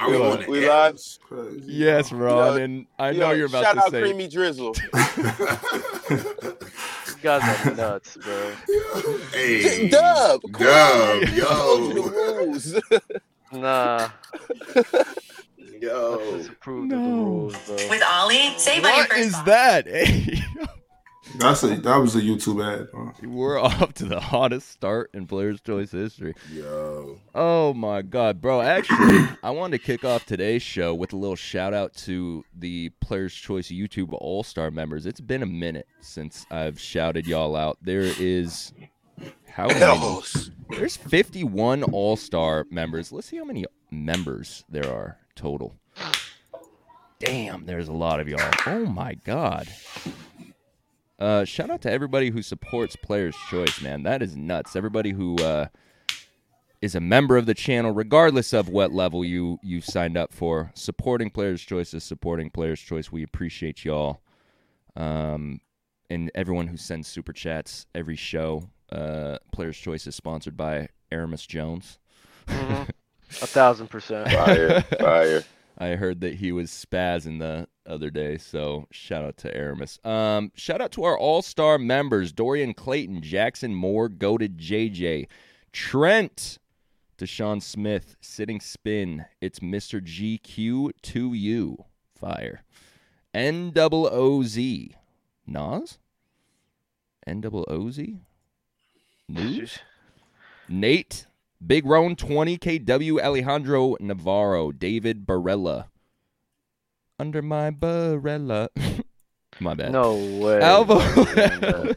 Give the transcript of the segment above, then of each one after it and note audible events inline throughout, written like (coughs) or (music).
Are we Go on on. We live? Yes, Ron, Yo, and I Yo, know you're about shout to out say. Creamy Drizzle. (laughs) You guys are nuts, bro. hey, Dub, Dub, on. I told you the yo, rules. Nah, yo. disapproved of the No. rules, bro. With Ollie, save on your What first is that? Hey, (laughs) That's a that was a YouTube ad. bro. we're (laughs) off to the hottest start in Players' Choice history. Yo. Oh my god, bro. Actually, (coughs) I wanted to kick off today's show with a little shout out to the Players Choice YouTube All Star members. It's been a minute since I've shouted y'all out. There is how many? There's 51 All Star members. Let's see how many members there are total. Damn, there's a lot of y'all. Oh my god. Uh, shout out to everybody who supports Players Choice, man. That is nuts. Everybody who uh, is a member of the channel, regardless of what level you you signed up for, supporting Players Choice is supporting Players Choice. We appreciate y'all. Um, and everyone who sends super chats every show. Uh, Players Choice is sponsored by Aramis Jones. Mhm. (laughs) A thousand percent. Fire, fire. I heard that he was spazzing the other day, so shout out to Aramis. Um, shout out to our all star members Dorian Clayton, Jackson Moore, Goaded JJ, Trent, Deshaun Smith, Sitting Spin. It's Mr. GQ2U. Fire. N double O Z. Nas? N double O Z? News? Nate, Big Roan 20, KW Alejandro Navarro, David Barella. Under my barella. (laughs) my bad. No way. Alvo, (laughs)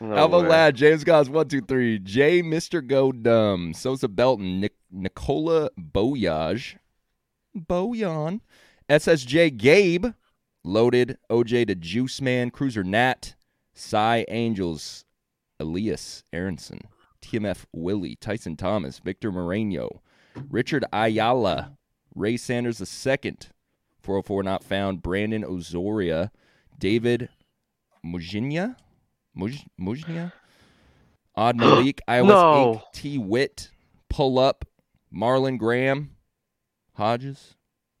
No Alvo way. Lad, James Goss, 123, J. Mr. Go Dumb, Sosa Belton, Nic- Nicola Boyage, Boyan, SSJ Gabe, Loaded, OJ to Juice Man, Cruiser Nat, Psy Angels, Elias Aronson, TMF Willie, Tyson Thomas, Victor Moreno, Richard Ayala, Ray Sanders II, 404 Not Found, Brandon Ozoria, David Mujinia, Muj- Odd (gasps) Malik, Iowa No. Inc., T. Witt, Pull Up, Marlon Graham, Hodges,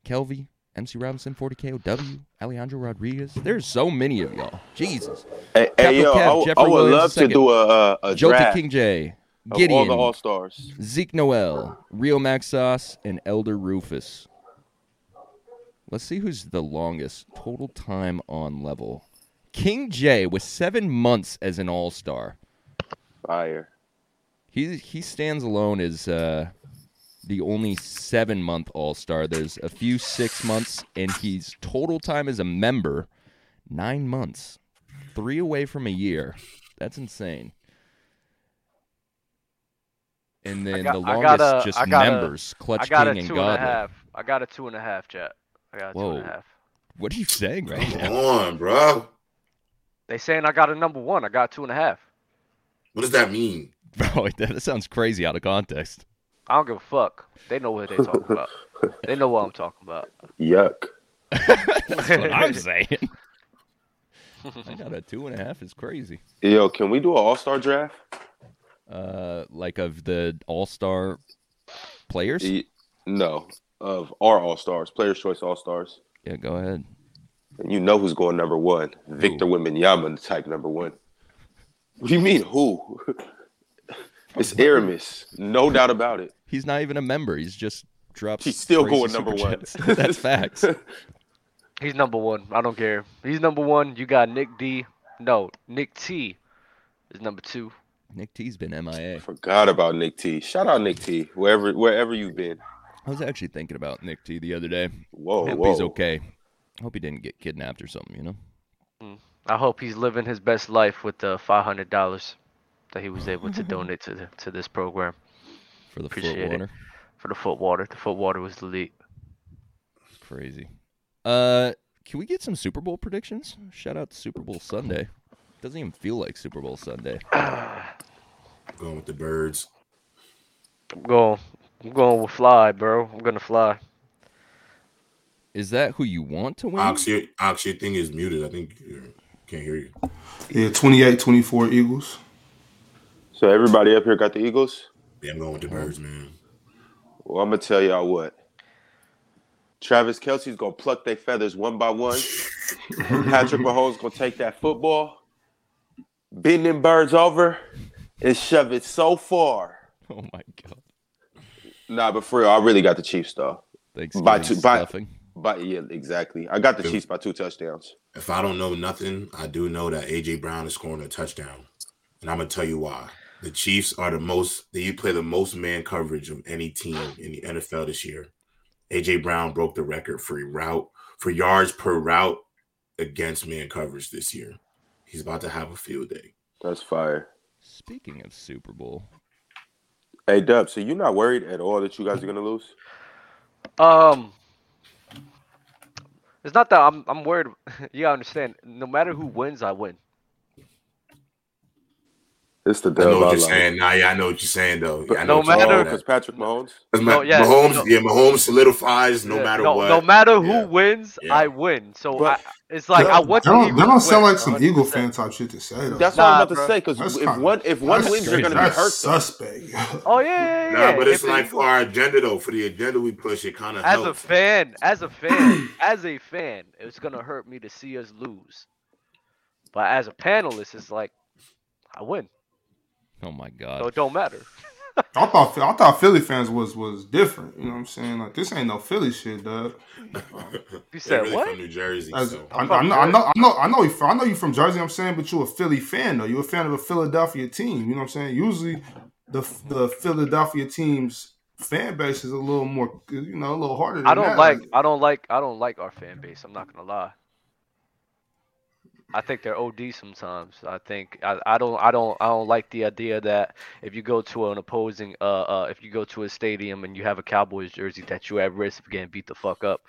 Kelvy, MC Robinson, 40KOW, Alejandro Rodriguez. There's so many of y'all. Jesus. Hey, hey yo, Cap, I, Jeffrey would Williams love to II. do a, a, a King J, of all Gideon, the All Stars. Zeke Noel, Rio Max Sauce, and Elder Rufus. Let's see who's the longest total time on level. King J with seven months as an all star. Fire. He he stands alone as uh, the only seven month all star. There's a few six months, and he's total time as a member nine months, three away from a year. That's insane. And then got- the longest a- just I got a- members, Clutch I got King a and two and a half. I got a two and a half, chat. I got a two Whoa. a half. What are you saying right Come now? on, bro. They saying I got a number one. I got two and a half. What does that mean? (laughs) Bro, (laughs) that sounds crazy out of context. I don't give a fuck. They know what they're talking (laughs) about. They know what I'm talking about. Yuck. (laughs) That's what I'm (laughs) saying. I got a two and a half is crazy. Yo, can we do an All Star draft? Uh, like of the all star players. Y- No, of our All Stars, Players Choice All Stars. Yeah, go ahead. And you know who's going number one? Victor Wembanyama, type number one. What do you mean who? it's Aramis, no doubt about it. He's not even a member. He's just drops. He's still crazy going number one. (laughs) That's facts. (laughs) He's number one. I don't care. He's number one. You got Nick D. No, Nick T is number two. Nick T's been MIA. Forgot about Nick T. Shout out Nick T. Wherever wherever you've been. I was actually thinking about Nick T the other day. Whoa, Hope whoa. he's okay. Hope he didn't get kidnapped or something. You know. Mm. I hope he's living his best life with the five hundred dollars that he was able to donate to to this program For the Appreciate foot it. water. for the foot water. The foot water was elite. Crazy. Uh, can we get some Super Bowl predictions? Shout out to Super Bowl Sunday. Doesn't even feel like Super Bowl Sunday. (sighs) Going with the birds. I'm going. I'm going with fly, bro. I'm gonna fly. Is that who you want to win? Ox, your, Ox, your thing is muted. I think you can't hear you. Yeah, 28-24 Eagles. So everybody up here got the Eagles? Yeah, I'm going with the uh-huh. birds, man. Well, I'm gonna tell y'all what. Travis Kelce's gonna pluck their feathers one by one. (laughs) Patrick Mahomes gonna take that football, bend them birds over, and shove it so far. Oh my god. Nah, but for real, I really got the Chiefs though. Thanks. By two- by- stuffing. But yeah, exactly. I got the Dude. Chiefs by two touchdowns. If I don't know nothing, I do know that AJ Brown is scoring a touchdown, and I'm gonna tell you why. The Chiefs are the most. They play the most man coverage of any team in the NFL this year. AJ Brown broke the record for a route for yards per route against man coverage this year. He's about to have a field day. That's fire. Speaking of Super Bowl, Hey Dub, so you're not worried at all that you guys are gonna lose? Um, it's not that I'm I'm worried. (laughs) You gotta understand. No matter who wins, I win. It's the I know what I you're saying. Nah, yeah, I know what you're saying though. But Yeah, I know no matter- because Patrick Mahomes. Because No, yeah, Mahomes, no. yeah, Mahomes solidifies no Yeah, matter no, what. No matter who Yeah. wins, Yeah. I win. So But- I, it's like I that, want that don't, Eagles that to don't sound win, like some Eagle 100%. fan type shit to say. Though. That's Nah, what I'm about bro. to say. Because if kinda- one if one that's wins, you're gonna be that's hurt. Suspect. (laughs) Oh yeah, yeah, yeah. Nah, but it's If like for our agenda though. For the agenda we push, it kind of as a fan, as a fan, as a fan, it's gonna hurt me to see us lose. But as a panelist, it's like I win, oh my god! so it don't matter. I thought I thought Philly fans was was different. You know what I'm saying? Like this ain't no Philly shit, dog. You They're (laughs) said really what? from New Jersey, As, so. I, I, from know, I know, I know, I know, you, I know you from Jersey. I'm saying, but you a Philly fan though. You a fan of a Philadelphia team. You know what I'm saying? Usually, the the Philadelphia team's fan base is a little more, you know, a little harder. Than I don't that. like, I don't like, I don't like our fan base. I'm not gonna lie. I think they're OD sometimes. I think I, I don't I don't I don't like the idea that if you go to an opposing uh uh if you go to a stadium and you have a Cowboys jersey that you're at risk of getting beat the fuck up.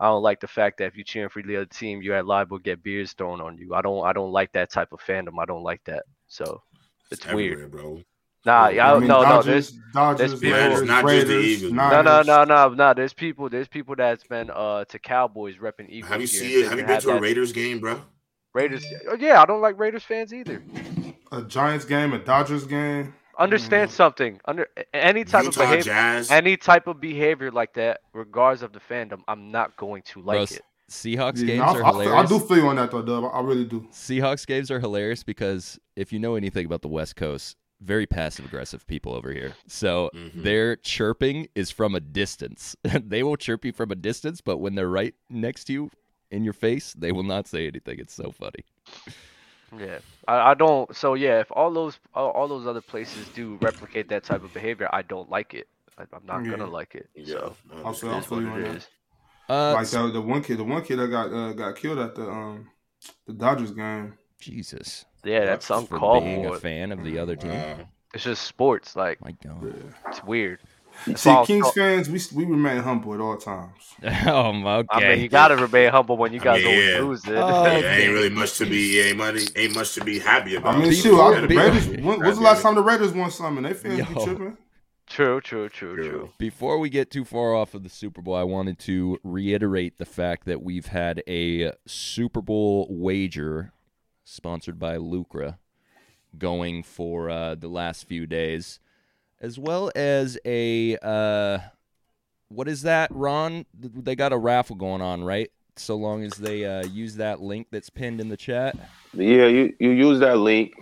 I don't like the fact that if you cheering for the other team you're at liable to get beers thrown on you. I don't I don't like that type of fandom. I don't like that. So it's weird. bro. Nah, Yeah, yeah, I I, mean, no, no, Dodgers, there's Dodgers, there's people- Raiders, It's not just the Eagles, no, no, no, no, no. There's people. There's people that's been uh to Cowboys repping Eagles. Have you seen? Have you been to a that- Raiders game, bro? Raiders? oh, Yeah, I don't like Raiders fans either. A Giants game, a Dodgers game. Understand something. Under any type of Mm. Behavior, Jazz. any type of behavior like that, regardless of the fandom, I'm not going to like Bro, it. Seahawks Yeah, games I, are I, feel- I do feel you on that though, Dub. I really do. Seahawks games are hilarious because if you know anything about the West Coast, very passive aggressive people over here. So Mhm. their chirping is from a distance. (laughs) they will chirp you from a distance, but when they're right next to you in your face, they will not say anything. It's so funny. Yeah, I, I don't. So yeah, if all those all, all those other places do replicate that type of behavior, I don't like it. I, I'm not Yeah. gonna like it. Yeah, So I I feel, I understand. it's feel what you on it Uh, Like the, the one kid, the one kid that got uh, got killed at the um the Dodgers game. Jesus. Yeah, that's For For being a fan of the other team. Wow. It's just sports. Like My God. it's weird. That's See, why Kings call- fans, we we remain humble at all times. (laughs) um, okay. I mean, you gotta remain humble when you I guys mean, always yeah. lose it. Oh, Yeah, Okay. ain't really much to be. Yeah, ain't, money, ain't much to be happy about. I mean, People- shoot, I, the people- Raiders. When, when's the last time the Raiders won something? They fans be tripping. true, true, true, True. true. Before we get too far off of the Super Bowl, I wanted to reiterate the fact that we've had a Super Bowl wager sponsored by Lucra going for uh, the last few days, as well as a uh, what is that, Ron? They got a raffle going on, right? So long as they uh, use that link that's pinned in the chat. Yeah, you, you use that link.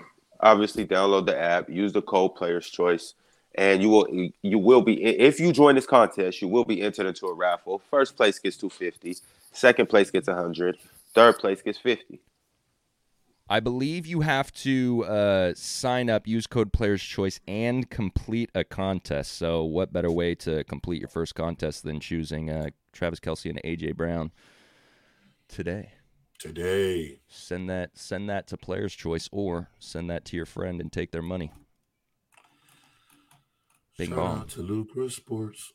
Obviously, download the app. Use the code Players Choice, and you will you will be if you join this contest, you will be entered into a raffle. First place gets two fifty. Second place gets hundred. Third place gets fifty. I believe you have to uh, sign up, use code Players Choice, and complete a contest. So, what better way to complete your first contest than choosing uh, Travis Kelce and AJ Brown today? today. Send that, send that to Players Choice, or send that to your friend and take their money. Bing Shout bong. out to Lucra Sports.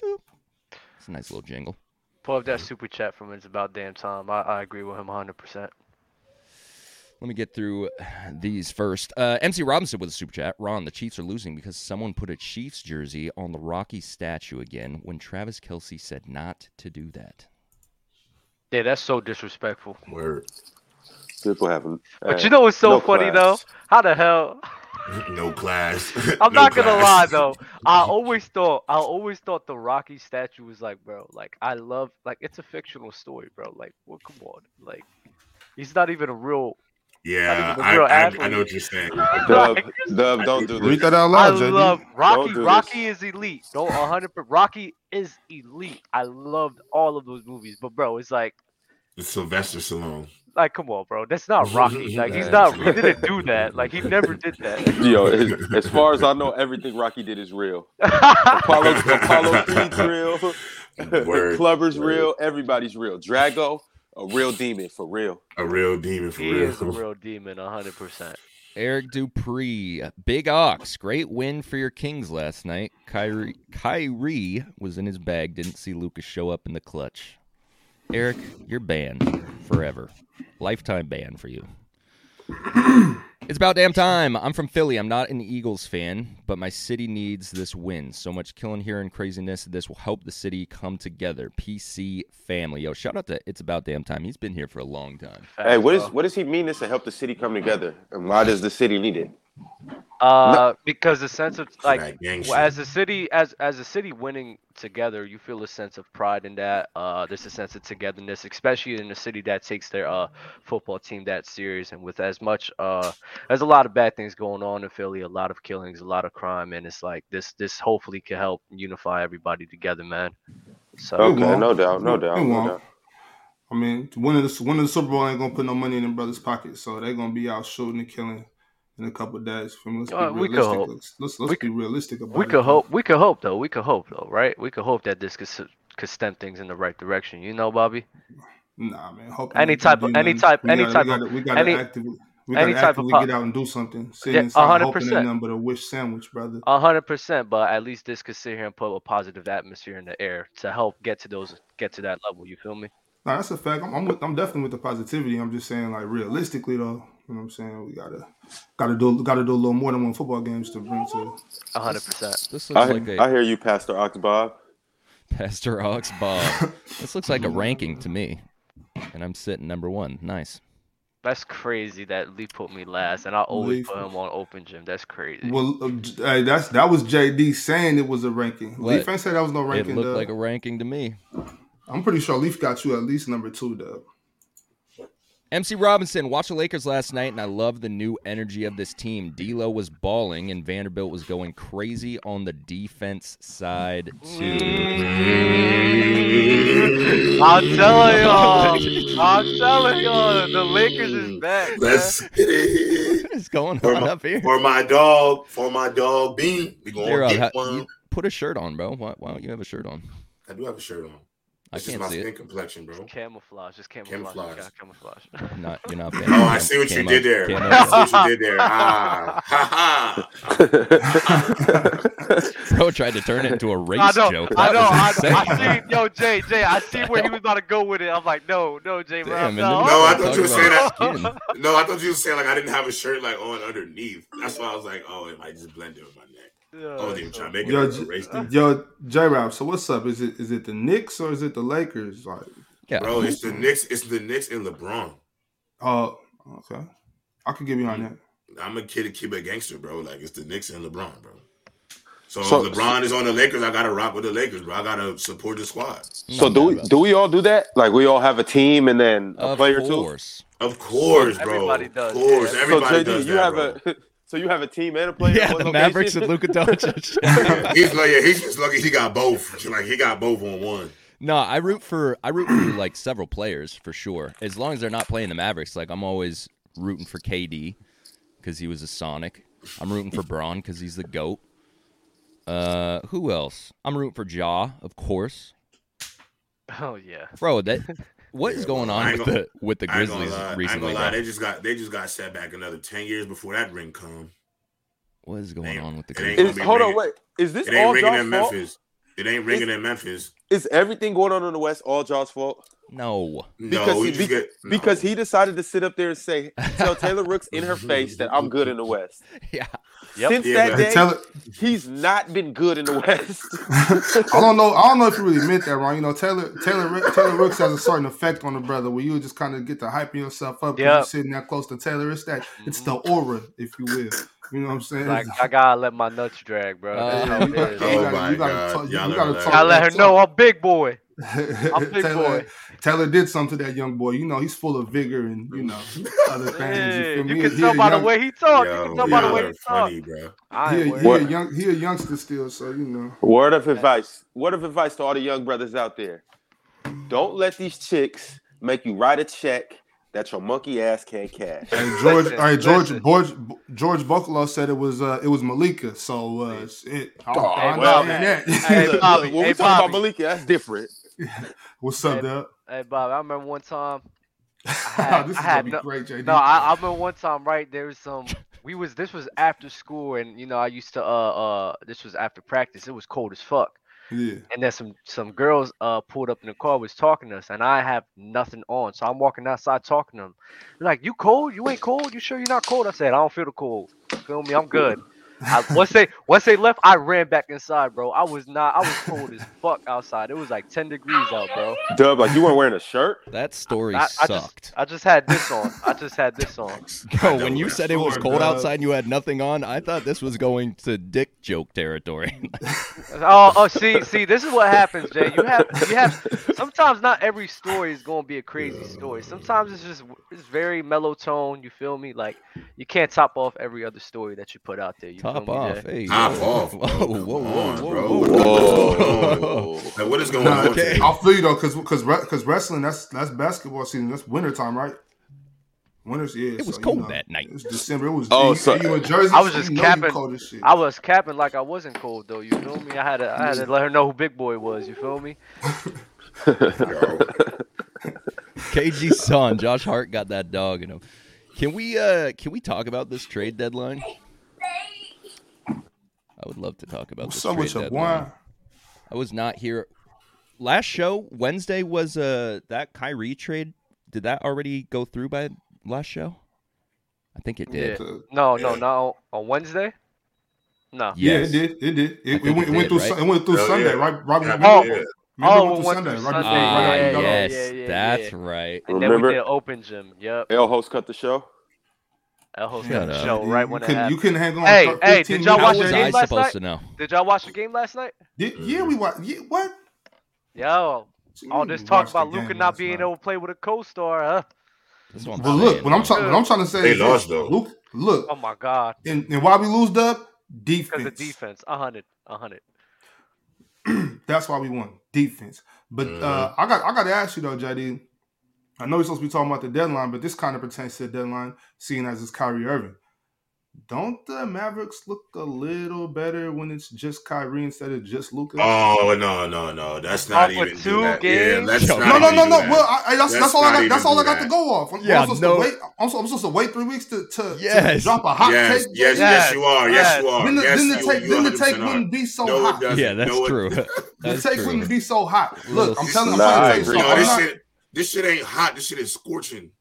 It's a nice little jingle. Pull up that super chat from It's About Damn Time. I, I agree with him 100%. Let me get through these first. Uh, MC Robinson with a super chat. Ron, the Chiefs are losing because someone put a Chiefs jersey on the Rocky statue again when Travis Kelce said not to do that. Yeah, that's so disrespectful. Word. People haven't. But you know what's so no funny class. though? How the hell? (laughs) no class. (laughs) I'm No not gonna lie though. I (laughs) always thought I always thought the Rocky statue was like, bro, like I love like it's a fictional story, bro. Like, well, come on, like he's not even a real. Yeah, even a I, real I, I know what you're saying. (laughs) Dub, Dub, don't do Read that out I loud, JD. love Rocky. do Rocky is elite. Don't 100. Rocky is elite. I loved all of those movies, but bro, it's like, It's Sylvester Stallone. like, come on, bro. That's not Rocky. (laughs) Like, he's not. He didn't do that. Like, he never did that. (laughs) Yo, as, as far as I know, everything Rocky did is real. Apollo, Apollo 3's real. Word, Clubber's word. real. Everybody's real. Drago, a real demon for real. A real demon for he real. is a (laughs) real demon, 100. percent Eric Dupree, Big Ox, great win for your Kings last night. Kyrie, Kyrie was in his bag, didn't see Luka's show up in the clutch. Eric, you're banned forever. Lifetime ban for you. It's about damn time. I'm from Philly. I'm not an Eagles fan, but my city needs this win. So much killing here and craziness. This will help the city come together. PC family. Yo, shout out to It's About Damn Time. He's been here for a long time. Hey, what is what does he mean this to help the city come together? And why does the city need it? Uh, because the sense of like that gang well, as a city, as as a city winning together, you feel a sense of pride in that. Uh, there's a sense of togetherness, especially in a city that takes their uh football team that serious. And with as much uh, there's a lot of bad things going on in Philly, a lot of killings, a lot of crime, and it's like this this hopefully can help unify everybody together, man. So Okay, no doubt, no doubt, no doubt. I mean, winning the winning the Super Bowl ain't gonna put no money in them brothers' pockets, so they're gonna be out shooting and killing in a couple of days. Me, let's be Uh, we could realistic. hope. Let's let's, let's We be realistic about we it. could hope. We could hope though. We could hope though, right? We could hope that this could could stem things in the right direction. You know, Bobby. Nah, man. Hope Any type of- any type- We any type we of- we gotta any- actively we gotta any type of actively get out and do something. Yeah, Sitting inside 100%. nothing but a wish sandwich, brother. A hundred percent, but at least this could sit here and put a positive atmosphere in the air to help get to those get to that level. You feel me? No, that's a fact. I'm, I'm, with, I'm definitely with the positivity. I'm just saying, like realistically, though, you know what I'm saying. We gotta, gotta do, gotta do a little more than one football games to bring to. A hundred percent. This looks I, like a I hear you, Pastor Ox Bob. (laughs) Pastor Ox Bob. this looks like a ranking to me. And I'm sitting number one. Nice. That's crazy that Lee put me last, and I always Lee- put him on open gym. That's crazy. Well, uh, hey, that's that was JD saying it was a ranking. What? Leaf ain't said that was no ranking. It ranking. looked dub. like a ranking to me. I'm pretty sure Leaf got you at least number two, Dub. MC Robinson, watched the Lakers last night, and I love the new energy of this team. D'Lo was balling, and Vanderbilt was going crazy on the defense side too. I'm telling y'all, I'm telling y'all, the Lakers is back. Let's get it. (laughs) What's going For on my, up here? for my dog, for my dog Bean, we gonna Zero, get ha- one. you put a shirt on, bro. Why, why don't you have a shirt on? I do have a shirt on. I It's just can't my see skin it. complexion, bro. Camouflage, just camouflage. Camouflage. Camouflage. camouflage. (laughs) Not you're not. (laughs) Oh, I see what you did there. I see what you did there. Ah, ha ha. (laughs) Bro tried to turn it into a race I know, joke. I That know, was I, insane. I see, yo, Jay, Jay, I see where he was about to go with it. I'm like, no, no, Jay, Damn, Rob, and no. then No, I Talk thought you were about saying that. skin. No, I thought you were saying like I didn't have a shirt like on underneath. That's why I was like, oh, it might just blend in with my neck. Yeah, I wasn't even trying to make it Yo, like a J- race thing. yo, J Rap. So what's up? Is it is it the Knicks or is it the Lakers? Like, Yeah, Bro, it's the Knicks. It's the Knicks and LeBron. oh, okay, I could get behind that. I'm a kid, a kid, a gangster, bro. Like it's the Knicks and LeBron, bro. So, So- if LeBron is on the Lakers. I gotta rock with the Lakers, bro. I gotta support the squad. so do we do we all do that? Like we all have a team and then a Of player too. Of course, bro. Everybody does, Of course, yeah. everybody so JD, does you that, have bro. a (laughs) so you have a team and a player. Yeah, the location? Mavericks with Luka Doncic. (laughs) He's like, yeah, he's just lucky he got both. Like he got both on one. No, I root for I root for like several players for sure. As long as they're not playing the Mavericks, like I'm always rooting for KD because he was a Sonic. I'm rooting for Bron because he's the goat. Uh, who else? I'm rooting for Ja, of course. Oh yeah. Bro, that what is Yeah, going on with gonna- the with the I ain't Grizzlies lie. I ain't recently? gonna lie. They just got they just got set back another ten years before that ring come. What is going on with the it Grizzlies? Is, hold on, wait. Is this It ain't all ringing Ja's in fault? Memphis. It ain't ringing in Memphis. Is everything going on in the West all Ja's fault? No. No, Because we he- be- get no. Because he decided to sit up there and say, tell Taylor Rooks in her face that I'm good in the West. (laughs) Yeah. Yep. Since Yeah, that but- day, Tell he's not been good in the West. (laughs) I don't know. I don't know if you really meant that wrong. You know, Taylor Taylor Taylor Rooks has a certain effect on the brother where you just kind of get to hyping yourself up. Yep. You're sitting that close to Taylor. It's that. It's the aura, if you will. You know what I'm saying? Like I gotta let my nuts drag, bro. That's Uh, how it you gotta- is. you Oh gotta- you gotta talk- you gotta talk. Gotta let her that know. I'm big boy. (laughs) big Taylor. Taylor did something to that young boy. You know, he's full of vigor and you know other things. Hey, you you feel me? can He tell a by the way he talk. Yo, you can tell by the way are he talk. funny, bro. I He, a, he, a young, he a youngster still, so you know. Word of advice. Word of advice to all the young brothers out there. Don't let these chicks make you write a check that your monkey ass can't cash. Hey George, Listen, hey George, listen. George, George Bucklow said it was uh, it was Malika. So uh, it, I, Oh, I well, understand that. Hey, (laughs) Look, Bobby, when hey, we talk about Malika, that's different. (laughs) What's up, Dub? Hey Bob, I remember one time. (laughs) had- this is I gonna had be no- great, JD. No, I, I remember one time, right? There was some. We was this was after school, and you know I used to uh uh this was after practice. It was cold as fuck, yeah. and then some some girls uh pulled up in the car was talking to us, and I have nothing on, so I'm walking outside talking to them. They're like, "You cold? You ain't cold? You sure you're not cold?" I said, "I don't feel the cold. Feel me? I'm good." I, once they once they left, I ran back inside, bro. I was not. I was cold as fuck outside. It was like 10 degrees out, bro. Dub, like you weren't wearing a shirt. That story I, I sucked. just I just had this on. I just had this on. (laughs) Bro, when you said it was cold dog. outside and you had nothing on, I thought this was going to dick joke territory. (laughs) Oh, oh, see, see, this is what happens, Jay. You have, you have. Sometimes not every story is going to be a crazy story. Sometimes it's just, it's very mellow tone. You feel me? Like you can't top off every other story that you put out there. You Top feel me, off. Jay? Hey, Top whoa, off, Whoa, (laughs) bro. whoa, Come whoa, on, whoa, whoa, whoa. (laughs) Whoa. Like, what is going Nah, on okay. I'll feel you though, because because because wrestling that's that's basketball season. That's winter time, right? Winter's yeah. It was so, you cold know, that night. It was December. It was. Oh, you, so- you in Jersey? I was so just you know you capping- Cold as shit. I was capping like I wasn't cold though. You feel me? I had to, I had to let her know who Big Boy was. You feel me? (laughs) Yo, KG son, Josh Hart got that dog in him. Can we uh can we talk about this trade deadline? I would love to talk about What's this up trade with your deadline. I was not here. Last show Wednesday was uh that Kyrie trade. Did that already go through by last show? I think it did. Yeah. No, no, Yeah. no. On Wednesday? No. Yeah, it did. It did. It, it went, it it went through. right? It went through Hell Sunday, yeah. right? Right. Yeah, remember, Oh, yeah. remember Oh, it went through Sunday, right? Sunday. Ah, right after Yeah, you got yeah, off. yes, yeah, yeah, that's yeah. right. And then Remember- we did open gym. Yep. L host cut the show. El host Shut cut up. show You right when it couldn't- happened. You couldn't hang on. Hey, for hey, did y'all watch minutes. was the I game last supposed night? to know? Did y'all watch the game last night? Did, yeah, we watched. Yeah, what? Yo, Gee, all we this talk about Luka not being night. able to play with a co-star, huh? That's what I'm But look, what I'm man. trying, what I'm trying to say They is lost, though. Look, look, Oh my God, and, and why we lose, Dub? because Defense. the defense, a hundred, a hundred. (clears throat) That's why we won defense. But Mhm. uh, I got I got to ask you though, JD. I know we're supposed to be talking about the deadline, but this kind of pertains to the deadline, seeing as it's Kyrie Irving. Don't the Mavericks look a little better when it's just Kyrie instead of just Luka? Oh no, no, no. That's not Oh, even two that. Yeah, games? let's Yo, not no, no, no, no. that. Well, I, I, that's, Let's that's all I got. That's all I do got to go off. I'm, Yeah, I'm supposed no- to wait. I'm, I'm supposed to wait three weeks to to, Yes. to drop a hot yes, take. yes, baby? yes, you are. Yes, Yes. you are. Then the, yes, then the you, take you then the take wouldn't be so No, hot. Yeah, that's No, true. The (laughs) take wouldn't be so hot. Look, I'm telling, you, I'm Nah, trying I to tell you something. No, I'm this shit, ain't hot. This shit is scorching.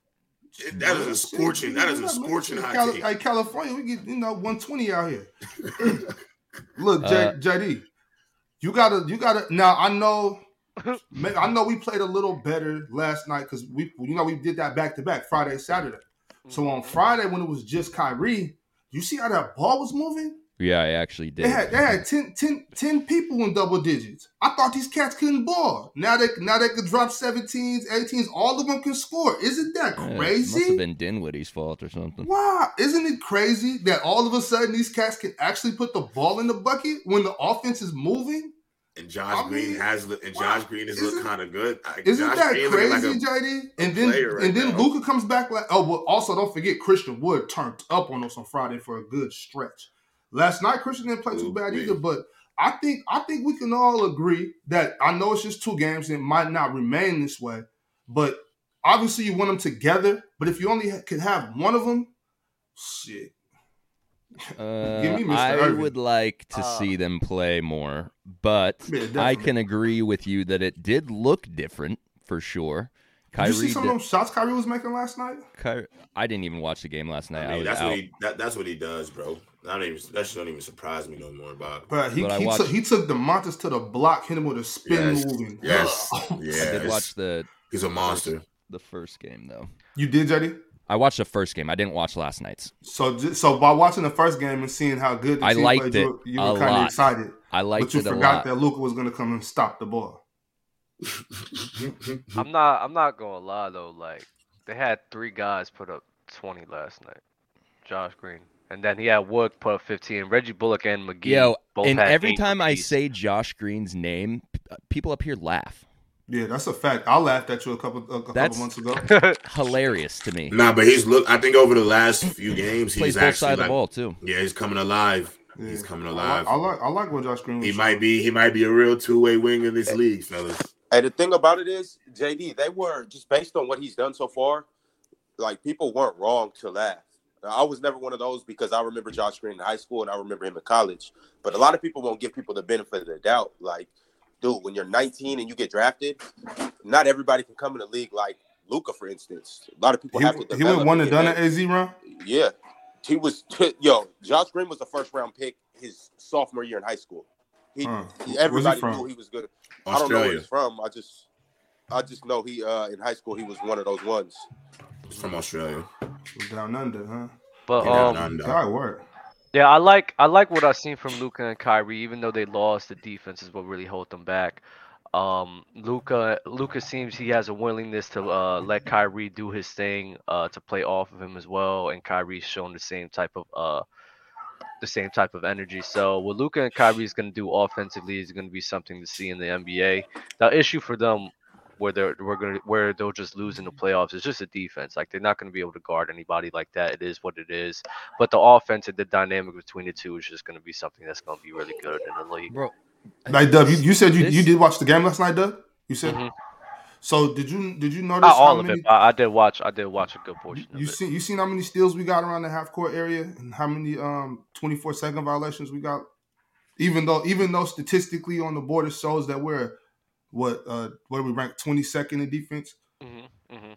It- That is a scorching. That is a scorching hot Cali- take. Hey, California, we get you know 120 out here. (laughs) Look, Uh, J, JD, you gotta, you gotta. Now I know, (laughs) man, I know we played a little better last night because we, you know, we did that back to back Friday, Saturday. So on Mhm. Friday when it was just Kyrie, you see how that ball was moving? Yeah, I actually did. They had they had 10, 10, 10 people in double digits. I thought these cats couldn't ball. Now they now they could drop 17s, 18s. All of them can score. Isn't that Yeah, it crazy? must have been Dinwiddie's fault or something. Wow, isn't it crazy that all of a sudden these cats can actually put the ball in the bucket when the offense is moving? And Josh I Green mean, has look- and wow. Josh Green has looked Isn't- kind of good. I- Isn't Josh that Green crazy, looking like a- JD? And then right and then now. Luka comes back like oh well also don't forget Christian Wood turned up on us on Friday for a good stretch. Last night Christian didn't play too Ooh, bad wee. either, but I think I think we can all agree that I know it's just two games and it might not remain this way, but obviously you want them together. But if you only ha- could have one of them, shit. (laughs) Uh, Give me Mr. I Irving. would like to Uh, see them play more, but Yeah, I can agree with you that it did look different for sure. Did you see some did- of those shots Kyrie was making last night? Ky- I didn't even watch the game last night. I I, mean, was that's out. what he that, that's what he does, bro. Don't even that shit don't even surprise me no more, Bob. But he But he, watched- took, he took the Montes to the block, hit him with a spin Yes, move. And, yes, (laughs) oh, Ugh. yeah. I did watch the He's a monster. the first game though. You did, JD? I watched the first game. I didn't watch last night's. So, so by watching the first game and seeing how good the I team liked played, it you, you were kind of excited. I liked it. But you it a forgot lot. that Luka was going to come and stop the ball. (laughs) I'm not. I'm not gonna lie though. Like they had three guys put up 20 last night. Josh Green, and then he had Wood put up 15. Reggie Bullock and McGee. Yo, both and had every eight time I say Josh Green's name, uh, people up here laugh. Yeah, that's a fact. I laughed at you a couple a, a That's- months ago. (laughs) Hilarious to me. Nah, but he's look. I think over the last few games, Plays he's both actually sides of like, the ball too. yeah, he's coming alive. Yeah. He's coming I like, alive. I like I like what Josh Green was. He showing. might be. He might be a real two way wing in this league, fellas. And the thing about it is, JD, they were just based on what he's done so far. Like people weren't wrong to laugh. I was never one of those because I remember Josh Green in high school and I remember him in college. But a lot of people won't give people the benefit of the doubt. Like, dude, when you're 19 and you get drafted, not everybody can come in the league like Luka, for instance. A lot of people He, have to. he went one and done at AZ run. Yeah, he was. (laughs) Yo, Josh Green was the first round pick his sophomore year in high school. He, Huh. Where's everybody he knew he was good. I don't know where he's from. I just, I just know he uh in high school he was one of those ones. He's from Australia. Down under, huh? But Yeah, um, nah, nah. God work. Yeah, I like I like what I've seen from Luka and Kyrie. Even though they lost, the defense is what really held them back. Um, Luka Luka seems he has a willingness to uh, let Kyrie do his thing, uh, to play off of him as well, and Kyrie's shown the same type of uh, the same type of energy. So what Luka and Kyrie is going to do offensively is going to be something to see in the NBA. The issue for them where they're we're gonna where they'll just lose in the playoffs is just a defense. Like they're not going to be able to guard anybody like that. It is what it is. But the offense and the dynamic between the two is just going to be something that's going to be really good in the league. Bro, Like Dub, you, you said you, This- you did watch the game last night, Dub. You said Mhm. So. Did you did you notice Not how all of it. I did watch. I did watch a good portion of You it. see, you seen how many steals we got around the half court area, and how many um twenty four second violations we got. Even though, even though statistically on the board it shows that we're what uh what are we ranked twenty second in defense. Mm hmm Mm hmm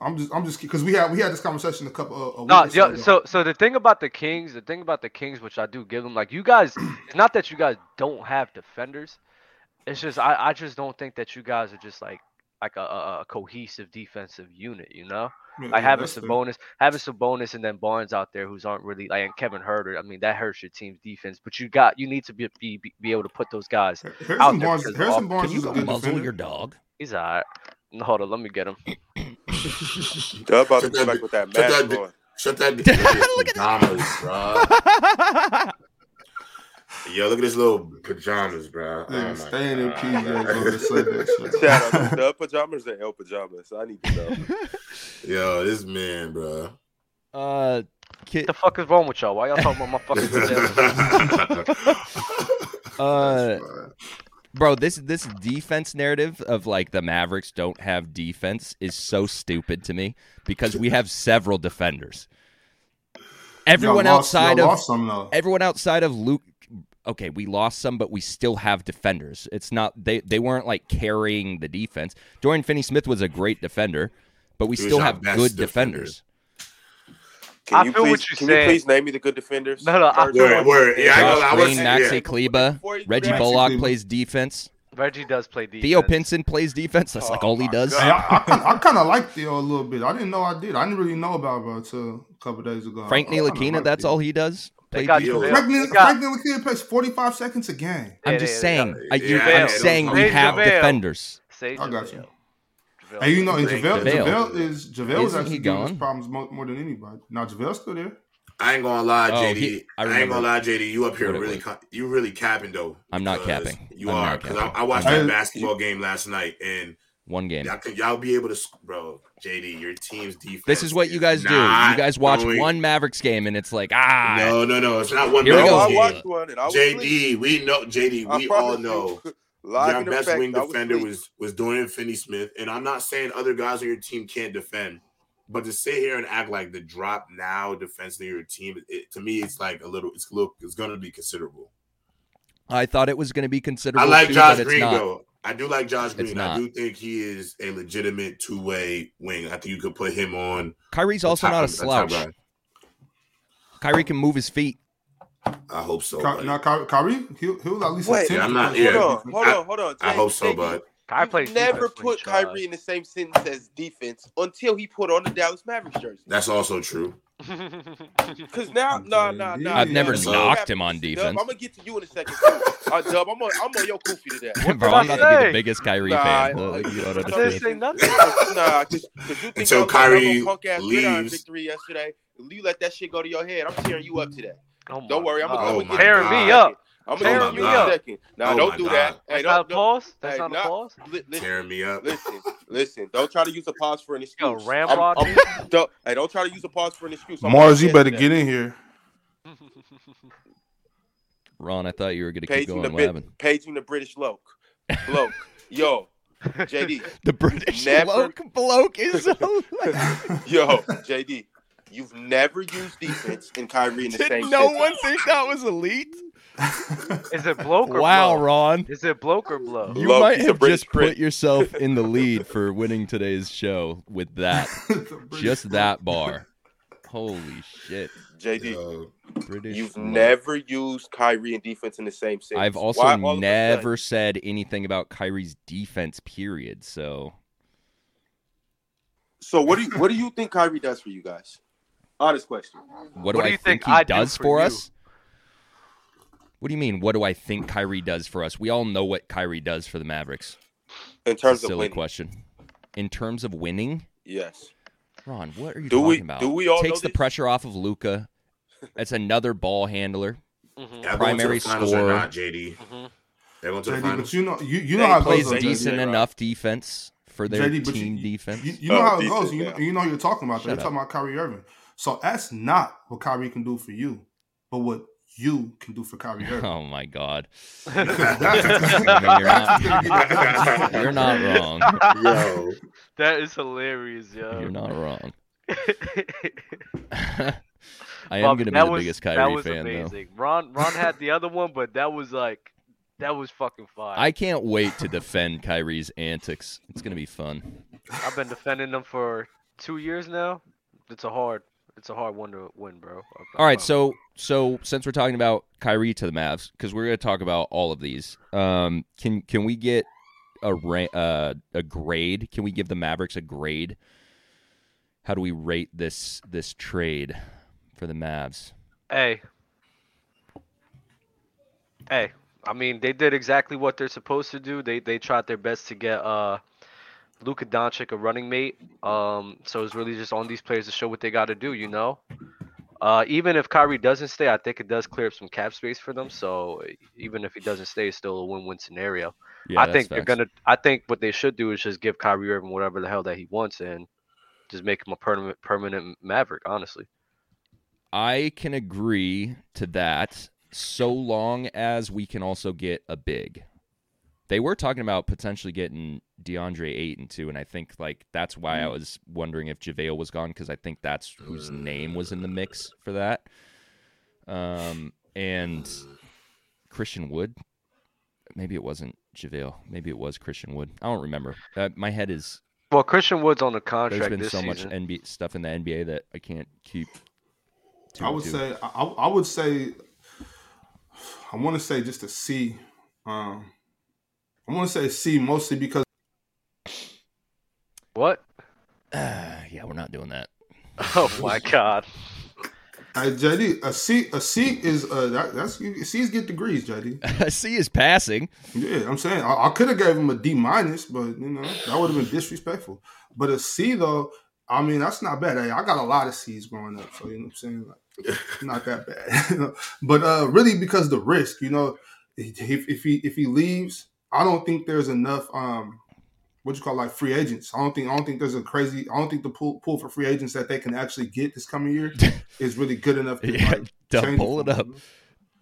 I'm just I'm just because we had we had this conversation a couple of a No, or so yo, ago. so so the thing about the Kings, the thing about the Kings, which I do give them, like you guys, (clears throat) it's not that you guys don't have defenders. It's just I, I just don't think that you guys are just like like a, a, a cohesive defensive unit, you know. Yeah, Like yeah, having that's fair. Sabonis, having Sabonis, and then Barnes out there who's aren't really like and Kevin Huerter. I mean, that hurts your team's defense. But you got you need to be be, be able to put those guys. out there Barnes, Harrison Barnes can you is a go good muzzle defender. your dog? He's alright. Hold on, let me get him. (laughs) They're about to Shut come that back with that shut mask that- on. Shut that. (laughs) Look Look at at bro. (laughs) Yo, look at his little pajamas, bro. Yeah, Oh my staying in God. PJs on the say. Shout out to the pajamas or L pajamas. I need to know. Yo, this man, bro. uh, ki- What the fuck is wrong with y'all? Why y'all talking about my fucking (laughs) pajamas? uh, bro, this this defense narrative of like the Mavericks don't have defense is so stupid to me because we have several defenders. Everyone lost- outside of lost some everyone outside of Luke okay, we lost some, but we still have defenders. It's not they they weren't like carrying the defense. Dorian Finney Smith was a great defender, but we still have good defender. defenders. Can I you feel please, what you're can saying. you please name me the good defenders? No, no, I First? feel Word, word. Yeah, I ain't gonna lie, I Josh Green, saying, Maxi yeah. Kleber, Before you do Reggie that- Bullock Kleber. plays defense. Reggie does play defense. Theo Pinson plays defense. That's like Oh all he does. Hey, I, I, I kind of like Theo a little bit. I didn't know I did. I didn't really know about bro until a couple days ago. Frank Ntilikina, like that's Theo. all he does. They Play got defense. Yo, JaVale. Frank, got- Frank Ntilikina plays 45 seconds a game. I'm Yeah, just they- saying. they I, you, yeah, I'm yeah, saying those- we have JaVale. defenders. Say I got you. JaVale. Hey, you know, and Frank JaVale, JaVale. JaVale is JaVale Isn't actually he giving us gone? problems more, more than anybody. Now JaVale's still there. I ain't gonna lie, Oh, JD. he- I I, ain't gonna lie, JD. You up here really, was. ca- you really capping though. I'm not capping. You I'm are because I. I watched I- that basketball game last night, and One game. y'all y'all be able to, sc- bro. JD, your team's defense. This is what you guys do. You guys watch going- one Mavericks game and it's like, ah, No, no, no. It's not one. Here we go. I JD. watched one and I was asleep. JD, we know. JD, we all know. (laughs) Your best effect, wing I was defender was was Dorian Finney-Smith, and I'm not saying other guys on your team can't defend, but to sit here and act like the drop now defense of your team, it, to me, it's like a little. It's a little. It's going to be considerable. I thought it was going to be considerable. I like too, Josh but it's Green not. though. I do like Josh Green. I do think he is a legitimate two-way wing. I think you could put him on. Kyrie's also top- not a the top slouch. Kyrie can move his feet. I hope so. Ky- now Ky- Kyrie, he'll, he'll at least Wait, attempt I'm not- yeah. Hold on, hold on, hold on. I hope so, but I You've never defense when he put Kyrie tries. in the same sentence as defense until he put on the Dallas Mavericks jersey. That's also true. (laughs) Because now, nah, nah, nah. I've never Dub, knocked him on Dub, defense. I'm gonna get to you in a second. Too. Uh, Dub, I'm on, I'm on your koofy today. (laughs) Bro, I I'm about to be the biggest Kyrie Nah, fan. I- Look, you don't I I didn't say nothing. nah, because you think Until y'all Kyrie punk ass leaves. victory yesterday. You let that shit go to your head. I'm tearing you up today. Oh my Don't worry, I'm gonna, Oh I'm my tearing me you up. I'm gonna get me up. a second. Nah, Oh don't do God. that. Hey, That's don't, not a don't, pause. That's hey, not a pause. li- listen, Tearing me up. listen, listen. Don't try to use a pause for an excuse. Yo, I'm- I'm- (laughs) don't, hey, don't try to use a pause for an excuse. I'm Mars, you better that. get in here. (laughs) Ron, I thought you were going to keep Paging the, going. What happened? paging the British bloke. Bloke. (laughs) Yo, JD. The British Never- bloke, bloke is so. Yo, JD. You've never used defense and Kyrie in the Did same no sentence. one think that was elite? (laughs) Is it bloke or Wow, blow? Ron. Is it bloke or blow? You Bloke, might have just prick. put yourself in the (laughs) lead for winning today's show with that. (laughs) Just that bar. Holy shit. JD, Yo, British you've bloke. never used Kyrie and defense in the same sentence. I've also Why all of a never said anything about Kyrie's defense, period. So So what do you what do you think Kyrie does for you guys? Honest question. what do What I do you think, think he I do does for for you? us? What do you mean? What do I think Kyrie does for us? We all know what Kyrie does for the Mavericks. In It's a terms of silly question. In terms of winning, Yes. Ron, what are you Do talking we- about? do we all Takes know the this? pressure off of Luka. That's another ball handler. Mhm. y'all Primary going to finals scorer. not, JD? Mhm. They're going to the JD, finals. but you know, you, you know how it Plays goes. decent JD. enough defense for their JD, team you, defense. You, you know Oh, how it decent, goes. You, yeah. you know who you're talking about. though. Shut You're talking about Kyrie Irving. So that's not what Kyrie can do for you, but what you can do for Kyrie Irving. oh my god. That's- (laughs) mean, you're not- You're not wrong. Yo, (laughs) That is hilarious, yo. You're not wrong. (laughs) I am Bob, going to be the was- biggest that Kyrie was fan, though. Ron Ron had the other one, but that was like that was fucking fire. I can't wait to defend Kyrie's antics. It's going to be fun. I've been defending them for two years now. It's a hard it's a hard one to win, bro. All right, so so since we're talking about Kyrie to the Mavs, because we're going to talk about all of these, um, can can we get a ra- uh, a grade? Can we give the Mavericks a grade? How do we rate this this trade for the Mavs? Hey. Hey. I mean, they did exactly what they're supposed to do. They they tried their best to get uh Luka Doncic a running mate. Um, so it's really just on these players to show what they got to do. You know, uh, even if Kyrie doesn't stay, I think it does clear up some cap space for them. So even if he doesn't stay, it's still a win-win scenario. Yeah, I think they're gonna. I think what they should do is just give Kyrie Irving whatever the hell that he wants and just make him a permanent permanent Maverick. Honestly. I can agree to that so long as we can also get a big. They were talking about potentially getting DeAndre Ayton too, and I think like that's why I was wondering if JaVale was gone because I think that's whose name was in the mix for that. Um, and Christian Wood, maybe it wasn't JaVale, maybe it was Christian Wood. I don't remember. Uh, my head is Well, Christian Wood's on the there's contract been this so much. NBA stuff in the NBA that I can't keep. two I would two. say I, I would say I want to say just a C. Um, I want to say C mostly because What? (sighs) yeah, we're not doing that. (laughs) Oh my God. uh, JD a C a C is uh that, that's C's get degrees JD. (laughs) C is passing. Yeah, I'm saying I, I could have gave him a D minus, but you know that would have been disrespectful. But a C though, I mean that's not bad. Hey, I got a lot of C's growing up, so you know what I'm saying. Like, not that bad. (laughs) But uh, really, because the risk, you know, if, if he if he leaves, I don't think there's enough um what you call like free agents. I don't think I don't think there's a crazy. I don't think the pool pool for free agents that they can actually get this coming year (laughs) is really good enough to Yeah, like (laughs) change pull it for up. them.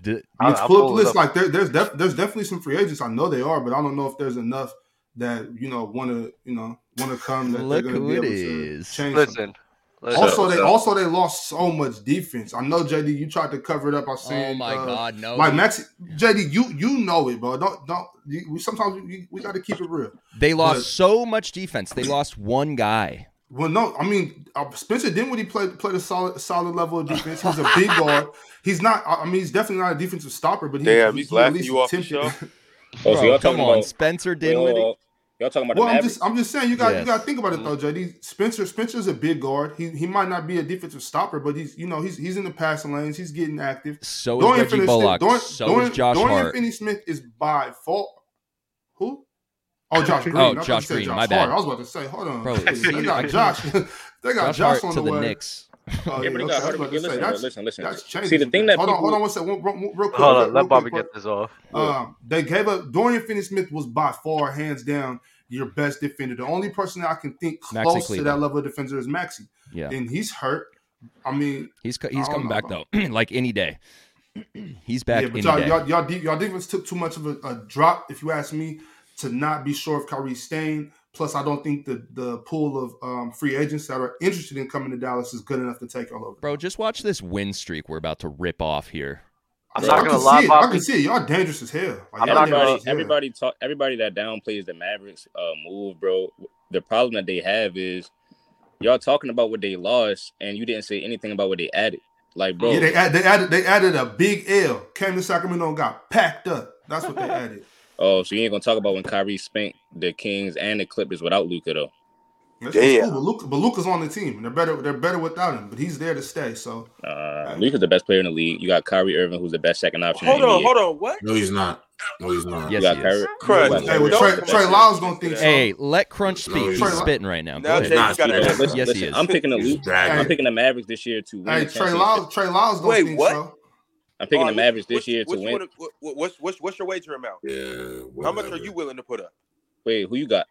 D- I mean, I'll pull up the it list. up. Like there, there's def- there's definitely some free agents. I know they are, but I don't know if there's enough that you know want to you know want to come. That Look who be it able is. change. something. Listen. listen. Also, they So- also they lost so much defense. I know JD, you tried to cover it up by saying, oh my uh, God, no! like Maxi JD, you you know it, bro. Don't don't. You, we sometimes we, we got to keep it real. they lost but- so much defense. They lost one guy. Well, no, I mean uh, Spencer Dinwiddie played played a solid solid level of defense. He's a big (laughs) guard. He's not. I I mean, he's definitely not a defensive stopper, but he, Damn, he, he's at laughing least you off the attempted- show? (laughs) Oh, so Bro, y'all come talking on, about- Spencer Wait, Dinwiddie. Hold Y'all talking about Well, the I'm just I'm just saying you got Yes. you got to think about it though, JD. Spencer Spencer's a big guard. He he might not be a defensive stopper, but he's you know he's he's in the passing lanes. He's getting active. So is Dorian Reggie Finney-Smith- Bullock. Dorian- so Dorian- is Josh Dorian Hart. Finney-Smith is by far who? Oh, Josh Green. Oh, I thought you Josh Green, Josh my bad. I was about to say, hold on, Bro, (laughs) they got (laughs) Josh. (laughs) they got Josh, Josh, on to the, the way. Knicks. Oh, Everybody okay, got I was Hart, about but to say, listen, that's- listen, listen. That's See, the thing that hold on, hold on one second. Real, real quick, Hold on, let Bobby quick, get this off. Um, they gave up Dorian Finney-Smith was by far, hands down, your best defender. The only person that I can think close to that level of defender is Maxi, Yeah, and he's hurt. I mean, he's he's coming know back though, (clears throat) like any day. (clears throat) he's back yeah, but any y'all, day. y'all, y'all, y'all defense took too much of a, a drop, if you ask me, to not be sure if Kyrie's staying. Plus, I don't think the the pool of um, free agents that are interested in coming to Dallas is good enough to take all over. Bro, just watch this win streak we're about to rip off here. I'm Bro, not can gonna see lie, it. I can see it. Y'all dangerous as hell. Like, I'm y'all not dangerous everybody, as hell. everybody talk, everybody that downplays the Mavericks uh, move, bro. The problem that they have is y'all talking about what they lost, and you didn't say anything about what they added. Like, bro, Yeah, they, add, they added they added a big L. Came to Sacramento and got packed up. That's what they (laughs) added. oh, so you ain't gonna talk about when Kyrie spanked the Kings and the Clippers without Luka though. That's Damn. cool, but, Luka, but Luka's on the team, and they're better. They're better without him, but he's there to stay. So Uh, Luka's the best player in the league. You got Kyrie Irving, who's the best second option. Hold on, hold on. What? No, he's not. No, he's not. Yes, You got he is. Kyrie. Crunch. hey, well, Trey, Trey. Lyles don't think so. Hey, let Crunch No, speak. he's He's spitting right now. Go Now ahead. Jay he's not. answer. Listen, Yes, he is. I'm picking the Luke. dragging. I'm picking the Mavericks this year to win Hey, Trey. Lyles, Trey Lyles don't Wait, think what? so. I'm picking the Mavericks this year to win. one of- what- What's what's what's your wager amount? Yeah. How much are you willing to put up? Wait, who you got?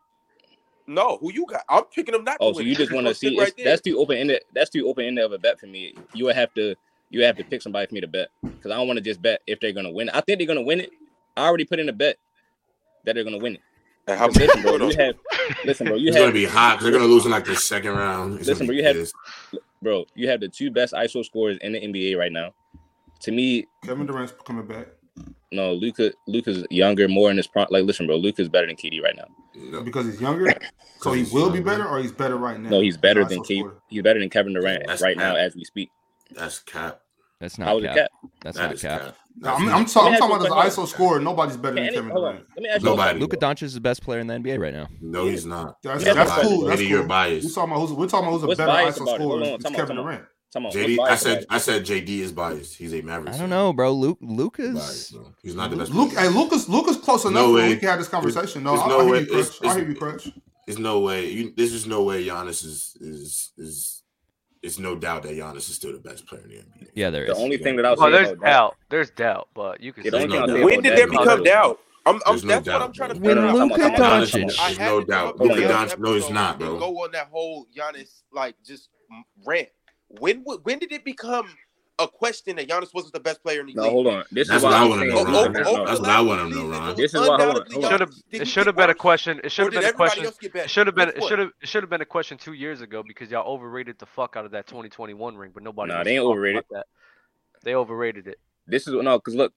No, who you got? I'm picking them not. Oh, to so win. you just (laughs) want to see? right that's too open ended. That's too open ended of a bet for me. You would have to. You have to pick somebody for me to bet because I don't want to just bet if they're gonna win. it. I think they're gonna win it. I already put in a bet that they're gonna win it. And how 'Cause listen, bro, (laughs) you have. Listen, bro, you It's gonna have. be hot. 'cause They're gonna lose in like the second round. It's Listen, bro, be you have- Bro, you have the two best ISO scorers in the NBA right now. To me, Kevin Durant's coming back no, Luka. Luka's younger, more in his prime. Like, listen, bro, Luka's better than KD right now. No. because he's younger. (laughs) So he He's will be better, or he's better right now. No, he's better He's than also K. scorer. He's better than Kevin Durant That's right now as we speak. That's cap. That's not was cap. cap? That's That not cap. cap. No, I'm, I'm, talking, I'm talking about you a as ISO scorer. Nobody's better than Kevin. Durant. Let me ask you. Nobody. Luka Doncic is the best player in the NBA right now. No, he's not. That's, Yeah, that's that's cool. That's Maybe you're biased. We're talking about who's, we're talking about who's a What's better ISO about scorer. It's Kevin. Durant. Come on. JD, I said? I said JD is biased. He's a Maverick. I don't know, bro. Luke Luka's bro. He's not the best. Luke, player. hey, Luka's, Luka's close enough where way. we can have this conversation. No, There's I, no way. you, Crutch. It's- I it's- hear you, Crutch. There's no way. You, there's just no way Giannis is is is. It's no doubt that Giannis is still the best player in the NBA. yeah, there The is. only thing that I'll Well, say there's about that, doubt. There's doubt, but you can. Yeah, the say only thing I'll that. say When did that that is become doubt? I'm, I'm There's no that's what doubt, I'm trying to. When figure out. Luka I'm- I'm- Doncic- There's no doubt. come Luka Doncic- no, he's not, bro. Go on that whole Giannis like just rant. When w- when did it become a question that Giannis wasn't the best player in the game? no, league? hold on. This That's is what I wanna know, Ron. That's- no, over that's the what I wanna know, Ron. This is why- hold on, undoubtedly hold on. Should have. Giannis. Did It should have been a question. It should Or have been a question. else get better? It should have been. It should have. It should have been a question two years ago because y'all overrated the fuck out of that 2021 ring, but nobody. Nah, they ain't overrated. That. They overrated it. This is no, because look,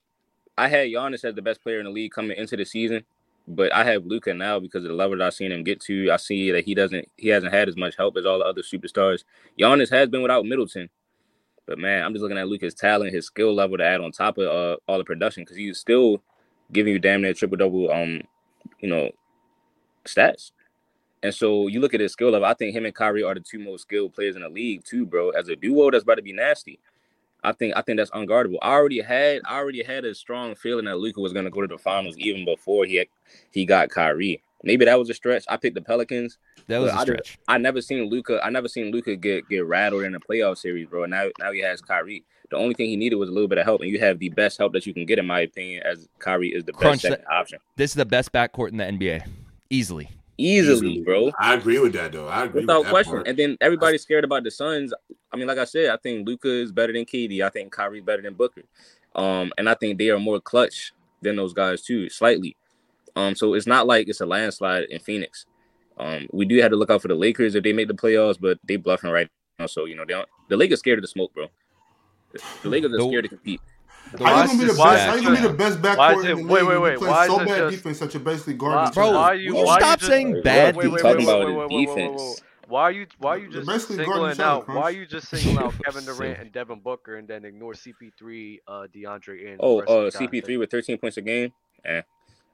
I had Giannis as the best player in the league coming into the season, but I have Luka now because of the level that I've seen him get to. I see that he doesn't, he hasn't had as much help as all the other superstars. Giannis has been without Middleton, but man, I'm just looking at Luka's talent, his skill level to add on top of uh, all the production because he's still giving you damn near triple double, um, you know, stats. And so you look at his skill level. I think him and Kyrie are the two most skilled players in the league too, bro. As a duo, that's about to be nasty. I think I think that's unguardable. I already had I already had a strong feeling that Luka was gonna go to the finals even before he had, he got Kyrie. Maybe that was a stretch. I picked the Pelicans. That was a I stretch. I never seen Luka. I never seen Luka get get rattled in a playoff series, bro. Now now he has Kyrie. The only thing he needed was a little bit of help, and you have the best help that you can get, in my opinion, as Kyrie is the Crunch best second option. This is the best backcourt in the NBA, easily. Easily, bro. I agree with that though. I agree Without with that question. part. And then everybody's scared about the Suns. I mean, like I said, I think Luka is better than KD. I think Kyrie's better than Booker. Um, and I think they are more clutch than those guys too, slightly. Um, so it's not like it's a landslide in Phoenix. Um, we do have to look out for the Lakers if they make the playoffs, but they bluffing right now. So you know, they don't, the Lakers scared of the smoke, bro. The Lakers are scared to compete. The How West you gonna be the best? bad. How you gonna be the best backcourt in the wait, league? wait, when wait, You why so bad just- defense that you're basically Why, garbage. Bro, why are you? will you stop you saying bad wait, wait, wait, Talking wait, about wait, his wait, wait, wait, wait, wait, defense. Why are you? Why are you just basically guarding singling out? Crunch. Why are you just singling out (laughs) Kevin Durant and Devin Booker and then ignore CP3, uh, DeAndre, and Oh, uh, CP3 with 13 points a game. Eh.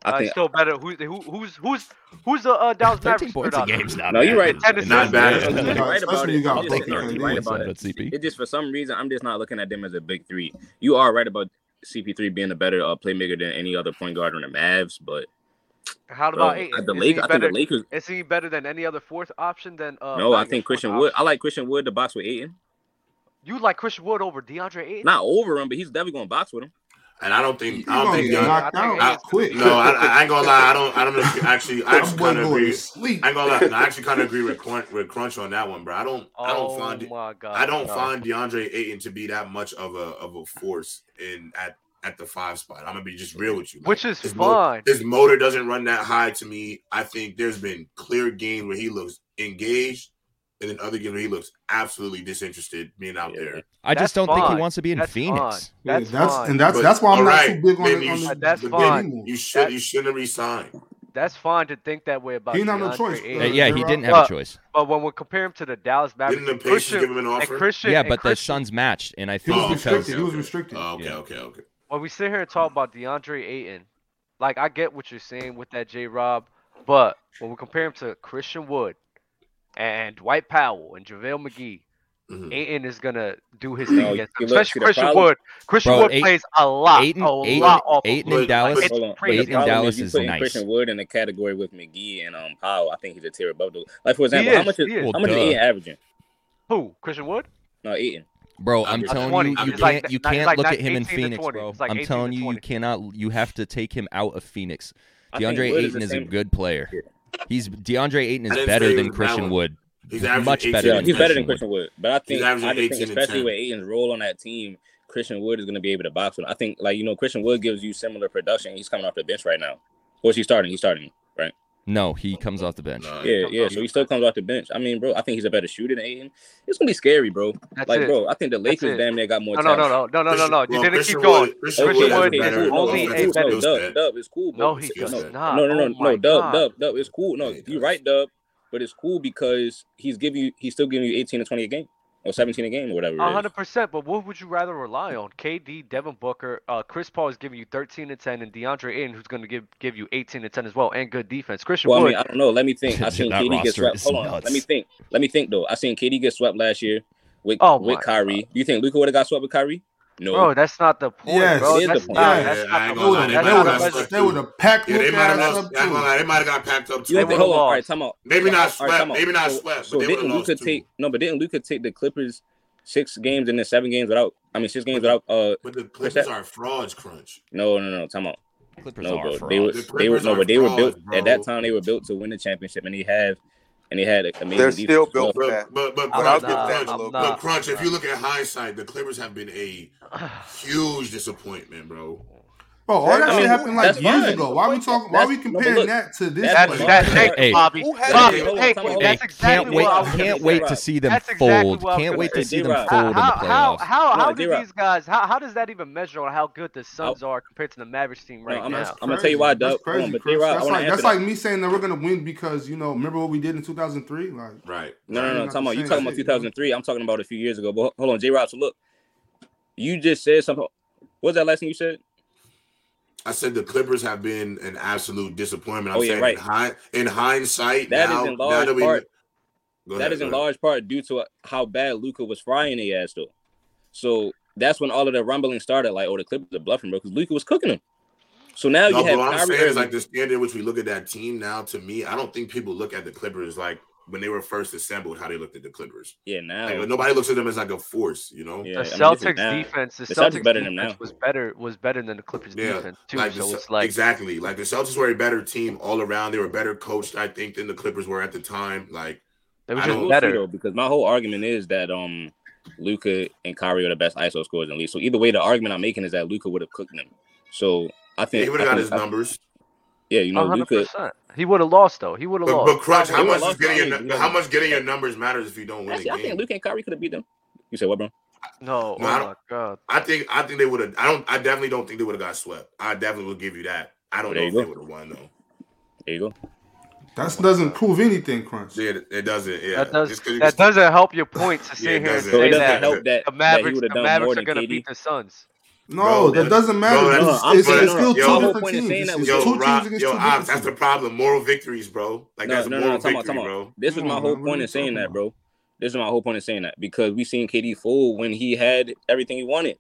I uh, still better. Who, who, who's who's who's the uh, Dallas Mavericks? Points a game's not no, bad. you're right. It's not bad. Yeah. You're right about it. Got just, right about it. CP. It just for some reason I'm just not looking at them as a big three. You are right about CP3 being a better uh, playmaker than any other point guard on the Mavs, but how uh, about bro, eight? the Lakers? I think the Lakers. Is he better than any other fourth option than? Uh, no, I think Christian Wood. Option. I like Christian Wood to box with Ayton. You like Christian Wood over DeAndre Ayton? Not over him, but he's definitely going to box with him. And I don't think I don't think young. Knocked out I, quick. No, I, I, ain't gonna lie. I don't. I don't actually. I actually kind of agree. I ain't gonna lie. No, I actually kind of agree with Crunch, with Crunch on that one, bro. I don't. Oh I don't oh find. God, I don't no. find DeAndre Ayton to be that much of a of a force in at at the five spot. I'm gonna be just real with you, which is his fine. Motor, his motor doesn't run that high to me. I think there's been clear game where he looks engaged and then other games he looks absolutely disinterested being out yeah. there. I that's just don't think he wants to be in that's Phoenix. That's, yeah, that's and that's but, that's why I'm right, not too big on, on, you, on that's the, fine. You should that's, you shouldn't resign. That's fine to think that way about. He didn't have a choice. Uh, yeah, he didn't have but, a choice. But when we compare him to the Dallas Mavericks, didn't the Christian, give him an offer? Christian, yeah, but Christian. the Suns matched, and I think he was restricted. He was oh, restricted. Oh, okay, okay, okay. When we sit here and talk about DeAndre Ayton, like I get what you're saying with that J. Rob, but when we compare him to Christian Wood, and Dwight Powell and JaVale McGee. Mm-hmm. Ayton is gonna do his thing against them. Especially Christian Wood. Christian Bro, Wood Ayton, plays a lot, Ayton, a Ayton, lot off Ayton of Dallas. Like, it's crazy. Ayton in Dallas is nice. Christian Wood in the category with McGee and um Powell. I think he's a tier above those. Like for example, is, how much is, is. How much duh. is Ayton averaging? Who Christian Wood? No, Ayton. Bro, I'm, telling 20. you, you it's can't, like, you can't like look at him in Phoenix, bro. Like I'm telling you, you cannot. You have to take him out of Phoenix. DeAndre Ayton is a good player. He's DeAndre Ayton is better than Christian. Wood. He's much better. Than he's Christian better than Christian Wood. Wood. But I think, I think especially with Ayton's role on that team, Christian Wood is going to be able to box with. I think, like you know, Christian Wood gives you similar production. He's coming off the bench right now. What's he starting? He's starting. No, he comes off the bench. No, yeah, yeah. So he still comes off the bench. I mean, bro, I think he's a better shooter than Ayton. It's gonna be scary, bro. That's like, it. bro, I think the Lakers damn near got more. No, talent. no, no, no, no, no, no. You didn't keep going. Christian Wood, is only a better. Dub, Dub, it's cool. Bro. No, he doesn't. No, no, oh no, no. Dub, Dub, Dub, it's cool. No, you're right, Dub. But it's cool because he's giving you, he's still giving you 18 to 20 a game or 17 a game or whatever. 100. percent But what would you rather rely on? KD, Devin Booker, uh, Chris Paul is giving you 13 to 10, and DeAndre Ayton, who's going to give give you 18 to 10 as well, and good defense. Christian well, I, mean, I don't know. Let me think. (laughs) I seen KD get swept. Hold nuts. on. Let me think. Let me think though. I seen KD get swept last year with oh with Kyrie. God. Do you think Luka would have got swept with Kyrie? No, bro, that's not the point. Yes, bro. That's, the point. Not, that's yeah, not the point. They would have packed. Yeah, they might have lost. They might have got packed up. Too. You hold on. All right, time out. Maybe not swept. Maybe not swept. So didn't Luka take? No, but didn't Luka take the Clippers? six games and then seven games without. I mean, six games without. Uh, but the Clippers are frauds, crunch. No, no, no. Time out. Clippers no, bro. They were, the they were, no, but they frauds, were built at that time. They were built to win the championship, and they have and they had an amazing. They're still defense. built for that. But but but, but, not, crunch, but crunch. If you look at hindsight, the Clippers have been a (sighs) huge disappointment, bro. Bro, all that I mean, shit happened like years fine. ago. Why are we talking? Why are we comparing look, that to this? That's, place? that's, that's hey, Bobby. Bobby, hey, that's exactly can't wait. What can't wait to see them fold. Can't wait to see them fold in the playoffs. How how how do these guys? How how does that even measure on how good the Suns are compared to the Mavericks team right now? I'm gonna tell you why, Doug. That's crazy. That's like me saying that we're gonna win because you know remember what we did in 2003. Like right? No, no, no. Talking about you talking about 2003. I'm talking about a few years ago. But hold on, J. Rob. So look, you just said something. What was that last thing you said? I said the Clippers have been an absolute disappointment. I'm oh, yeah, saying right. in, hi- in hindsight, that now, is in large that part. Ahead, that is in large part due to how bad Luka was frying the ass though. So that's when all of the rumbling started. Like, oh, the Clippers are bluffing, bro, because Luka was cooking them. So now no, you have. What I'm Kyrie saying is like the standard in which we look at that team now. To me, I don't think people look at the Clippers like when they were first assembled, how they looked at the Clippers. Yeah, now like, nobody looks at them as like a force, you know. Yeah, the Celtics defense, the, the Celtics, Celtics better than now. was better was better than the Clippers yeah, defense too. Like so the, it's like exactly like the Celtics were a better team all around. They were better coached, I think, than the Clippers were at the time. Like they were just better though, because my whole argument is that um Luka and Kyrie are the best ISO scorers in the league. So either way, the argument I'm making is that Luka would have cooked them. So I think yeah, he would have got his I, numbers. Yeah, you know, 100%. Luka he would have lost though. He would have lost. But Crutch, how much getting your, how much getting your numbers matters if you don't win? Actually, I think Luke and Kyrie could have beat them. You say what, bro? No, oh no oh my god. I think I think they would have. I don't. I definitely don't think they would have got swept. I definitely will give you that. I don't there know if go. they would have won though. There you go. That doesn't prove anything, Crunch. Yeah, it, doesn't. Yeah, that, does, that doesn't help your point to (laughs) sit yeah, here and say that, that the Mavericks, the Mavericks are going to beat the Suns. No, Bro, that that- doesn't matter. bro, because that's- I'm it's, saying- it's still yo, two my whole different teams. It's, that it's Yo, two teams Rob, against yo, two Ops, different that's the problem. Moral victories, bro. Like No, that's no, a no, moral no. Victory, time out. bro. This is my whole man, what are point you in saying that, bro. This is my whole point in saying that because we seen KD fold when he had everything he wanted.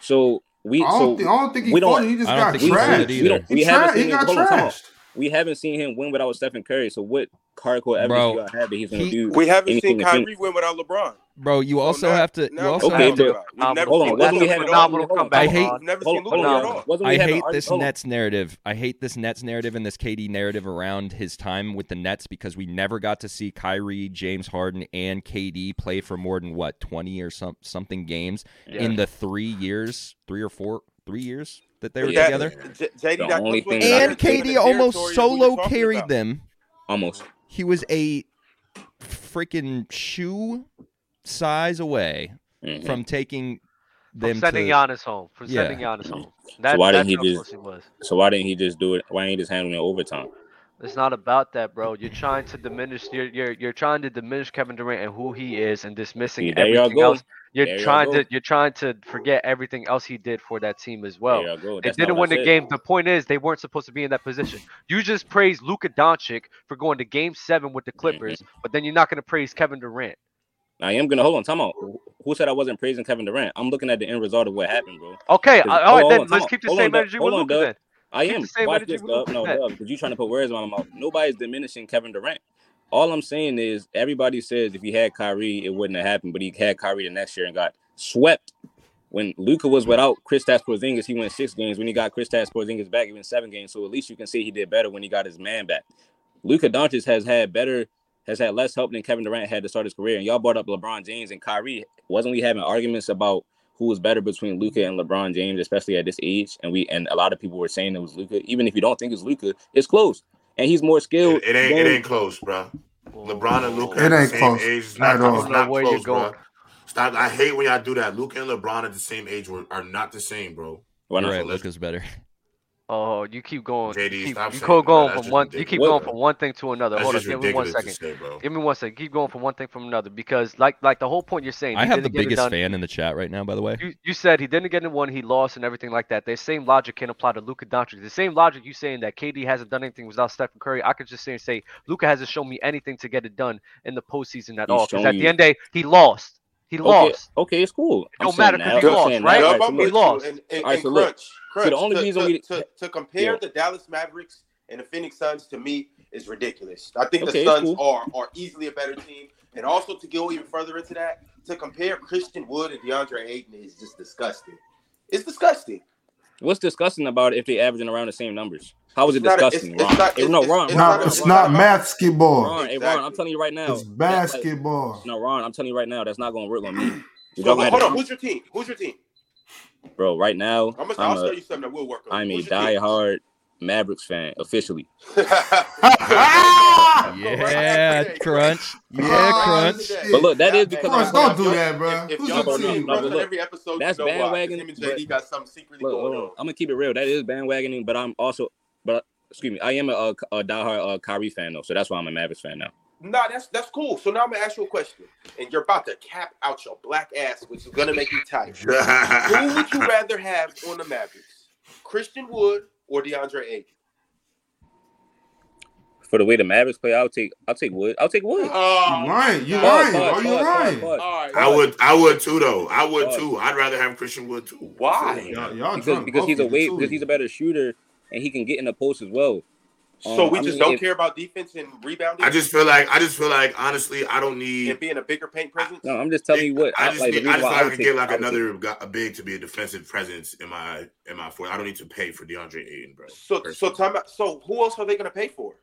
So we I don't, think, I don't think he we don't- fought. He just got think we, trashed. we don't we He, haven't tra- seen he him got hold on, trashed. we haven't seen him win without Stephen Curry. So what hardcore evidence Bro, do y'all have that he's gonna he- do? We haven't seen? Kyrie win without LeBron. Bro, you So also now- have to. You also Okay, have to. about it. We've Um, hold on, seen wasn't we win a all. phenomenal hold on, comeback? I hate- Ron. Never Hold seen on, hold on. at all. I hate this hold on. Nets narrative. I hate this Nets narrative and this KD narrative around his time with the Nets because we never got to see Kyrie, James Harden, and KD play for more than what twenty or some something games Yeah. in the three years, three or four, three years that they were That- together. J- JD, The only thing And can living in KD almost territory of who solo carried about. them. Almost. He was a freaking shoe size away Mhm. from taking From them sending to. Giannis home. From Yeah. sending Giannis home. That, why didn't he just- close he. So why didn't he just do it? Why ain't he just handling it overtime? It's not about that, bro. You're trying to diminish. You're you're you're trying to diminish Kevin Durant and who he is, and dismissing See, there y'all everything go. else. You're There y'all trying go. to you're trying to forget everything else he did for that team as well. There. They didn't win the said. game. The point is, they weren't supposed to be in that position. You just praised Luka Doncic for going to Game Seven with the Mm-hmm. Clippers, but then you're not going to praise Kevin Durant. I am gonna hold on. Time out. Who said I wasn't praising Kevin Durant? I'm looking at the end result of what happened, bro. Okay, all on, then on, let's out. keep the Hold same on, Doug. energy with on, Luka Doug. then. I Keep am. the Watch this, Dub. No. Dub, because you're trying to put words in my mouth. Nobody's diminishing Kevin Durant. All I'm saying is everybody says if he had Kyrie, it wouldn't have happened, but he had Kyrie the next year and got swept. When Luka was without Kristaps Porzingis, he went six games. When he got Kristaps Porzingis back, he went seven games. So at least you can see he did better when he got his man back. Luka Doncic has had better, has had less help than Kevin Durant had to start his career. And y'all brought up LeBron James and Kyrie. Wasn't we having arguments about who was better between Luka and LeBron James, especially at this age? And we and a lot of people were saying it was Luka. Even if you don't think it's Luka, it's close. And he's more skilled. It, it ain't. than- It ain't close, bro. LeBron and Luka It at the ain't same close age. It's at not, it's don't know not you're close, bro. Stop. I hate when y'all do that. Luka and LeBron at the same age were, are not the same, bro. Why You're not? right, let's- Luka's better. Oh, you keep going. JD, you keep, stop you saying going That's from just one. You keep What- going from one thing to another. That's Hold on, give me one ridiculous second. to say. Give me one second. Keep going from one thing from another because, like, like the whole point you're saying. I he have the didn't get it biggest fan in the chat right now, by the way. You, you said he didn't get in one, he lost, and everything like that. The same logic can apply to Luka Doncic. The same logic you saying that KD hasn't done anything without Stephen Curry. I could just say and say Luka hasn't shown me anything to get it done in the postseason at He's all. Because at the end day, he lost. He Okay, lost. okay, it's cool. It I'm don't saying matter 'cause now- he lost, saying right? now, Dub, so He look, lost. And, and, All right, and so look. crunch, crunch. the only to, reason to, we- to, to compare Yeah. the Dallas Mavericks and the Phoenix Suns to me is ridiculous. I think Okay, the Suns cool. are are easily a better team, and also to go even further into that, to compare Christian Wood and DeAndre Ayton is just disgusting. It's disgusting. What's disgusting about it if they're averaging around the same numbers? How is it It's not a- disgusting, it's- Ron? it's not- it's- no, it's- Ron, it's Ron, it's Ron, not basketball. Ron, hey, Ron, I'm telling you right now. It's that- like, basketball. no, Ron, I'm telling you right now, that's not gonna work on me. (clears throat) You're So, hold on, about- who's your team? Who's your team? bro. Right now, I'm gonna, I'm I'll a, tell you something that will work. On I'm you. a Who's your team? diehard Mavericks fan officially. (laughs) Yeah, crunch. Yeah, crunch. But look, that is because Crunch, I'm don't do that, bro. If, if Who's y'all your don't know, team? No, Crunch but look, every episode, that's you know why. 'cause Him and JD got something secretly Look, going hold on. on. I'm gonna keep it real. That is bandwagoning, but I'm also, but excuse me, I am a, a, a diehard uh, Kyrie fan though, so that's why I'm a Mavericks fan now. No, that's that's cool. So now I'm gonna ask you a question, and you're about to cap out your black ass, which is gonna make me tired. (laughs) Who would you rather have on the Mavericks, Christian Wood or DeAndre Ayton? For the way the Mavericks play, I'll take, I'll take Wood. I'll take Wood. Oh, you lying. You God. lying, Pause, bro. pause, You lying. pause, pause. All right. I would. I would too, though. I would Pause. too. I'd rather have Christian Wood too. Why? Y'all, y'all because drunk, because he's a of way because he's a better shooter and he can get in the post as well. So Um, we I just mean, don't if- care about defense and rebounding I just feel like. I just feel like honestly, I don't need. and being a bigger paint presence. No, I'm just telling you what. I I, just like need, I just why feel I like I would can get like I would take- another guy- a big to be a defensive presence in my in my four. I don't need to pay for DeAndre Ayton, bro. So so personally. time out. So who else are they gonna pay for?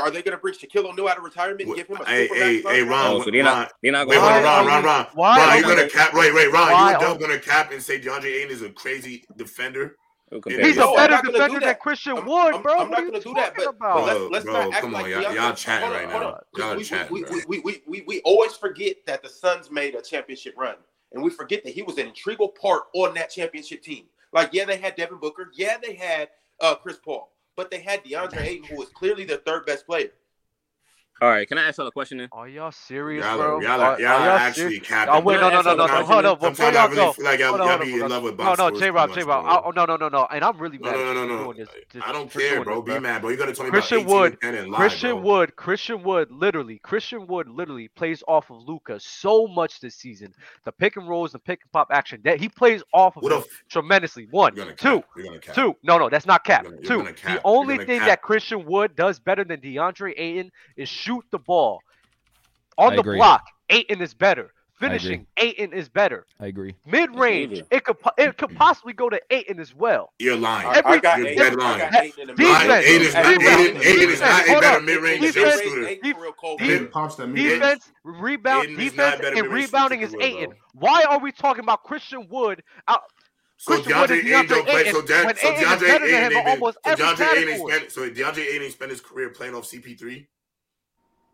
Are they gonna bring Shaquille O'Neal out of retirement and give him a Hey, super hey, hey. Ron, Oh, so they're not. They're not Wait, going. wait, Why Ron, are Ron, Ron, why Ron, are you gonna cap? Wait, wait, Ron, why you're Dub gonna cap and say DeAndre Ayton is a crazy defender? He's No, a I'm better not gonna do defender than. Christian I'm, Wood, I'm- bro. I'm what not gonna do that, talking but, about? but let's Bro, let's bro, not act come on, like y'all- DeAndre- y'all chatting right now. Y'all we, we, chatting, we, bro. we, we, we, we, we always forget that the Suns made a championship run, and we forget that he was an integral part on that championship team. Like, yeah, they had Devin Booker, yeah, they had uh, Chris Paul, but they had DeAndre Ayton, who was clearly the third best player. All right, can I ask y'all a question then? Are y'all serious, y'all bro? Y'all, are, y'all, y'all actually capping. Oh, wait, no, no, no, no, no. Hold up, Before y'all go. Feel like y'all, y'all be in love with No, no, J Rob, J Rob. Oh, no, no, no, no. And I'm really mad. No, no, no, no. This, this, I don't care, bro. Be mad, bro. You got to tell me Christian about Wood, and lie, Christian bro. Wood, Christian Wood, literally, Christian Wood literally plays off of Luka so much this season. The pick and rolls, the pick and pop action. That he plays off of him tremendously. One, two, two. No, no, that's not cap. Two. The only thing that Christian Wood does better than DeAndre Ayton is shoot the ball. On I the agree. block, Ayton is better. Finishing, Ayton is better. I agree. Mid range, it could it could possibly go to Ayton as well. You're lying. Every, I got every, Ayton. I got Ayton in. Ayton is not is not a better mid range defense shooter. Defense, rebound, defense, and rebounding is Ayton. Why are we talking about Christian Wood out? So DeAndre Ayton don't. So, Dan, so DeAndre Ayton, almost so DeAndre Ayton, so DeAndre Ayton spent his career playing off CP3.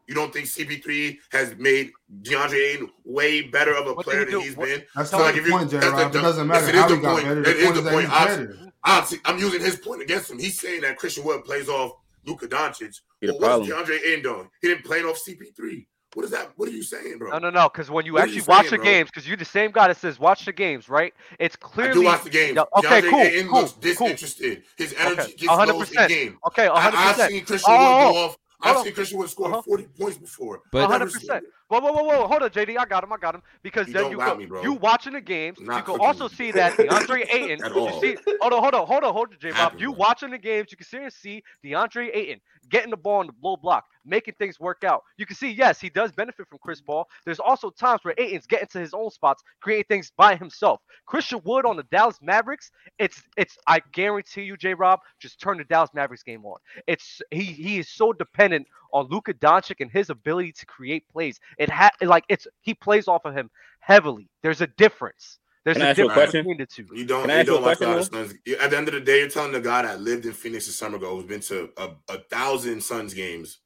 You don't think CP3 has made DeAndre Ayton way better of a what player than he's what? been? That's so not like the point, Jerry. It doesn't matter. Yes, it is the point. Better. It is the point. I'm using his point against him. He's saying that Christian Wood plays off Luka Doncic. Well, what's DeAndre Ayton doing? He didn't play off CP3. What is that? What are you saying, bro? No, no, no. Because when you what actually you watch saying, the bro? games, because you're the same guy that says watch the games, right? It's clearly. I do watch the games. Okay, DeAndre cool. Ayton cool, looks disinterested. Cool. His energy okay, gets 100%. low in game. Okay, 100%. I, have seen Christian oh, Wood go oh, oh, oh. off I've Christian would score uh-huh. 40 points before. But 100%. Whoa, whoa, whoa, whoa. Hold on, JD. I got him. I got him. Because you then you go, me, you watching the games, Not you can also me. see that (laughs) DeAndre Ayton. you see, hold on, hold on, hold on, hold on, J Bob. You watching the games, you can seriously see DeAndre Ayton getting the ball on the low block, making things work out. You can see, yes, he does benefit from Chris Paul. There's also times where Ayton's getting to his own spots, creating things by himself. Christian Wood on the Dallas Mavericks, it's it's I guarantee you, J Rob, just turn the Dallas Mavericks game on. It's he he is so dependent on Luka Doncic and his ability to create plays. It ha like it's he plays off of him heavily. There's a difference. There's Can a difference question? between the two. You don't, Can you don't like a lot of Suns. At the end of the day, you're telling the guy that lived in Phoenix a summer ago, who's been to a, a thousand Suns games.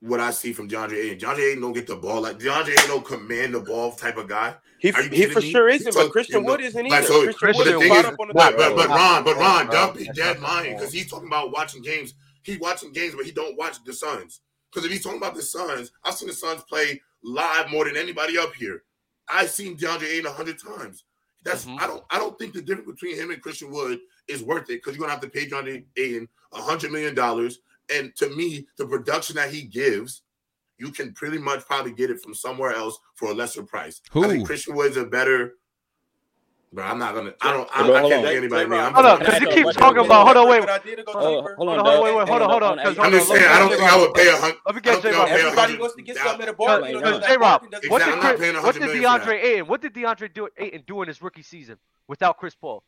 What I see from DeAndre Ayton, DeAndre Ayton don't get the ball like DeAndre Ayton don't command the ball type of guy. He, he for me? sure isn't, but Christian Wood isn't like. So Christian, Christian Wood is, is but, but, but, but Ron, but Ron, don't be dead lying because he's talking about watching games. He watching games, but he don't watch the Suns. Because if he's talking about the Suns, I've seen the Suns play live more than anybody up here. I've seen DeAndre Ayton a hundred times. That's mm-hmm. I don't I don't think the difference between him and Christian Wood is worth it because you're gonna have to pay DeAndre Ayton a hundred million dollars. And to me, the production that he gives, you can pretty much probably get it from somewhere else for a lesser price. Who? I think Christian Wood's a better but I'm not gonna. I don't. I, bro, I can't take anybody. Bro, hold on, because you keep talking about. Hold on, wait. Hold on, hold on, wait, wait, hold on, hold on. I'm just saying, I don't think I would pay a hundred. Let me get J Rob. Everybody wants to get something at a bar. J Rob, what did what did DeAndre Ayton? What did DeAndre do Ayton do in his rookie season without Chris Paul?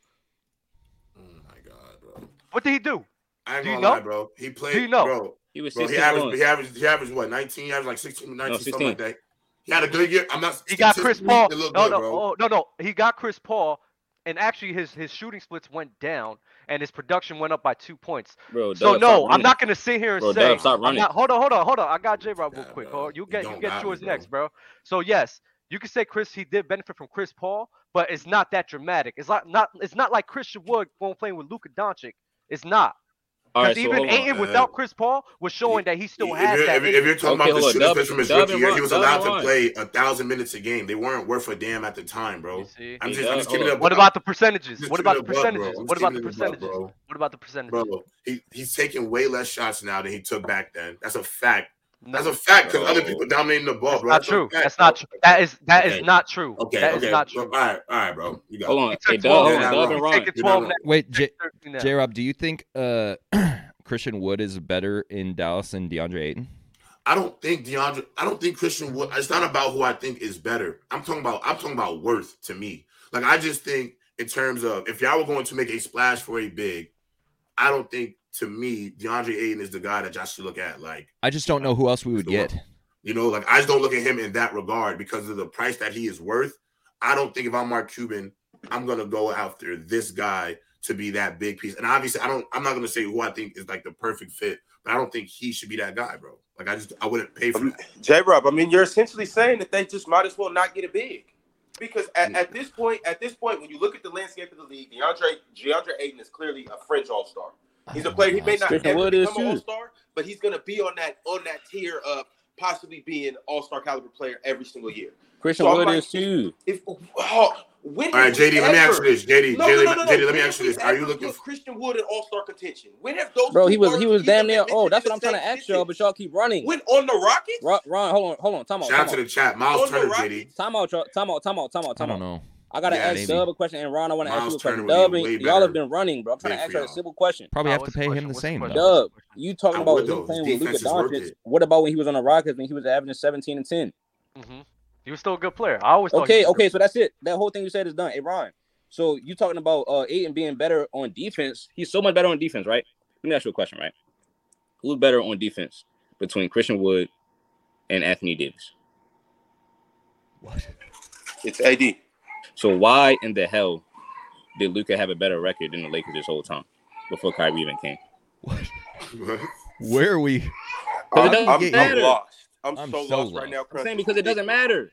Oh my god, bro. What did he do? I ain't do you know? Lie, bro. He played. Do you know? He was. sixteen. he averaged. He averaged. He averaged what? 19. He averaged like 16, 19, something like that. He had a good year. I'm not. He got Chris Paul. No, good, no, oh, no, no. He got Chris Paul, and actually his his shooting splits went down, and his production went up by two points. Bro, so Dub, no, I'm not gonna sit here and bro, say. Dub, stop running. Not, hold on, hold on, hold on. I got J Rob real quick. Bro, you get you get yours me, next, bro. So yes, you could say Chris he did benefit from Chris Paul, but it's not that dramatic. It's not not it's not like Christian Wood when playing with Luka Doncic. It's not. Because right, even so Ayton without Chris Paul was showing that he still has that. If, if you're talking okay, about the shooting from his rookie year, he was allowed to play a thousand minutes a game. They weren't worth a damn at the time, bro. I'm just, I'm just keeping up. What about the percentages? What about the percentages? What about the percentages? What about the percentages? Bro, he, he's taking way less shots now than he took back then. That's a fact. That's a fact because other people dominating the ball, That's bro. Not true. That's not true. That is that okay. is not true. Okay, that okay. not true. All right, all right, bro. You got hold on. Hey, Wait, J. J. Rob, do you think uh, (clears throat) Christian Wood is better in Dallas than DeAndre Ayton? I don't think DeAndre. I don't think Christian Wood. It's not about who I think is better. I'm talking about. I'm talking about worth to me. Like I just think in terms of if y'all were going to make a splash for a big, I don't think to me, DeAndre Ayton is the guy that I should look at. Like, I just don't know who else we would get. You know, like I just don't look at him in that regard because of the price that he is worth. I don't think if I'm Mark Cuban, I'm gonna go after this guy to be that big piece. And obviously, I don't. I'm not gonna say who I think is like the perfect fit, but I don't think he should be that guy, bro. Like I just I wouldn't pay for um, that. J. Rob, I mean, you're essentially saying that they just might as well not get a big. Because at, mm. at this point, at this point, when you look at the landscape of the league, DeAndre DeAndre Ayton is clearly a fringe all star. He's a player. He may not ever become an. All Star, but he's gonna be on that on that tier of possibly being All Star caliber player every single year. Christian So I'm Wood like- is too. If oh, oh, when All right, have we JD, let me ask you this. JD, No, JD, no, no, no, no. JD, let me When ask you this. Are you looking for Christian Wood in All Star contention? When have those? Bro, he was he was damn near. Oh, that's what I'm trying to ask y'all, but y'all keep running. When on the Rockets? Ron, Ron, hold on, hold on, time out, Shout out to the chat. Miles Turner, JD. time out, y'all, time out, time out, time out, I don't know. I gotta Yeah, ask maybe. Dub a question, and Ron, I want to ask you a question. Turner Dub, be and y'all have been running, bro. I'm trying to ask for you a simple question. Probably have to pay him the same. Dub, you talking about him playing with Luka defense is worth Doncic? What about when he was on the Rockets and he was averaging 17 and 10? hmm He was still a good player. I always Okay, okay, so that's it. That whole thing you said is done. Hey, Ron. So you talking about uh Ayton being better on defense? He's so much better on defense, right? Let me ask you a question, right? Who's better on defense between Christian Wood and Anthony Davis? What? It's AD. So why in the hell did Luka have a better record than the Lakers this whole time before Kyrie even came? What? What? Where are we? Because it I'm, doesn't I'm, get I'm lost. I'm, I'm so, so lost, right lost. now. I'm saying because it doesn't matter.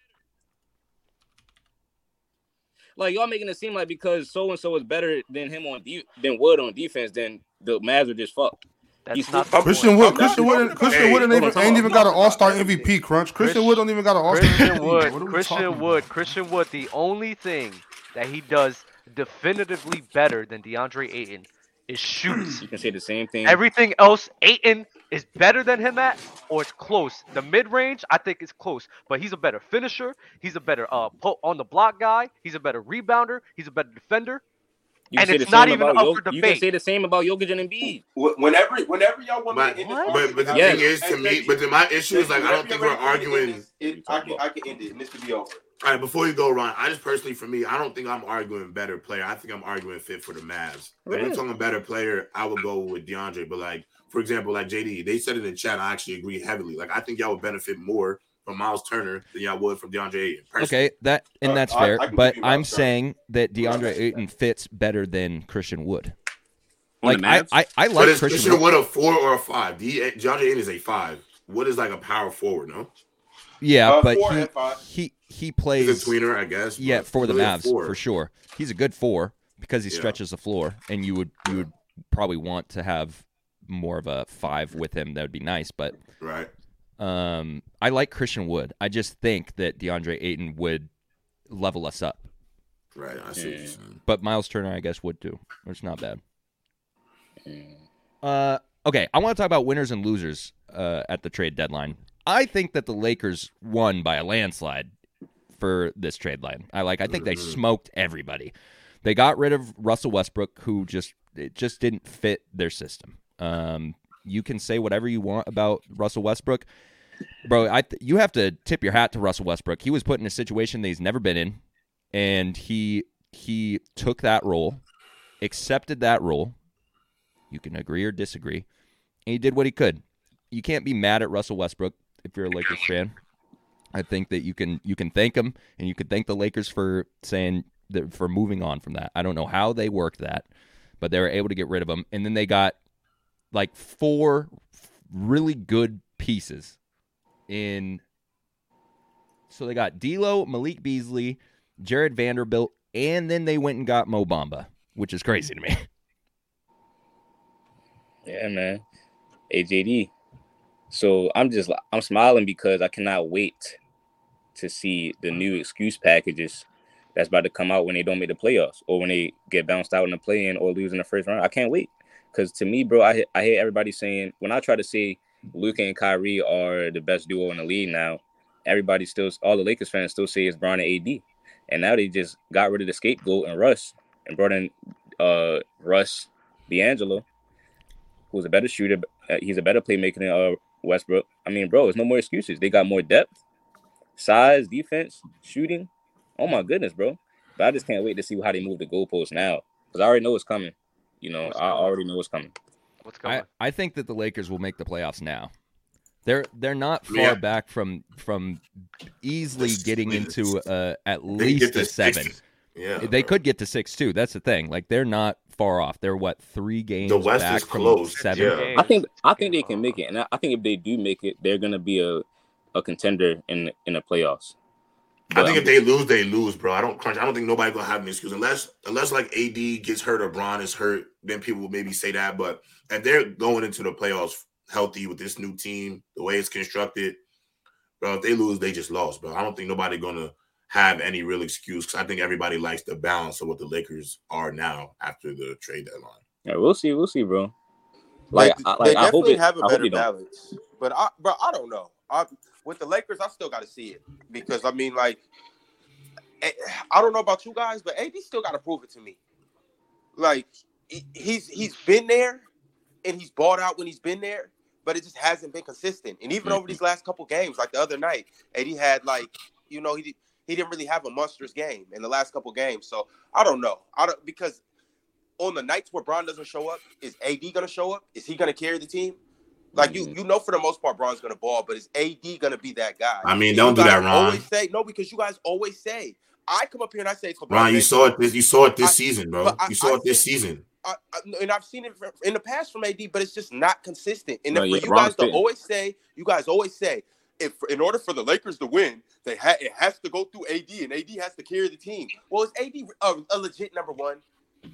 Like y'all making it seem like because so and so is better than him on de- than Wood on defense, then the Mavs are just fucked. That's He's not Christian. Wood, Christian Wood, about- Christian Wood ain't even ain't even got an All Star MVP. Crunch. Christian Chris- Wood don't even got an All Star Christian MVP. Wood, What are Christian Wood. Christian Wood. The only thing that he does definitively better than DeAndre Ayton is shoots. You can say the same thing. Everything else, Ayton is better than him at, or it's close. The mid range, I think it's close, but he's a better finisher. He's a better uh on the block guy. He's a better rebounder. He's a better defender. You can and say it's the not same even about up Jok- for You can say the same about Jokic and Embiid. Whenever, whenever y'all want But, to end this but, but the Yes. thing is, to Hey, me, but then my issue is like I don't think we're whenever you're ready for me to end arguing. it- I can, I can end it, and this could be over. All right, before you go, Ron, I just personally, for me, I don't think I'm arguing better player. I think I'm arguing fit for the Mavs. If Really? you're talking better player, I would go with DeAndre. But like, for example, like JD, they said it in chat. I actually agree heavily. Like, I think y'all would benefit more from Miles Turner than y'all would from DeAndre Ayton. personally. Okay, that and Uh, that's I- fair. I can but give you Miles I'm Turner. saying that DeAndre Ayton fits better than Christian Wood. On Like the I, I, I But like is Christian Christian Wood. Wood a four or a five? D- DeAndre Ayton is a five. Wood is like a power forward, no? Yeah, Uh, but four he, he he He's a plays tweener, I guess. yeah for the really Mavs for sure. He's a good four because he Yeah. stretches the floor, and you would you would probably want to have more of a five with him. That would be nice, but Right. Um, I like Christian Wood. I just think that DeAndre Ayton would level us up, Right. I see you're Yeah. but Miles Turner I guess would too. It's not bad. Uh, okay, I want to talk about winners and losers uh, at the trade deadline. I think that the Lakers won by a landslide for this trade line. I like. I think they Mhm. smoked everybody. They got rid of Russell Westbrook, who just it just didn't fit their system. Um, you can say whatever you want about Russell Westbrook, bro. I th- you have to tip your hat to Russell Westbrook. He was put in a situation that he's never been in, and he he took that role, accepted that role. You can agree or disagree, and he did what he could. You can't be mad at Russell Westbrook if you're a Lakers fan. I think that you can you can thank him and you can thank the Lakers for saying that for moving on from that. I don't know how they worked that, but they were able to get rid of him, and then they got like four really good pieces in. So they got D'Lo, Malik Beasley, Jarred Vanderbilt, and then they went and got Mo Bamba, which is crazy to me. (laughs) Yeah, man. AJD. So I'm just I'm smiling because I cannot wait to see the new excuse packages that's about to come out when they don't make the playoffs or when they get bounced out in the play-in or lose in the first round. I can't wait because to me, bro, I I hear everybody saying when I try to say Luka and Kyrie are the best duo in the league now, everybody still all the Lakers fans still say it's Bron and AD, and now they just got rid of the scapegoat and Russ and brought in uh Russ D'Angelo who's a better shooter. Uh, he's a better playmaker than uh, Westbrook. I mean, bro, it's no more excuses. They got more depth, size, defense, shooting. Oh my goodness, bro. But I just can't wait to see how they move the goalposts now because I already know it's coming. You know, I already know it's coming. What's going? I, I think that the Lakers will make the playoffs now. They're they're not far Yeah. back from from easily This- getting this- into uh, at least get a seven. six. Yeah. They could get to six too. That's the thing. Like they're not far off. They're what three games The West back is from close. seven. Yeah. I think I think they can make it, and I, I think if they do make it, they're gonna be a, a contender in in the playoffs. I But think I'm- if they lose, they lose, bro. I don't crunch. I don't think nobody gonna have an excuse unless unless like AD gets hurt or Bron is hurt. Then people will maybe say that. But if they're going into the playoffs healthy with this new team, the way it's constructed, bro, if they lose, they just lost, bro. I don't think nobody gonna have any real excuse because I think everybody likes the balance of what the Lakers are now after the trade deadline. yeah, we'll see, we'll see, bro. Like, Like, I, they like I hope definitely it, have a I better they don't. balance. But I, bro, I don't know. I, with the Lakers, I still got to see it because I mean, like, eh, I don't know about you guys, but AD still got to prove it to me. Like, he- he's he's been there, and he's bought out when he's been there, but it just hasn't been consistent. And even over these last couple games, like the other night, AD had like, you know, he he didn't really have a monstrous game in the last couple games. So I don't know. I don't because on the nights where Bron doesn't show up, is AD gonna show up? Is he gonna carry the team? Like you, you know, for the most part, Bron's gonna ball, but is AD gonna be that guy? I mean, don't you do that, Ron. Always say no because you guys always say. I come up here and I say it's LeBron Ron, you saw it. This, you saw it this I- season, bro. I- you saw I it this think- season. I, I, and I've seen it in the past from AD, but it's just not consistent. And No, then yeah, for you Ron's guys to always say, you guys always say, if in order for the Lakers to win, they ha- it has to go through AD, and AD has to carry the team. Well, is AD a, a legit number one?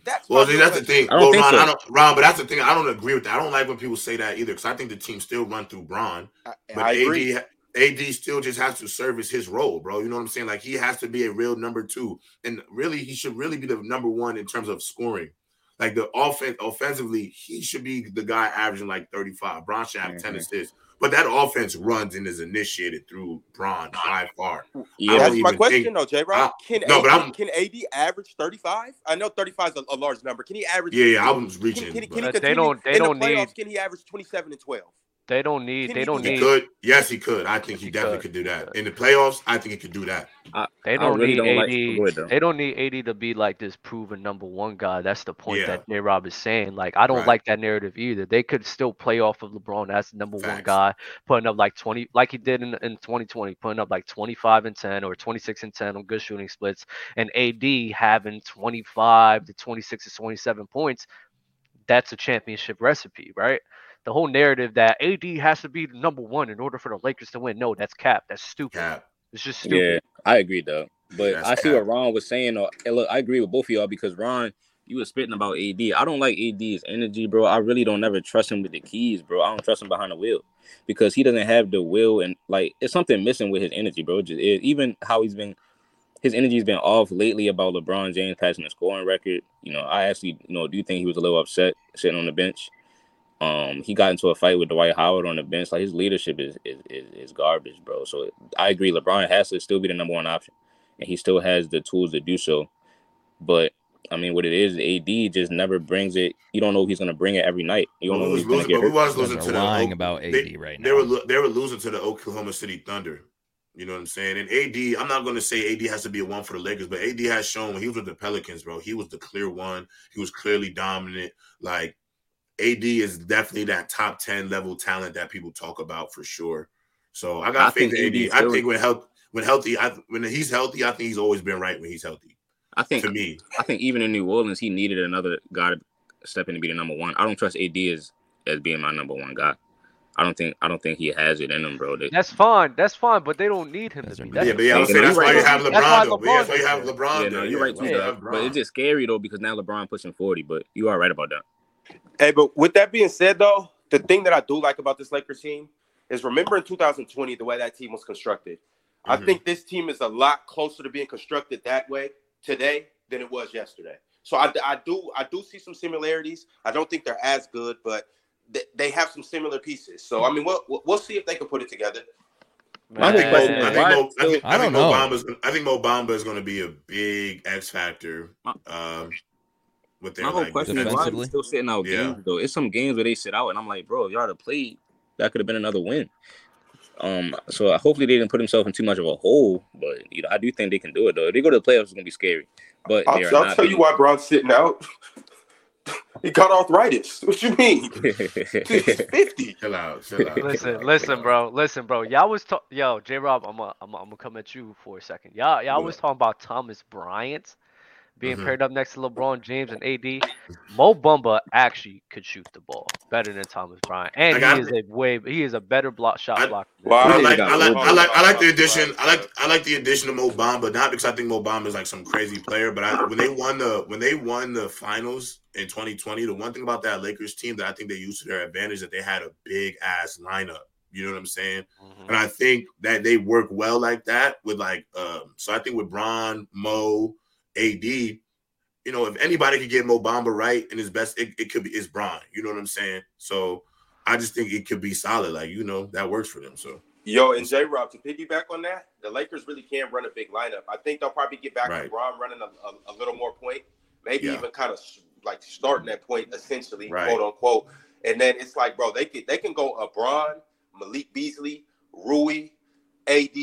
That's Well, see, that's the thing. I don't Well, think Ron, so. I don't, Ron, but that's the thing. I don't agree with that. I don't like when people say that either because I think the team still run through Bron, I, but I agree. AD, AD still just has to service his role, bro. You know what I'm saying? Like he has to be a real number two, and really, he should really be the number one in terms of scoring. Like the offense, offensively, he should be the guy averaging like 35. Bron should have 10 Mhm. assists, but that offense runs and is initiated through Bron by far. Yeah, That's my question, think- though, J. Rob. Can no, AD, but I'm- can AD average thirty five? I know thirty five is a, a large number. Can he average? Yeah, yeah, I was reaching. can, can, but- he But they don't- they in don't the playoffs? need- Can he average twenty seven and twelve? They don't need. They don't he need. could. Yes, he could. I think Yes, he he definitely could. could do that. In the playoffs, I think he could do that. They don't really need don't like. AD. Go ahead, though. They don't need AD to be like this proven number one guy. That's the point Yeah. that J Rob is saying. Like, I don't Right. like that narrative either. They could still play off of LeBron as the number one guy, putting up like 20, like he did in, in 2020, putting up like 25 and 10 or 26 and 10 on good shooting splits, and AD having 25 to 26 to 27 points. That's a championship recipe, right? The whole narrative that AD has to be the number one in order for the Lakers to win. No, that's cap. That's stupid. Cap. It's just stupid. Yeah, I agree though. But That's I see cap. what Ron was saying. Though. And look, I agree with both of y'all because Ron, you was spitting about AD. I don't like AD's energy, bro. I really don't ever trust him with the keys, bro. I don't trust him behind the wheel because he doesn't have the will and like it's something missing with his energy, bro. Just it, even how he's been, his energy's been off lately about LeBron James passing the scoring record. You know, I actually, you know, do think he was a little upset sitting on the bench. Um, he got into a fight with Dwight Howard on the bench. Like his leadership is is, is, is garbage, bro. So I agree. LeBron has to still be the number one option, and he still has the tools to do so. But I mean, what it is, AD just never brings it. You don't know if he's gonna bring it every night. You don't But know we if was he's gonna losing, get but we hurt. was You guys losing are to lying Oak- about AD they, right They were now. lo- they were losing to the Oklahoma City Thunder. You know what I'm saying? And AD, I'm not going to say AD has to be a one for the Lakers, but AD has shown when he was with the Pelicans, bro, he was the clear one. He was clearly dominant. Like AD is definitely that top 10 level talent that people talk about for sure. So I got I faith think in AD AD. I think when health when healthy, I, when he's healthy, I think he's always been right when he's healthy. I think To me, I think even in New Orleans, he needed another guy to step in to be the number one. I don't trust AD as as being my number one guy. I don't think I don't think he has it in him, bro. They- That's fine. That's fine. But they don't need him to be. That's yeah, but yeah, I'm saying that's why you That's have why LeBron yeah, that's why LeBron you have. LeBron. yeah, no, you're Yeah, right too, why you though. have But it's just scary though because now LeBron pushing forty. But you are right about that. Hey, but with that being said, though, the thing that I do like about this Lakers team is remember in 2020 the way that team was constructed. I Mhm. think this team is a lot closer to being constructed that way today than it was yesterday. So I, I do I do see some similarities. I don't think they're as good, but they, they have some similar pieces. So I mean, we'll we'll- we'll see if they can put it together. I think, Mo, I is, think, Mo, I think, I I think Mo. Bamba's, I think Mo Bamba is going to be a big X factor. My- Um, with their My whole like, question is why defensively? are they still sitting out Yeah. games though? It's some games where they sit out, and I'm like, bro, if y'all had played, that could have been another win. Um, so hopefully they didn't put themselves in too much of a hole, but you know, I do think they can do it though. If they go to the playoffs, it's gonna be scary. But I'll, I'll not tell you why Bron's sitting out. (laughs) he got arthritis. What you mean? (laughs) 50. Chill out, chill out. Listen, listen, bro. Listen, bro. Y'all was talk. Yo, J. Rob, I'm gonna I'm I'm gonna come at you for a second. Y'all, y'all was talking about Thomas Bryant being Mhm. paired up next to LeBron James and AD, Mo Bamba actually could shoot the ball better than Thomas Bryant, and he I- is a way he is a better block shot I- blocker. than Wow. I like, I like, I like, I like the addition. I like, I like the addition of Mo Bamba, not because I think Mo Bamba is like some crazy player, but I, when they won the when they won the finals in 2020, the one thing about that Lakers team that I think they used to their advantage that they had a big ass lineup. You know what I'm saying? Mhm. And I think that they work well like that with like um so I think with Bron, Mo, AD, you know, if anybody could get Mo Bamba right in his best, it, it could be it's Bron. You know what I'm saying? So I just think it could be solid. Like, you know, that works for them. So Yo, and J Rob, to piggyback on that, the Lakers really can run a big lineup. I think they'll probably get back Right. to Bron running a, a, a little more point, maybe Yeah. even kind of like starting that point essentially, Right. quote unquote. And then it's like, bro, they could they can go a Bron, Malik Beasley, Rui, AD,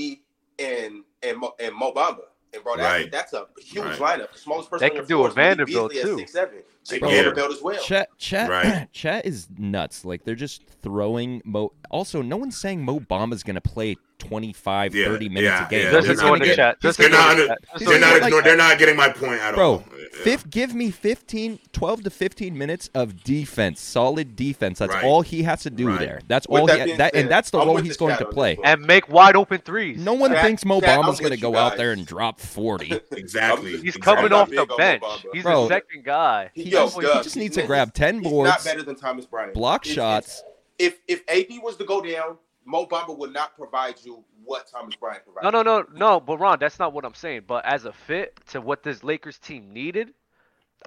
and and Mo, and Mo Bamba. And bro, that's, Right. that's a huge Right. lineup. The smallest person They on could your do floor a Vanderbilt, Beasley too. at six seven. Jake Bro, Vanderbilt as well. Chat, chat, Right. (clears throat) chat is nuts. Like they're just throwing Mo. Also, no one's saying Mo Bamba's going to play 25, Yeah, 30 minutes yeah, a game. yeah. Just they're not gonna get- chat. They're not the under- chat. Just they're not the ignoring, chat. they're not getting my point at Bro, all. Fifth, give me 15, 12 to 15 minutes of defense, solid defense. That's Right. all he has to do Right. there. That's With all that he being that, and that's the I'm role he's the going to play. and make wide open threes. No one Chat- thinks Mo chat, I'm Bamba's going to go you out there and drop 40. (laughs) Exactly. He's exactly. coming off the bench. He's Bro, the second guy. He, He yo, just- he Doug, just needs he's- to grab 10 he's boards, not better than Thomas Bryant. block It's- shots. If if AD was to go down, Mo Bamba would not provide you what Thomas Bryant provided. No, no, no, no. But Ron, that's not what I'm saying. But as a fit to what this Lakers team needed,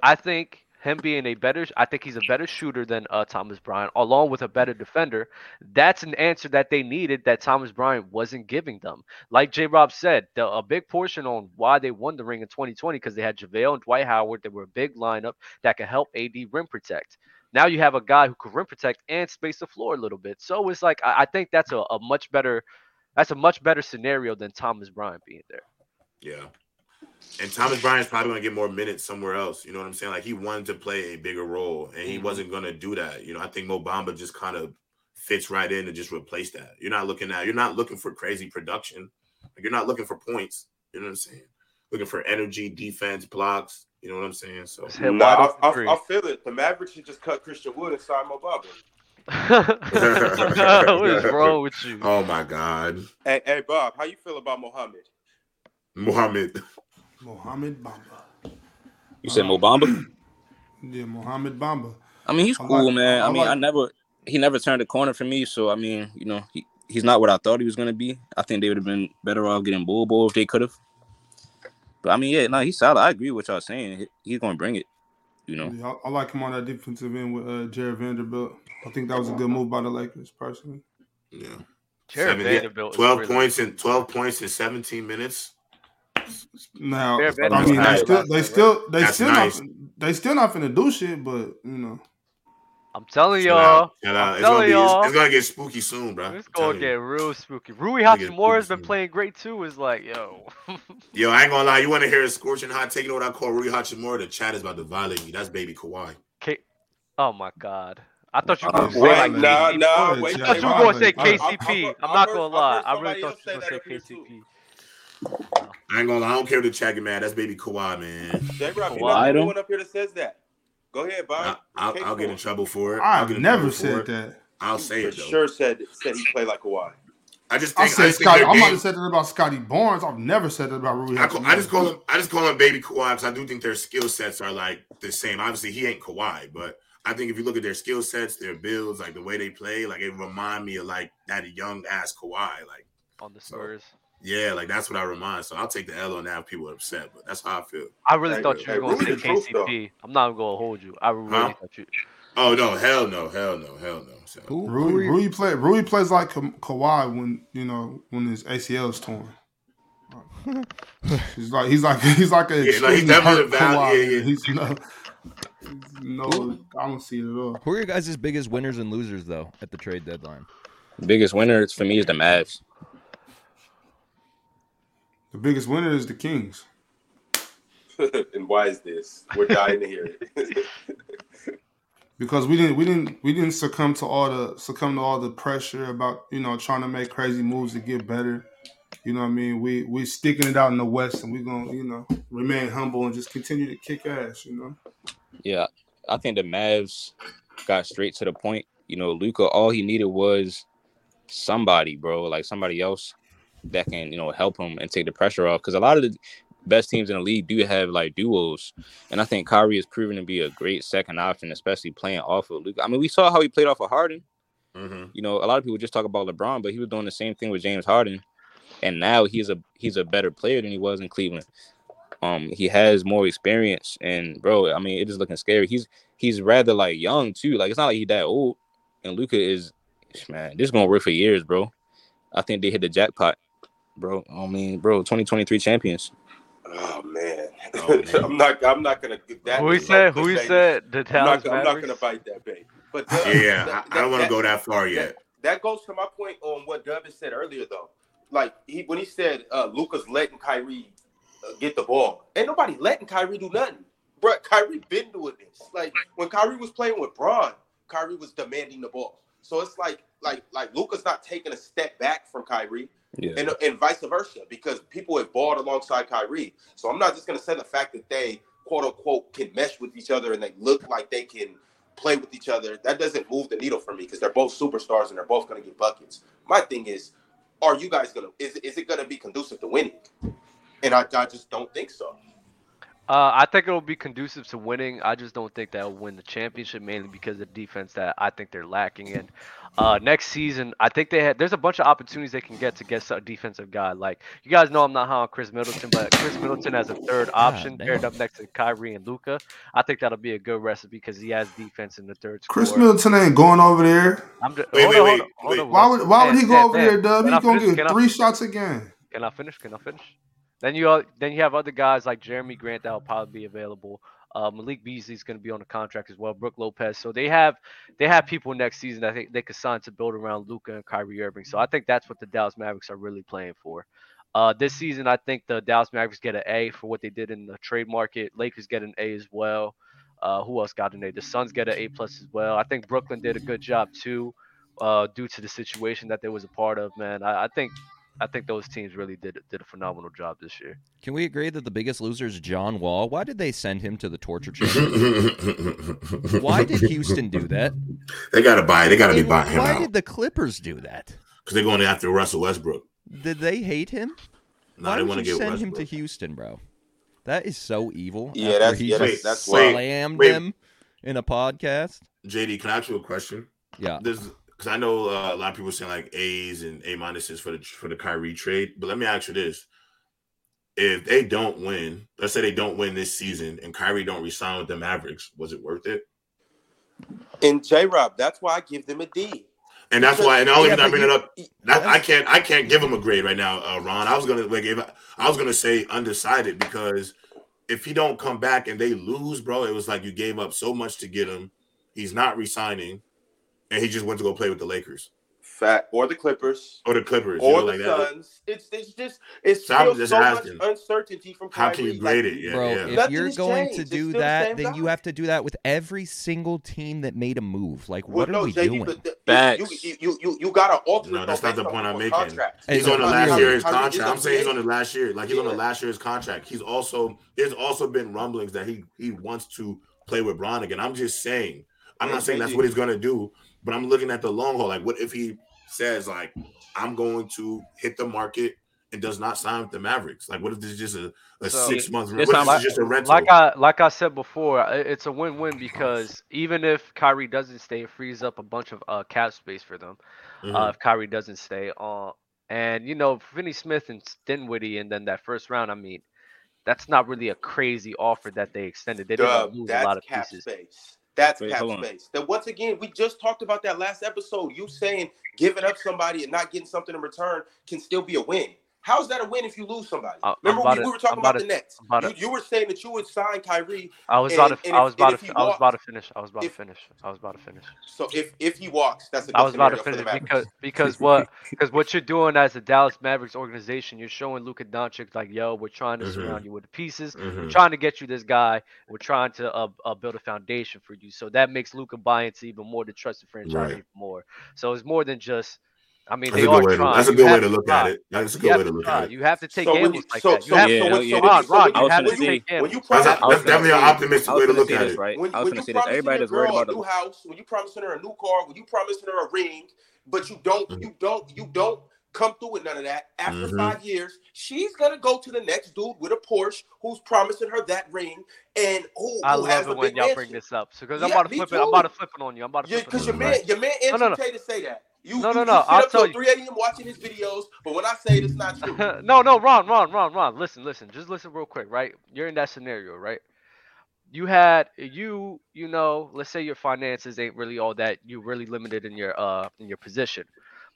I think him being a better, I think he's a better shooter than uh, Thomas Bryant, along with a better defender. That's an answer that they needed that Thomas Bryant wasn't giving them. Like J. Rob said, the, a big portion on why they won the ring in 2020 because they had JaVale and Dwight Howard. They were a big lineup that could help AD rim protect. Now you have a guy who could rim protect and space the floor a little bit. So it's like I, I think that's a, a much better that's a much better scenario than Thomas Bryant being there. Yeah. And Thomas Bryant's probably gonna get more minutes somewhere else. You know what I'm saying? Like he wanted to play a bigger role, and he Mhm. wasn't gonna do that. You know, I think Mo Bamba just kind of fits right in to just replace that. You're not looking at you're not looking for crazy production. Like you're not looking for points. You know what I'm saying? Looking for energy, defense, blocks. You know what I'm saying? So Just No, wide I, I. I feel it. The Mavericks should just cut Christian Wood and sign Mo Bamba. (laughs) what is wrong with you? (laughs) oh my God. Hey, hey, Bob, how you feel about Mohammed? Mohammed. Mohammed Bamba. You said Mo Bamba? (clears throat) Yeah, Mohammed Bamba. I mean, he's I cool, like- man. I I mean, I never he never turned a corner for me. So I mean, you know, he, he's not what I thought he was gonna be. I think they would have been better off getting Bol Bol if they could have. But I mean, yeah, no, he's solid. I agree with what y'all saying. He- He's gonna bring it. You know, Yeah, I, I like him on that defensive end with uh, Jarred Vanderbilt. I think that was a good move by the Lakers, personally. Yeah. Jarred Seven- Vanderbilt is 12 really- points in 12 points in 17 minutes. Now, I mean, they still, they still, they That's still, nice. not, they still not finna do shit. But you know, I'm telling y'all, out, chill I'm out. It's, telling gonna be, it's, y'all. it's gonna get spooky soon, bro. it's gonna get you. real spooky. Rui Gonna Hachimura has been soon. playing great too. Is like, yo, (laughs) Yo, I ain't gonna lie. You want to hear a scorching hot take? You know what I call Rui Hachimura? The chat is about to violate me. That's baby Kawhi. K- oh my god. I thought you were Uh, gonna say like nah, KCP. nah, Wait, wait. I yeah, thought you were Violate. gonna say I- I- KCP. I've- I'm I've not heard- gonna lie. I really thought you were gonna say up here, too. KCP. I ain't gonna lie. I don't care what the chat man. That's baby Kawhi, man. J Rob, you're Why don't- only one up here that says that. Go ahead, Bob. I'll, I'll get in trouble for it. I'll I've never trouble said that. I'll say For it though. sure said said he played like Kawhi. I just I think I, said just think Scottie. their I might game- have said that about Scottie Barnes. I've never said that about Rui. I, call, I just call him. I just call him baby Kawhi because I do think their skill sets are like the same. Obviously, he ain't Kawhi, but I think if you look at their skill sets, their builds, like the way they play, like it remind me of like that young ass Kawhi. Like, on the Spurs. Yeah, like that's what I remind. So I'll take the L on that if people are upset, but that's how I feel. I really Hey, thought you hey, were gonna say Rui though. KCP. I'm not gonna hold you. I really Huh? thought you. Oh no, hell no, hell no, hell no. So, Who, who Rui, are you- Rui play. Rui plays like Ka- Kawhi when you know when his ACL is torn. he's like he's like (laughs) he's like a Yeah, like, he's extremely definitely hurt a Kawhi. yeah, yeah. He's no, no, I don't see it at all. who are your guys' biggest winners and losers though at the trade deadline? biggest winner for me is the Mavs. The biggest winner is the Kings. (laughs) and why is this? We're dying to hear it. (laughs) because we didn't we didn't we didn't succumb to all the succumb to all the pressure about you know trying to make crazy moves to get better. You know what I mean? We we sticking it out in the West, and we're gonna you know remain humble and just continue to kick ass. You know. Yeah, I think the Mavs got straight to the point. You know, Luka, all he needed was somebody, bro, like somebody else that can, you know, help him and take the pressure off. Because a lot of the best teams in the league do have like duos, and I think Kyrie has proven to be a great second option, especially playing off of Luka. I mean, we saw how he played off of Harden. hmm You know, a lot of people just talk about LeBron, but he was doing the same thing with James Harden, and now he's a he's a better player than he was in Cleveland. Um, he has more experience, and bro, I mean, it is looking scary. He's he's rather like young too. Like it's not like he's that old. And Luka is, man, this is gonna work for years, bro. I think they hit the jackpot, bro. I mean, bro, 2023 champions. Oh man, Oh, (laughs) man. I'm not. I'm not gonna. That Who he said? Who he said? The I'm Dallas not, I'm not gonna bite that bait. But (laughs) Yeah, yeah. that- I, I don't want to go that far yet. That goes to my point on what Dubin said earlier, though. Like he when he said uh, Luka's letting Kyrie uh, get the ball, ain't nobody letting Kyrie do nothing. Bro, Kyrie been doing this. Like when Kyrie was playing with Bron, Kyrie was demanding the ball. So it's like like like Luka's not taking a step back from Kyrie Yeah. and, and vice versa because people have balled alongside Kyrie. So I'm not just going to say the fact that they quote unquote can mesh with each other and they look like they can play with each other. That doesn't move the needle for me because they're both superstars and they're both going to get buckets. My thing is, are you guys going to is is it going to be conducive to winning? And I, I just don't think so. Uh, I think it'll be conducive to winning. I just don't think they'll win the championship mainly because of the defense that I think they're lacking in. Uh, next season, I think they had. There's a bunch of opportunities they can get to get a defensive guy. Like you guys know, I'm not high on Khris Middleton, but Khris Middleton as a third option damn. paired up next to Kyrie and Luka. I think that'll be a good recipe because he has defense in the third. Khris score. Middleton ain't going over there. I'm just, Wait, wait, on, wait, on, wait. on, Why would why would he go Dan, over Dan, there, Dub? He's gonna finish? get Can I- three shots again. Can I finish? Can I finish? Then you then you have other guys like Jerami Grant that will probably be available. Uh, Malik Beasley's going to be on the contract as well. Brook Lopez. So they have they have people next season that they, they could sign to build around Luka and Kyrie Irving. So I think that's what the Dallas Mavericks are really playing for. Uh, this season, I think the Dallas Mavericks get an A for what they did in the trade market. Lakers get an A as well. Uh, who else got an A? The Suns get an A plus as well. I think Brooklyn did a good job too, uh, due to the situation that they was a part of. Man, I, I think I think those teams really did did a phenomenal job this year. Can we agree that the biggest loser is John Wall? Why did they send him to the torture (laughs) chamber? Why did Houston do that? They gotta buy. They gotta be And buying him why out did the Clippers do that? because they're going after Russell Westbrook. Did they hate him? Now why they would want to you get send him to Houston, bro? That is so evil. Yeah, that's- he yeah, just that's- that's why- slammed wait. him in a podcast. JD, can I ask you a question? Yeah, This because I know uh, a lot of people saying like A's and A minuses for the for the Kyrie trade, but let me ask you this: If they don't win, let's say they don't win this season, and Kyrie don't resign with the Mavericks, was it worth it? And J Rob, that's why I give them a D. And that's why, and the only Yeah, reason I but bring you- it up, that, I can't, I can't give him a grade right now, uh, Ron. I was gonna like, if I, I was gonna say undecided because if he don't come back and they lose, bro, it was like you gave up so much to get him. He's not resigning, and he just went to go play with the Lakers Fat or the Clippers or the Clippers, you or know, the like that. Suns. It's it's just it's So I'm still just so asking, much uncertainty from How can you Like, grade it? Yeah, bro. yeah. If Nothing you're going changed. to do still the that, same then you have to do that with every single team that made a move. Like, Well, what are no, we JD, doing? but the, Facts. you, you, you, you got to alter No, that's not the point I'm making. contracts. Hey, He's on the last Kyrie- year of his contract. I'm saying he's on the last year. Like he's on the last year of his contract. He's also there's also been rumblings that he he wants to play with Bron again. I'm just saying. I'm not saying that's what he's gonna do, but I'm looking at the long haul. Like, what if he says like I'm going to hit the market and does not sign with the Mavericks? Like, what if this is just a, a So- six month? What if not this is just a rental? Like I like I said before, it's a win-win because even if Kyrie doesn't stay, it frees up a bunch of uh, cap space for them. Mhm. Uh, if Kyrie doesn't stay on, and you know Finney Smith and Dinwiddie, and then that first round, I mean, that's not really a crazy offer that they extended. They didn't Dub, lose a lot of cap pieces. space. That's Wait, cap space. Then once again, we just talked about that last episode. You saying giving up somebody and not getting something in return can still be a win. How's that a win if you lose somebody? I- Remember, about we, to- we were talking about, about the to- Nets. About You, you were saying that you would sign Kyrie. I was about And- to. I was about to. I was about to finish. I was about if- to finish. I was about to finish. So if if he walks, that's a good I was about to scenario for the finish because because what because what you're doing as the Dallas Mavericks organization, you're showing Luka Doncic like, yo, we're trying to Mhm. surround you with the pieces. We're Mhm. trying to get you this guy. We're trying to uh, uh, build a foundation for you. So that makes Luka buy into even more to trust the trusted franchise Right. even more. So it's more than just I mean, That's they a are good way. To, that's a good way to to look at it. That's a good way to to look at it. You have to take So when gambles you- like so- that. You so- have so to. when- so Ron, when- Ron, you was have gonna to say- take when you That's, promise, a, I that's gonna definitely an optimistic way to look at it. right? when, I was gonna you say this. promising Everybody your worried girl about a new house, when you promising her a new car, when you promising her a ring, but you don't, Mhm. you don't, you don't come through with none of that. After Mhm. five years, she's gonna go to the next dude with a Porsche who's promising her that ring and who, I who has love a it when big y'all mansion. bring this up. So, because I'm about to me flip it. I'm about to flip it on you. I'm about to flip it because on your you. man, your man No, Andrew no, no. Tate say that. You, No, you, no, no, I'll up tell till you. 3 a.m. watching his videos, but when I say it, it's not true. (laughs) no, no, Ron, Ron, Ron, Ron. Listen, listen. Just listen real quick, right? You're in that scenario, right? You had you, you know, let's say your finances ain't really all that. You really limited in your uh in your position.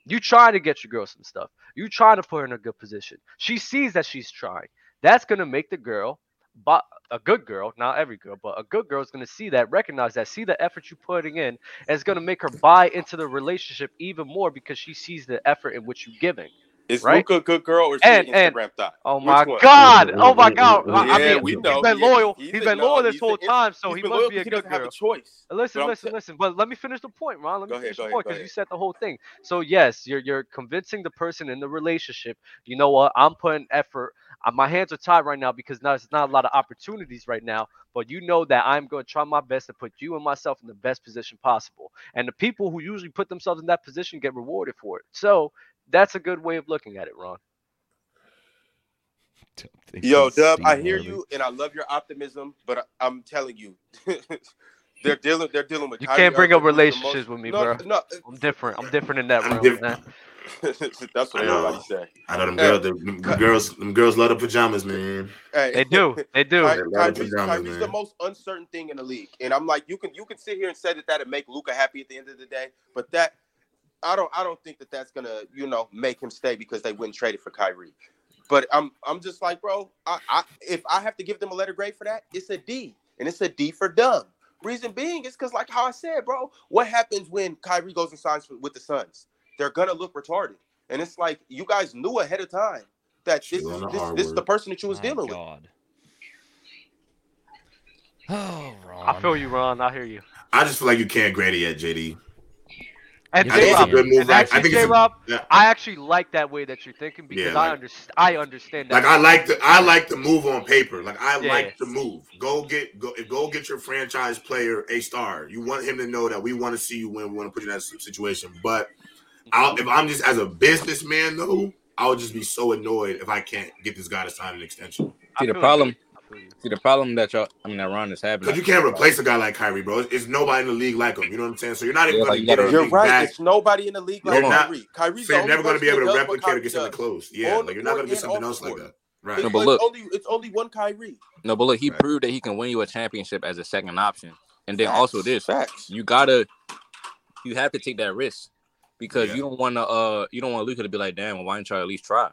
You trying to get your girl some stuff. You trying to put her in a good position. She sees that she's trying. That's gonna make the girl, but a good girl, not every girl, but a good girl is gonna see that, recognize that, see the effort you're putting in, and it's gonna make her buy into the relationship even more because she sees the effort in which you're giving. Is Right? Luka a good girl or is And- she an and- Instagram thought? Oh my? God! Oh my God! mm, I mean, we he's know. been loyal. he's he's a- been no, loyal this whole a- time, so he must loyal be a good doesn't have girl. a choice. Listen, But I'm listen, listen. But let me finish the point, Ron. Let me Go ahead, finish go the ahead, point because you said the whole thing. So yes, you're you're convincing the person in the relationship. You know what? I'm putting effort. Uh, my hands are tied right now because there's not a lot of opportunities right now. But you know that I'm going to try my best to put you and myself in the best position possible. And the people who usually put themselves in that position get rewarded for it. So that's a good way of looking at it, Ron. Yo, Dub, I hear Harvey. you, and I love your optimism, but I, I'm telling you, (laughs) they're dealing. They're dealing with. You Kyrie can't bring Irving, up who's the relationships with me, no, bro. No, I'm different. I'm different in that I'm realm, different. man. (laughs) that's what I know. everybody say. I know them girls. Them, them girls. Them girls love the pajamas, man. Hey, They do. They do. Ky- They love the pajamas, the most uncertain thing in the league, and I'm like, you can you can sit here and say that that'd make Luka happy at the end of the day, but that I don't I don't think that that's gonna you know make him stay because they wouldn't trade it for Kyrie. But I'm I'm just like, bro, I, I if I have to give them a letter grade for that, it's a D, and it's a D for dumb. Reason being is because, like how I said, bro, what happens when Kyrie goes and signs with the Suns? They're gonna look retarded, and it's like you guys knew ahead of time that this is the this, this is the person that you was My dealing with. (sighs) Oh, Ron. I feel you, Ron. I hear you. I just feel like you can't grade it yet, JD. And Yeah, I think it's a J-Rob, good move. and I, I actually, think it's a, J-Rob, yeah. I actually like that way that you're thinking because Yeah, I like- understand. I understand that. like I like the I like the move on paper. Like I Yeah. like the move. Go get go go get your franchise player a star. You want him to know that we want to see you win. We want to put you in that situation. But I'll, if I'm just as a businessman though, I would just be so annoyed if I can't get this guy to sign an extension. See the problem. I feel you. See the problem that y'all. I mean, that Ron is having. Because you can't replace a guy like Kyrie, bro. It's nobody in the league like him. You know what I'm saying? So you're not even Yeah, going like, to you get gotta- a You're right. back. It's nobody in the league like You're not- Kyrie. Kyrie's So you're never going to be able to that does what replicate or get something close. Yeah, On like you're not going to get something else like that. Right. No, but it's look- only it's only one Kyrie. No, but look, he Right. proved that he can win you a championship as a second option. And then Facts. also this, Facts. you gotta, you have to take that risk because Yeah. you don't want to, uh, you don't want Luka to be like, damn, well, why didn't you at least try?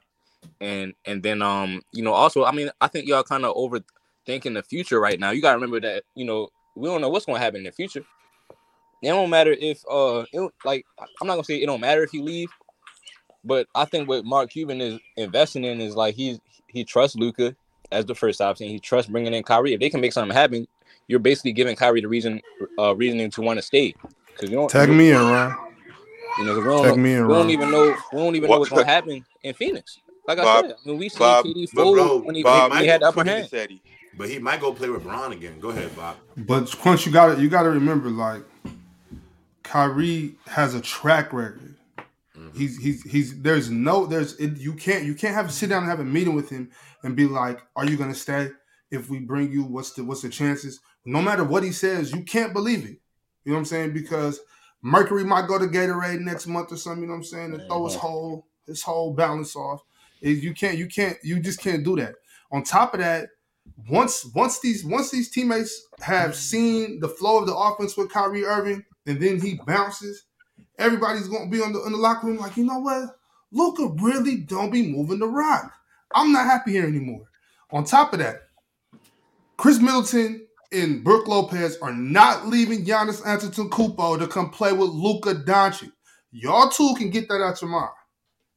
And and then um, you know, also, I mean, I think y'all kind of overthinking the future right now. You gotta remember that, you know, we don't know what's gonna happen in the future. It don't matter if uh, it, like, I'm not gonna say it don't matter if you leave, but I think what Mark Cuban is investing in is like he's he trusts Luka as the first option. He trusts bringing in Kyrie. If they can make something happen, you're basically giving Kyrie the reason, uh, reasoning to want to stay. Because you don't Tag me in, Ron. You know, 'cause we don't, Tag know, me in, we don't even know. We don't even know what's gonna happen in Phoenix. Like I said, I mean, we seen Bob- KD but fold bro, when he, Bob, when he had the upper hand. said he- But he might go play with Bron again. Go ahead, Bob. But Quince, you got to you got to remember, like Kyrie has a track record. Mm-hmm. He's he's he's there's no there's it, you can't you can't have sit down and have a meeting with him and be like, are you gonna stay? If we bring you, what's the what's the chances? No matter what he says, you can't believe it. You know what I'm saying? Because Mercury might go to Gatorade next month or something. You know what I'm saying? And throw his whole his whole balance off. Is you can't you can't you just can't do that. On top of that, once once these once these teammates have seen the flow of the offense with Kyrie Irving, and then he bounces, everybody's gonna be on the in the locker room like, you know what? Luka really don't be moving the rock. I'm not happy here anymore. On top of that, Khris Middleton and Brook Lopez are not leaving Giannis Antetokounmpo to come play with Luka Doncic. Y'all two can get that out your mind.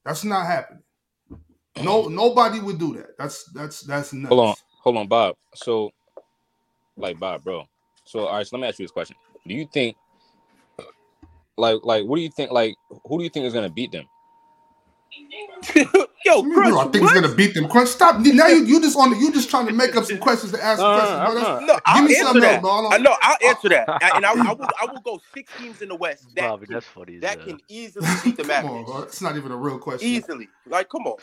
That's not happening. No, nobody would do that. That's that's that's nuts. Hold on, hold on, Bob. So, like Bob, bro. So, all right. So let me ask you this question: Do you think, like, like, what do you think? Like, who do you think is gonna beat them? (laughs) Yo, You Crunch, I think he's gonna beat them. Crunch, stop. Now you you just on the, you just trying to make up some questions to ask uh, No, no, questions. no, bro. No. No, I'll Give me answer something that. else, bro. Hold. I know, I'll answer that, I- and I, I will. I will (laughs) go six teams in the West that Bobby, can, that's funny. that hell. can easily (laughs) beat the Come on, Mavericks. bro. It's not even a real question. Easily, like, come on.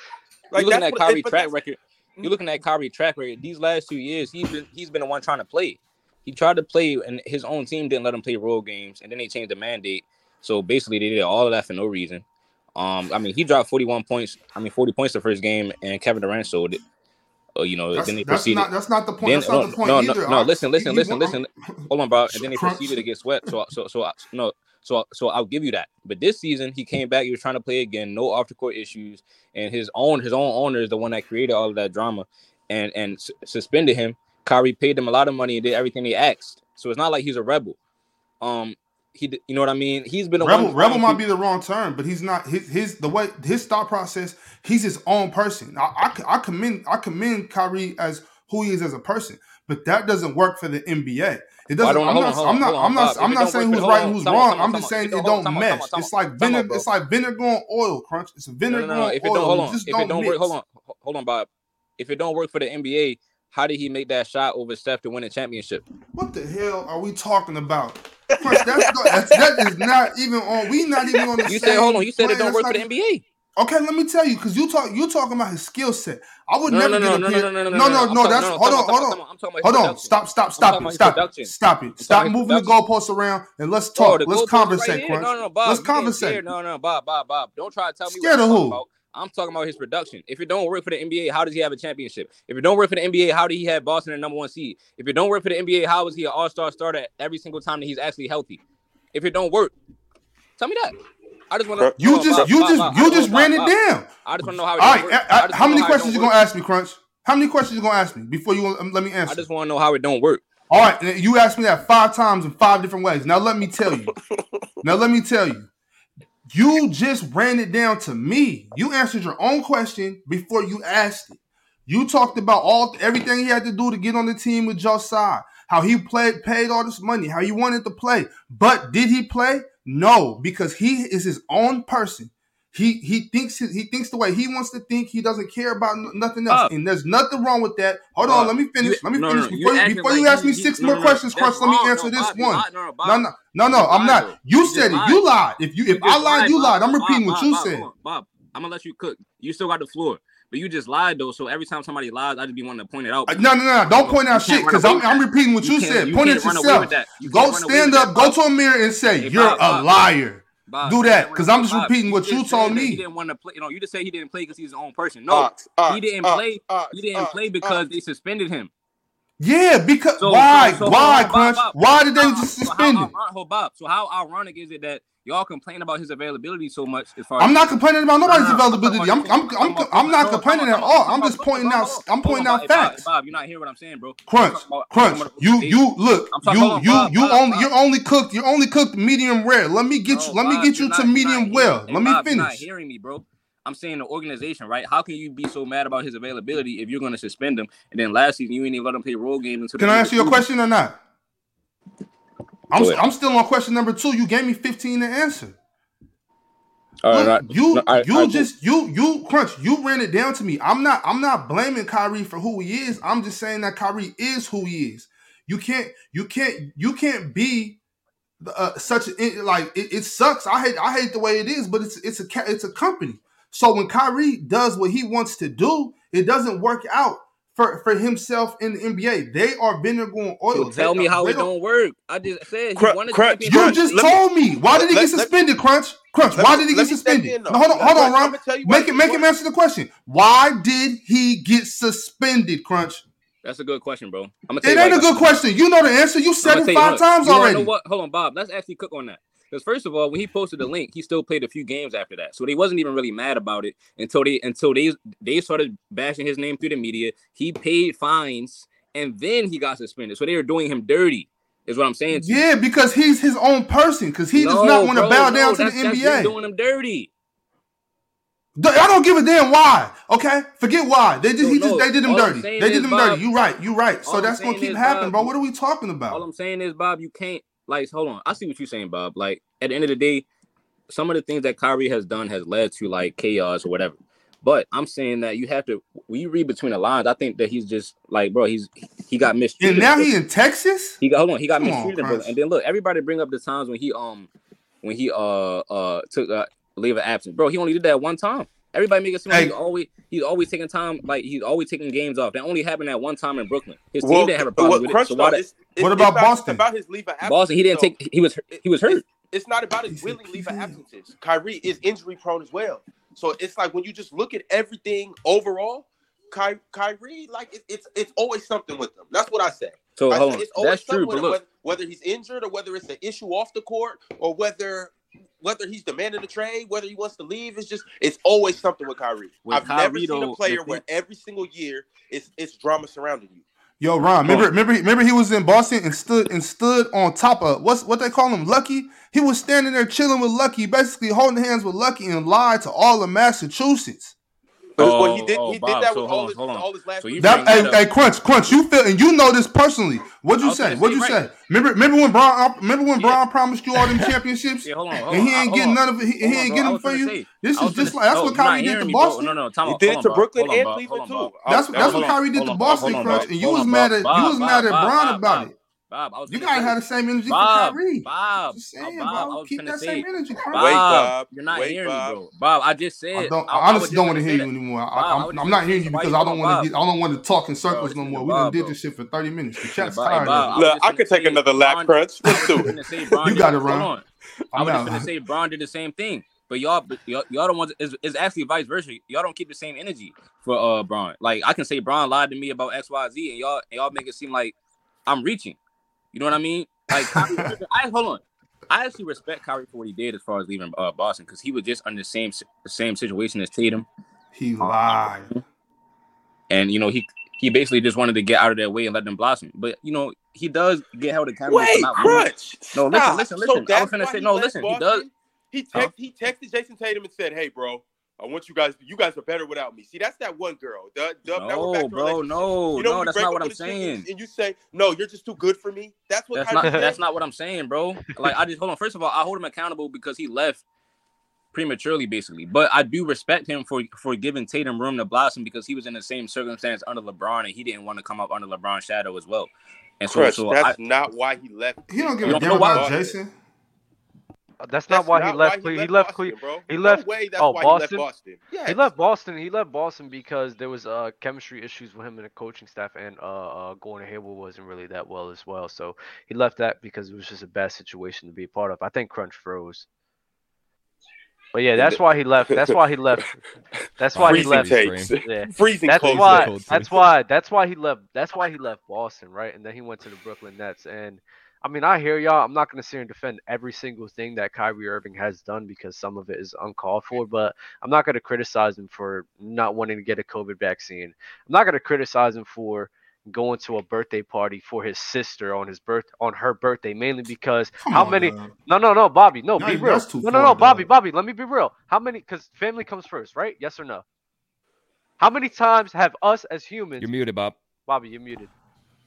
You're looking at what- Kyrie track that's- record. You're hmm? looking at Kyrie track record. These last two years, he's been he's been the one trying to play. He tried to play, and his own team didn't let him play role games, and then they changed the mandate. So basically, they did all of that for no reason. Um, I mean, he dropped 41 points. I mean, 40 points the first game, and Kevin Durant sold it. Uh, you know, That's, then they that's proceeded. not that's not the point. Then, that's not no, the point no, either. no, no, I- listen, listen, listen, listen. Hold on, bro. And then they Crunch. proceeded to get swept. So, so, so, I- no, so, so I'll give you that. But this season, he came back. He was trying to play again. No off the court issues, and his own his own owner is the one that created all of that drama, and and s- suspended him. Kyrie paid them a lot of money and did everything they asked. So it's not like he's a rebel. Um, he, you know what I mean? He's been a Rebel, rebel might be the wrong term, but he's not. His, his the way his thought process. He's his own person. I, I, I commend I commend Kyrie as who he is as a person, but that doesn't work for the NBA. It doesn't. don't- I'm not. on, I'm not. on, I'm not. I'm not don't saying work who's right and who's wrong. I'm just saying it don't- don't time out, time mesh. It's like vinegar. It's like vinegar on oil, crunch. It's vinegar No, no, no. on If it don't hold on, just if it don't work, hold on, hold on, Bob. If it don't work for the NBA, how did he make that shot over Steph to win a championship? What the hell are we talking about? Crunch, that's, that's, that is not even on. We not even on the You said, hold on. You said plane. it don't That's work for the NBA. Okay, let me tell you, because you talk you talking about his skill set. I would No, never no, get no, up no, no, no, no, no, no, no, That's hold on, hold on, time out. I'm talking about his hold on. Stop, stop, stop it, stop it, stop it, stop talking about his moving the goalposts around and let's talk. let's conversate. Crunch. No, no, no, Bob. Let's conversate. No, no, Bob. Don't try to tell me Scared of who? Talking about. I'm talking about his production. If it don't work for the NBA, how does he have a championship? If it don't work for the NBA, how did he have Boston the number one seed? If it don't work for the NBA, how is he an all-star starter every single time that he's actually healthy? If it don't work, tell me that. I just want to. You just, you just, you just ran it down. I just want to know how. It All don't work. uh, I uh, how many know questions you work. gonna ask me, Crunch? How many questions you gonna ask me before you um, let me answer? I just want to know how it don't work. All right, you asked me that five times in five different ways. Now let me tell you. (laughs) now let me tell you. You just ran it down to me. You answered your own question before you asked it. You talked about all everything he had to do to get on the team with Joe Tsai, how he played, paid all this money, how he wanted to play. But did he play? No, because he is his own person. He he thinks he thinks the way he wants to think. He doesn't care about n- nothing else, Bob. and there's nothing wrong with that. Hold on, let me finish. You- let me no, finish no, before you before you like ask me six more questions, Crush. Let me answer this Bob, you one. No, no. No, no. I'm not. You You said it. You lied. If you if I lied, you lied. I'm repeating what you said. Bob, I'm gonna let you cook. You still got the floor, but you just lied though. So every time somebody lies, I just be wanting to point it out. Uh, No, no, no. Don't point out You shit because I'm, I'm repeating what you, said. Point at can't run away yourself. You Go can't run away stand up. Go to a mirror and say you're a liar. Bob, Do that, can't run 'cause away I'm just Bob. repeating what you just told me. He didn't want to play. You know, you just say he didn't play because he's his own person. No, Ox, ox, he didn't ox, play. ox, He didn't ox, play because ox. they suspended him. Yeah, because So why? so, so, why, Bob, Crunch? Bob, why did they just suspend him? Bob. Uh, so how ironic is it that y'all complain about his availability so much? As far I'm not complaining about No, no, nobody's no, availability. I'm I'm I'm I'm, I'm not no, complaining at all. I'm just pointing out I'm pointing out Bob, Bob, facts. Bob, you're not hearing what I'm saying, bro. Crunch, crunch. You you look. You you Bob, you Bob, only Bob. you're only cooked. You're only cooked medium rare. Let me get you. Let me get you to medium well. Let me Bob, You're not finish. hearing me, bro. I'm saying the organization, right? How can you be so mad about his availability if you're going to suspend him? And then last season you ain't even let him play role games until. Can I of answer your question or not? I'm. I'm still on question number two. You gave me 15 to answer. All right, Look, right. you No, right, you right, just you you crunch you ran it down to me. I'm not I'm not blaming Kyrie for who he is. I'm just saying that Kyrie is who he is. You can't you can't you can't be uh, such a like it, it sucks. I hate I hate the way it is, but it's it's a it's a company. So when Kyrie does what he wants to do, it doesn't work out for for himself in the NBA. They are vinegar and oil. So tell They me how it don't work. I just said he Crunch- won a crunch- championship. You Crunch, just let told me. Why did he let- get let- suspended, Crunch? Crunch. Let Why me- did he get suspended? in. No, hold on, hold on, Crunch, Ron. I'ma tell you why Make it, make him answer the question. Why did he get suspended, Crunch? That's a good question, bro. I'm gonna tell It you ain't a good question. You know the answer. You said it five look, times you already. Know what? Hold on, Bob. Let's actually cook on that. Because first of all, when he posted the link, he still played a few games after that, so they wasn't even really mad about it until they until they they started bashing his name through the media. He paid fines and then he got suspended, so they were doing him dirty. Is what I'm saying. To you. Yeah, because he's his own person. Because he does not want to bow no, down to the that's- that's them NBA. doing him dirty. I don't give a damn why. Okay, forget why. They just No, he just they did him All dirty. They did him Bob, dirty. You right. You right. So that's gonna keep happening, Bob, bro. What are we talking about? All? I'm saying is, Bob, you can't like hold on. I see what you're saying, Bob. Like at the end of the day, some of the things that Kyrie has done has led to like chaos or whatever. But I'm saying that you have to when you read between the lines, I think that he's just like, bro, he's he got mistreated. And now he in Texas. He got hold on, he got Come mistreated, in Brooklyn. and then look, everybody bring up the times when he um when he uh uh took uh leave of absence, bro. He only did that one time. Everybody make it seem like Hey. he's always he's always taking time, like he's always taking games off. That only happened that one time in Brooklyn. His team didn't have a problem well, with it. So why that, it's- it's- What it's about about- Boston? About his leave of absence. Boston? He didn't So take. He was he was hurt. It's not about He his said willing leave of did. absences. Kyrie is injury prone as well. So it's like when you just look at everything overall, Ky- Kyrie, like it, it's it's always something with him. That's what I say. So I hold say on, it's always that's true. But look, whether, whether he's injured or whether it's an issue off the court or whether whether he's demanding a trade, whether he wants to leave, it's just it's always something with Kyrie. With I've never seen a player where every single year it's it's drama surrounding you. Yo, Ron, remember, oh. remember, remember, he was in Boston and stood and stood on top of what's what they call him, Lucky. He was standing there chilling with Lucky, basically holding hands with Lucky, and lied to all of Massachusetts. But when he Oh, did oh, he Bob, did that so with hold all on, his hold on. all his last So you That, hey, hey. Crunch, Crunch, you feel and you know this personally. What'd you say? What'd you say, say? Remember, remember when Brown, uh, remember when Yeah. Brown promised you all them (laughs) championships, Yeah, hold on, hold and he on, ain't getting none of it. He, he on, ain't getting them for you. say- This is just like that's no, what Kyrie did to me, bro. Boston. No, no, time He did Hold it on, to bro. Brooklyn Hold on, and bro. Cleveland Hold on, too. bro. That's I- that's what Kyrie did to. Boston, Crunch, and you was mad at you was mad at Bob, Brown about it. Bob, I was You finna gotta say- have the same energy Bob, for Kyrie. Bob, Just oh, saying, Bob, I bro. was Keep that say, same energy, Crunch. Wait, Bob, Bob. you're not Wait, hearing Bob. me, bro. Bob, I just said. I don't. I, I I honestly just don't want gonna to say hear that. you anymore. Bob, I I, was I'm, I'm not hearing you because I don't want to. I don't want to talk in circles listen no more. We Bob, done did this shit for 30 minutes. The chat's hey, tired. Bob, I. Look, I could take another lap Bron- crunch. Let's do it. finna say (laughs) Bron You did- got it, hold Ron. I was out. just finna say Bron did the same thing, but y'all, y'all, y'all don't want. It's, it's actually vice versa. Y'all don't keep the same energy for uh Bron. Like I can say Bron lied to me about X Y Z, and y'all and y'all make it seem like I'm reaching. You know what I mean? Like (laughs) Kyrie, I hold on. I actually respect Kyrie for what he did as far as leaving uh, Boston because he was just under the same the same situation as Tatum, He lied. and you know he he basically just wanted to get out of their way and let them blossom. But you know he does get held accountable Wait, winning. No, listen, Stop. listen, So. I was why say- he no, listen, he Boston? does- He Huh? he texted Jayson Tatum and said, "Hey, bro, I want you guys. You guys are better without me." See, that's that one girl. The, the, now back No, bro, no, You know, no, that's not what I'm with a chick saying. And, and you say, "No, you're just too good for me." That's what That's not that's not what I'm saying, bro. Like I just hold on. First of all, I hold him accountable because he left prematurely, basically. But I do respect him for for giving Tatum room to blossom because he was in the same circumstance under LeBron and he didn't want to come up under LeBron's shadow as well. And so, Crunch, so that's I, not why he left. He don't give a damn about Jayson. That's, That's not why he left. Cle- he left. Boston, bro. he No left- way that's oh, why Boston? he left Boston. Yeah, He left Boston. He left Boston because there was uh chemistry issues with him and the coaching staff, and uh, uh Gordon Hayward wasn't really that well as well. So he left that because it was just a bad situation to be a part of. I think Crunch froze. But yeah, that's why he left. That's why he left. That's why he left. takes. Yeah. (laughs) Freezing That's cold why. takes. That's why. That's why he left. That's why he left Boston, right? And then he went to the Brooklyn Nets. And I mean, I hear y'all. I'm not gonna sit here and defend every single thing that Kyrie Irving has done because some of it is uncalled for. But I'm not gonna criticize him for not wanting to get a COVID vaccine. I'm not gonna criticize him for going to a birthday party for his sister on his birth on her birthday mainly because Come how on, many dog. no no no Bobby no No, be real too no no far, no Bobby dog. Bobby let me be real how many because family comes first right yes or no how many times have us as humans You're muted, Bob. Bobby, you're muted.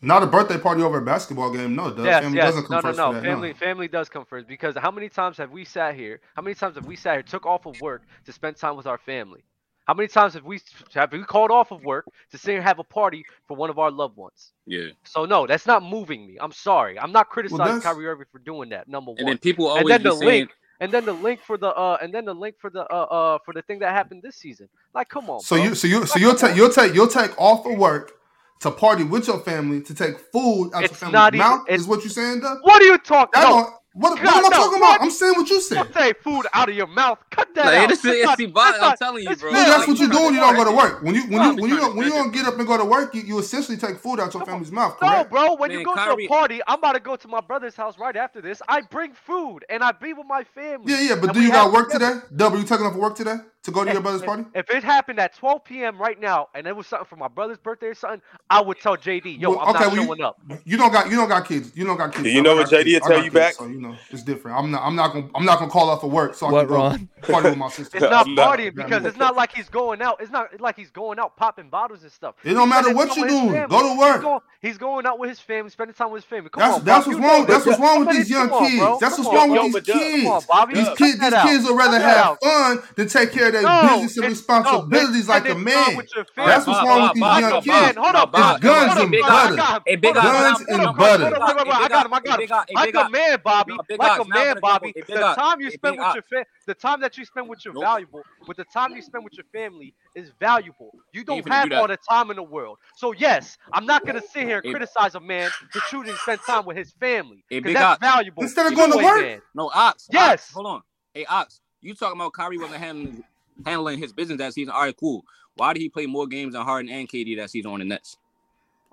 Not a birthday party over a basketball game. No, the yes, family yes. doesn't come No, no, first no. for that. Family, family does come first because how many times have we sat here? How many times have we sat here, took off of work to spend time with our family? How many times have we have we called off of work to sit here and have a party for one of our loved ones? yeah. So no, that's not moving me. I'm sorry. I'm not criticizing that's- Kyrie Irving for doing that. Number one. And then people And always then be the saying, link, and then the link for the uh, and then the link for the uh, uh, for the thing that happened this season. Like, come on. So bro. you, so you, so you'll take, you'll take, you'll take off of work to party with your family to take food out It's your not family's even- mouth. it's- Is what you're saying, Doug? What are you talking? about? No, don't- what, what am I no, talking what? about? I'm saying what you said. don't say food out of your mouth. Cut that Like, out. this is- That's not- see, Bob, I'm telling you, bro. No, that's like, what you do when you don't go to work. When you when you when you trying don't, when you don't get up and go to work, you, you essentially take food out of your family's mouth, No, bro. When you go Kyrie- to a party, I'm about to go to my brother's house right after this. I bring food and I be with my family. Yeah, yeah, but do you got work together. today? Dub, are you taking off work today? to go to if, your brother's party? If it happened at 12 p.m. right now, and it was something for my brother's birthday or something, I would tell JD, "Yo, well, I'm not well, showing you, up." You don't got you don't got kids. You don't got kids. You know what JD will tell you kids, back? So you know it's different. I'm not I'm not gonna I'm not gonna call off for work so what, I can go party with my sister. It's not partying because it's not like he's going out. It's not like he's going out popping bottles and stuff. It don't matter what you do. Go to work. He's going, out with his family, spending time with his family. Come that's, on, that's what's wrong. That's what's wrong with these young kids. That's what's wrong with these kids. These kids these kids would rather have fun than take care that no, and responsibilities no, like a man. That's what's wrong with these young kids. Hold up, it's guns and butter. Guns and butter. I got him. I got him. Like a man, Bobby. Like a man, Bobby. The time you spend with your family, the time that you spend with your valuable, with the time you spend with your family is valuable. You don't have all the time in the world. So yes, I'm not gonna sit here and criticize a man for choosing to spend time with his family because that's valuable. Instead of going to work. No, Ox. Yes. Hold on. Hey, Ox. You talking about Kyrie wasn't handling handling his business that season. All right, cool. Why did he play more games than Harden and KD that season on the Nets?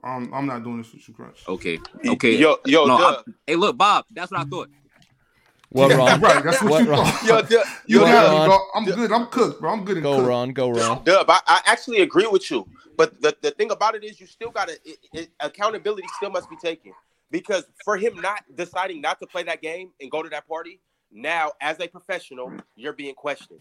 Um, I'm not doing this with you, Crunch. Okay. Okay. Yo, yo, no, I, hey, look, Bob, that's what I thought. What wrong? right, that's what, what you wrong? thought. Yo, Dub, you got me, bro. I'm good. I'm cooked, bro. I'm good. Go cooked. wrong. Go wrong. Dub, I, I, actually agree with you, but the, the thing about it is, you still got to accountability still must be taken because for him not deciding not to play that game and go to that party, now as a professional, you're being questioned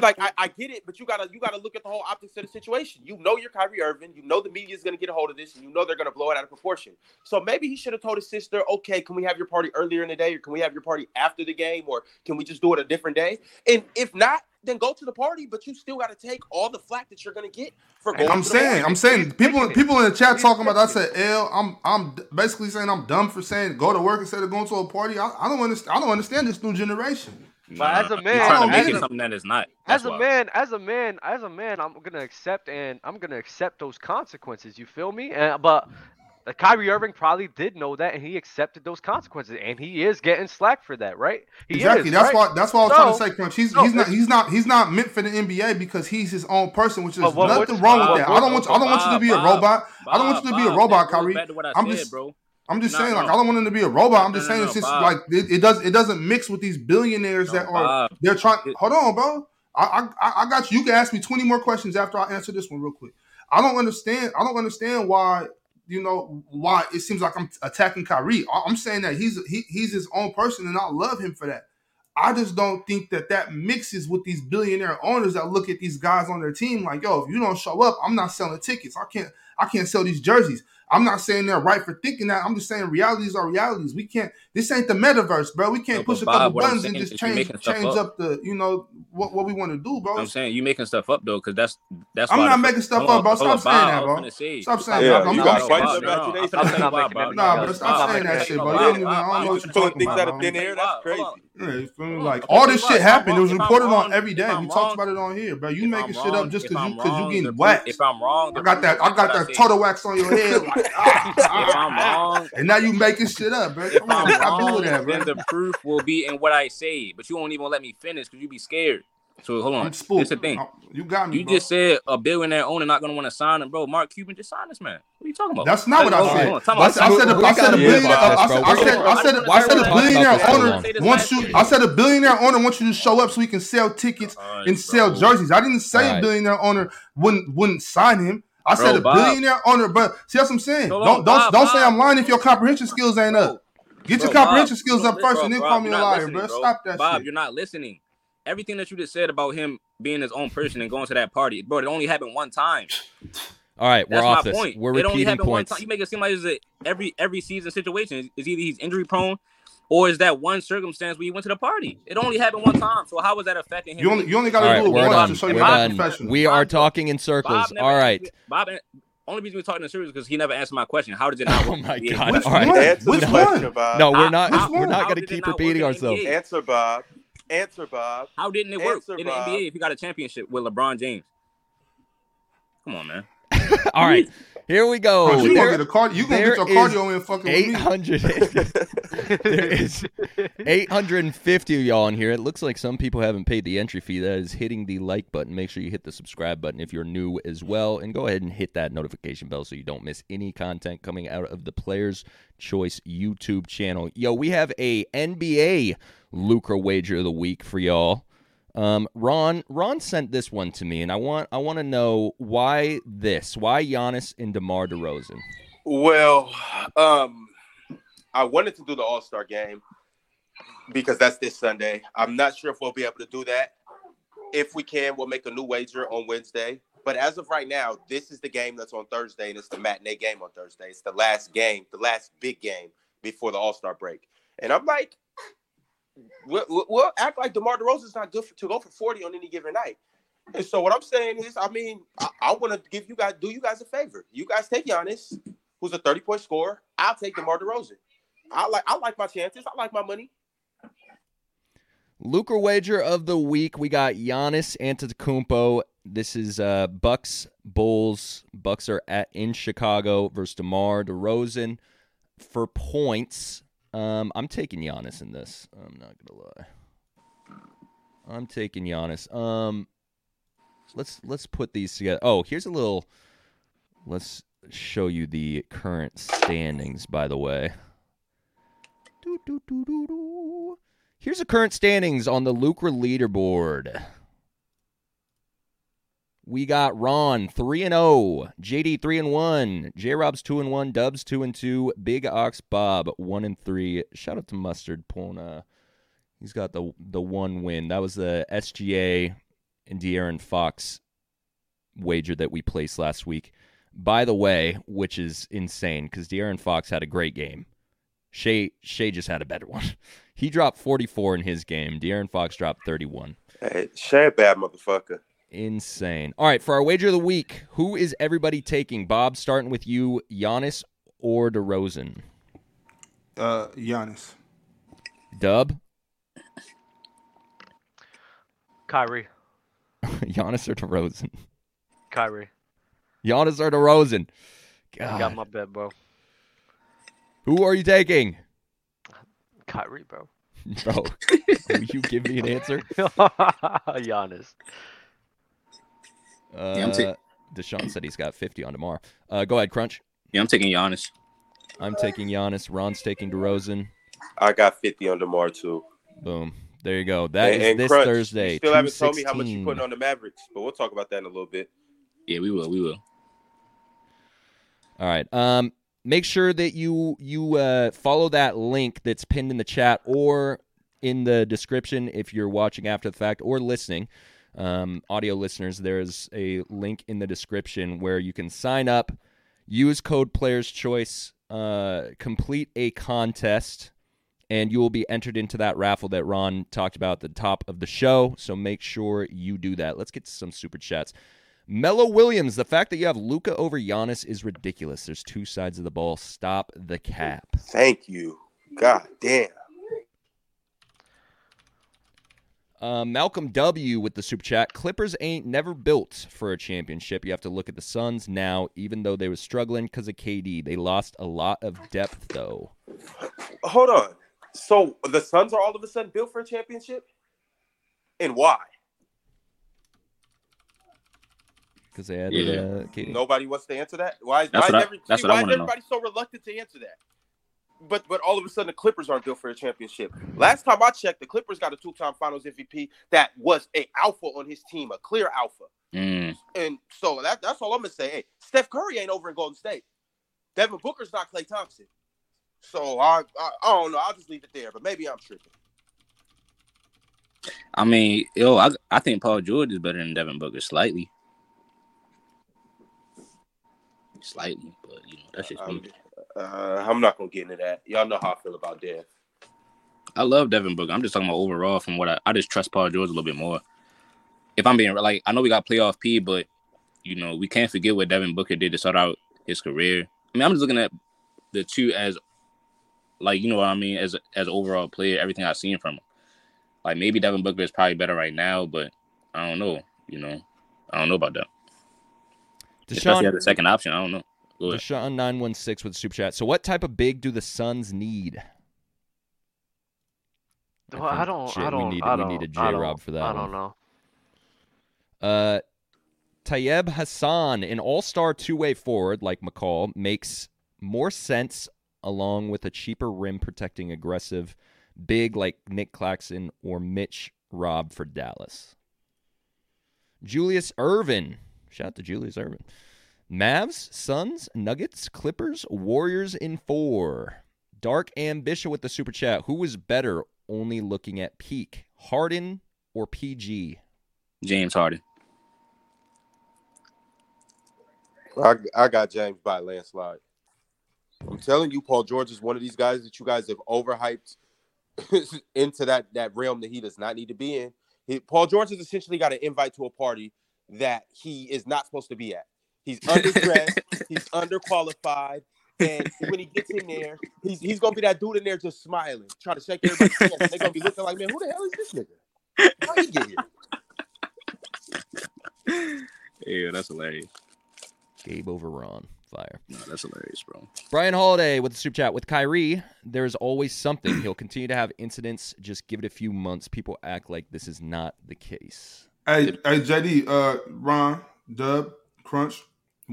like I, I, get it, but you gotta you gotta look at the whole optics of the situation. You know you're Kyrie Irving, you know the media is gonna get a hold of this, and you know they're gonna blow it out of proportion. So maybe he should have told his sister, okay, can we have your party earlier in the day, or can we have your party after the game, or can we just do it a different day? And if not, then go to the party, but you still gotta take all the flack that you're gonna get for going. I'm saying, I'm saying people people in the chat talking about I said L, I'm I'm basically saying I'm dumb for saying go to work instead of going to a party. I, I don't understand I don't understand this new generation. But nah, as a man, trying to make it a, something that is not. That's as a wild. man, as a man, as a man, I'm gonna accept and I'm gonna accept those consequences. You feel me? And but like Kyrie Irving probably did know that and he accepted those consequences and he is getting slack for that, right? He exactly. Is, that's right? why that's why I was so, trying to say, Crunch. He's, no, he's not he's not he's not meant for the NBA because he's his own person, which is what, nothing what, wrong what, with that. I don't want you, I don't want you to be a robot. I don't want you to be a robot, Kyrie. I'm just bro. I'm just no, saying, no. like, I don't want him to be a robot. I'm no, just saying, it's just like it, it, does. It doesn't mix with these billionaires that are. Bob. They're trying. Hold on, bro. I, I I got you. You can ask me 20 more questions after I answer this one real quick. I don't understand. I don't understand why you know why it seems like I'm attacking Kyrie. I'm saying that he's he, he's his own person, and I love him for that. I just don't think that that mixes with these billionaire owners that look at these guys on their team like, yo, if you don't show up, I'm not selling tickets. I can't I can't sell these jerseys. I'm not saying they're right for thinking that. I'm just saying realities are realities. We can't. This ain't the metaverse, bro. We can't no, push Bob, a couple buttons and just change change up. up. the you know what, what we want to do, bro. I'm saying you making stuff up though, because that's that's. I'm not making stuff up, bro. Stop saying that, bro. Stop saying that. I'm not fighting about today. Nah, bro. Stop saying that shit, bro. You. I don't know what you're pulling things out of thin air. That's crazy. Yeah, like all this shit happened. It was reported on every day. We talked about it on here, bro. You making shit up just because you because you getting whacked. If I'm wrong, I got that. I got that total wax on your head wrong, and now you making shit up, bro. Come on, stop that, bro. Then the proof will be in what I say, but you won't even let me finish because you be scared. So hold on, it's the thing. Oh, you got me. You bro. just said a billionaire owner not gonna want to sign him, bro. Mark Cuban just signed this man. What are you talking about? That's not what I said. I said I said a billionaire. I said I said a billionaire owner wants you. I said a billionaire owner wants you to show up so he can sell tickets and sell jerseys. I didn't say a billionaire owner wouldn't wouldn't sign him. I bro, said a Bob. billionaire owner, but see what I'm saying. Don't don't, don't Bob. say I'm lying if your comprehension skills ain't up. Get bro, your comprehension skills up first, and then call me a liar, bro. Stop that. Bob, shit. you're not listening. Everything that you just said about him being his own person and going to that party, bro, it only happened one time. All right, we're off this. Point. We're it repeating points. You make it seem like it's a every every season situation. Is either he's injury prone, or is that one circumstance where you went to the party? It only happened one time. So how was that affecting him? You only, you only got to right, do it once done. We are talking in circles. All right. Bob, only reason we're talking in circles because he never answered my question. How did it not? (laughs) Oh work? Oh my god! Which, All right. Which one? No, we're not. We're not going to keep repeating ourselves. Answer, Bob. Answer, Bob. How didn't it work Answer, in the Bob. NBA if you got a championship with LeBron James? Come on, man. (laughs) All right. Here we go. Bro, you there, gonna get a card, you gonna get your cardio in fucking 800 (laughs) There is 850 of y'all in here. It looks like some people haven't paid the entry fee. That is hitting the like button. Make sure you hit the subscribe button if you're new as well. And go ahead and hit that notification bell so you don't miss any content coming out of the Players Choice YouTube channel. Yo, we have a NBA lucre wager of the week for y'all. Um, Ron, Ron sent this one to me, and I want, I want to know why this, why Giannis and DeMar DeRozan. Well, um, I wanted to do the All Star game because that's this Sunday. I'm not sure if we'll be able to do that. If we can, we'll make a new wager on Wednesday. But as of right now, this is the game that's on Thursday, and it's the matinee game on Thursday. It's the last game, the last big game before the All Star break. And I'm like, we'll, we'll act like DeMar DeRozan's not good for, to go for 40 on any given night. And so what I'm saying is, I mean, I, I want to give you guys, do you guys a favor. You guys take Giannis, who's a 30 point scorer. I'll take DeMar DeRozan. I like, I like my chances. I like my money. Lucre wager of the week. We got Giannis Antetokounmpo. This is uh, Bucks Bulls. Bucks are at in Chicago versus DeMar DeRozan for points. Um, I'm taking Giannis in this. I'm not gonna lie. I'm taking Giannis. Um, let's let's put these together. Oh, here's a little. Let's show you the current standings. By the way. Here's the current standings on the Lucre leaderboard. We got Ron three and oh. zero, JD three and one, J Rob's two and one, Dubs two and two, Big Ox Bob one and three. Shout out to Mustard Pona. He's got the the one win. That was the SGA and De'Aaron Fox wager that we placed last week. By the way, which is insane because De'Aaron Fox had a great game. Shai Shai just had a better one. (laughs) He dropped 44 in his game. De'Aaron Fox dropped 31. Hey, a bad motherfucker. Insane. All right, for our wager of the week, who is everybody taking? Bob, starting with you, Giannis or DeRozan? Uh, Giannis. Dub, Kyrie. (laughs) Giannis or DeRozan? Kyrie. Giannis or DeRozan? Got my bet, bro. who are you taking? Kyrie, bro. (laughs) Bro, will you give me an answer? (laughs) Giannis. Uh, yeah, I'm ta- Deshaun said he's got 50 on tomorrow. Uh, go ahead, Crunch. Yeah, I'm taking Giannis. I'm taking Giannis. Ron's taking DeRozan. I got 50 on DeMar too. Boom. There you go. That is and, and this Crunch, Thursday. You still haven't told me how much 216. you putting on the Mavericks, but we'll talk about that in a little bit. Yeah, we will. We will. All right. Um, make sure that you you uh, follow that link that's pinned in the chat or in the description if you're watching after the fact or listening. Um, audio listeners, there's a link in the description where you can sign up, use code Players Choice, uh, complete a contest, and you will be entered into that raffle that Ron talked about at the top of the show. So make sure you do that. Let's get to some super chats. Mello Williams, the fact that you have Luka over Giannis is ridiculous. There's two sides of the ball. Stop the cap. Thank you. God damn. Uh, Malcolm W with the super chat. Clippers ain't never built for a championship. You have to look at the Suns now, even though they were struggling because of KD. They lost a lot of depth though. Hold on. So the Suns are all of a sudden built for a championship? And why? Because they had Yeah. uh, KD. Nobody wants to answer that. Why, is- That's why, what is, I- every, that's I why is wanna know. everybody so reluctant to answer that? But but all of a sudden the Clippers aren't built for a championship. Last time I checked, the Clippers got a two-time Finals MVP that was a alpha on his team, a clear alpha. Mm. And so that, that's all I'm gonna say. Hey, Steph Curry ain't over in Golden State. Devin Booker's not Klay Thompson. So I, I I don't know. I'll just leave it there. But maybe I'm tripping. I mean, yo, I I think Paul George is better than Devin Booker slightly. Slightly, but you know that's just me. Uh, I'm not gonna get into that. Y'all know how I feel about Dev. I love Devin Booker. I'm just talking about overall from what I, I just trust Paul George a little bit more. If I'm being like, I know we got playoff P, but you know we can't forget what Devin Booker did to start out his career. I mean, I'm just looking at the two as like you know what I mean as as overall player, everything I've seen from him. Like maybe Devin Booker is probably better right now, but I don't know. You know, I don't know about that. Especially as a second option, I don't know. Go ahead. Deshaun nine one six with super chat. So what type of big do the Suns need? Well, I, think don't. J- I don't. We need, I don't, need a I J don't- Rob for that I don't know. Uh, Tayeb Hassan, an all-star two-way forward like McCall, makes more sense along with a cheaper rim protecting aggressive big like Nick Claxton or Mitch Rob for Dallas. Julius Irvin. Shout out to Julius Irvin. Mavs, Suns, Nuggets, Clippers, Warriors in four. Dark Ambition with the super chat. Who was better only looking at peak? Harden or PG? James Harden. I, I got James by landslide. I'm telling you, Paul George is one of these guys that you guys have overhyped (laughs) into that that realm that he does not need to be in. He, Paul George has essentially got an invite to a party that he is not supposed to be at. He's underdressed, (laughs) he's underqualified, and when he gets in there, he's he's gonna be that dude in there just smiling, trying to shake everybody's hand. They're gonna be looking like, man, who the hell is this nigga? How he get here? Yeah, that's hilarious. Gabe over Ron. Fire. No, that's hilarious, bro. Brian Holiday with the super chat. With Kyrie, there's always something. He'll continue to have incidents. Just give it a few months. People act like this is not the case. Hey, hey, JD, uh, Ron, Dub, Crunch.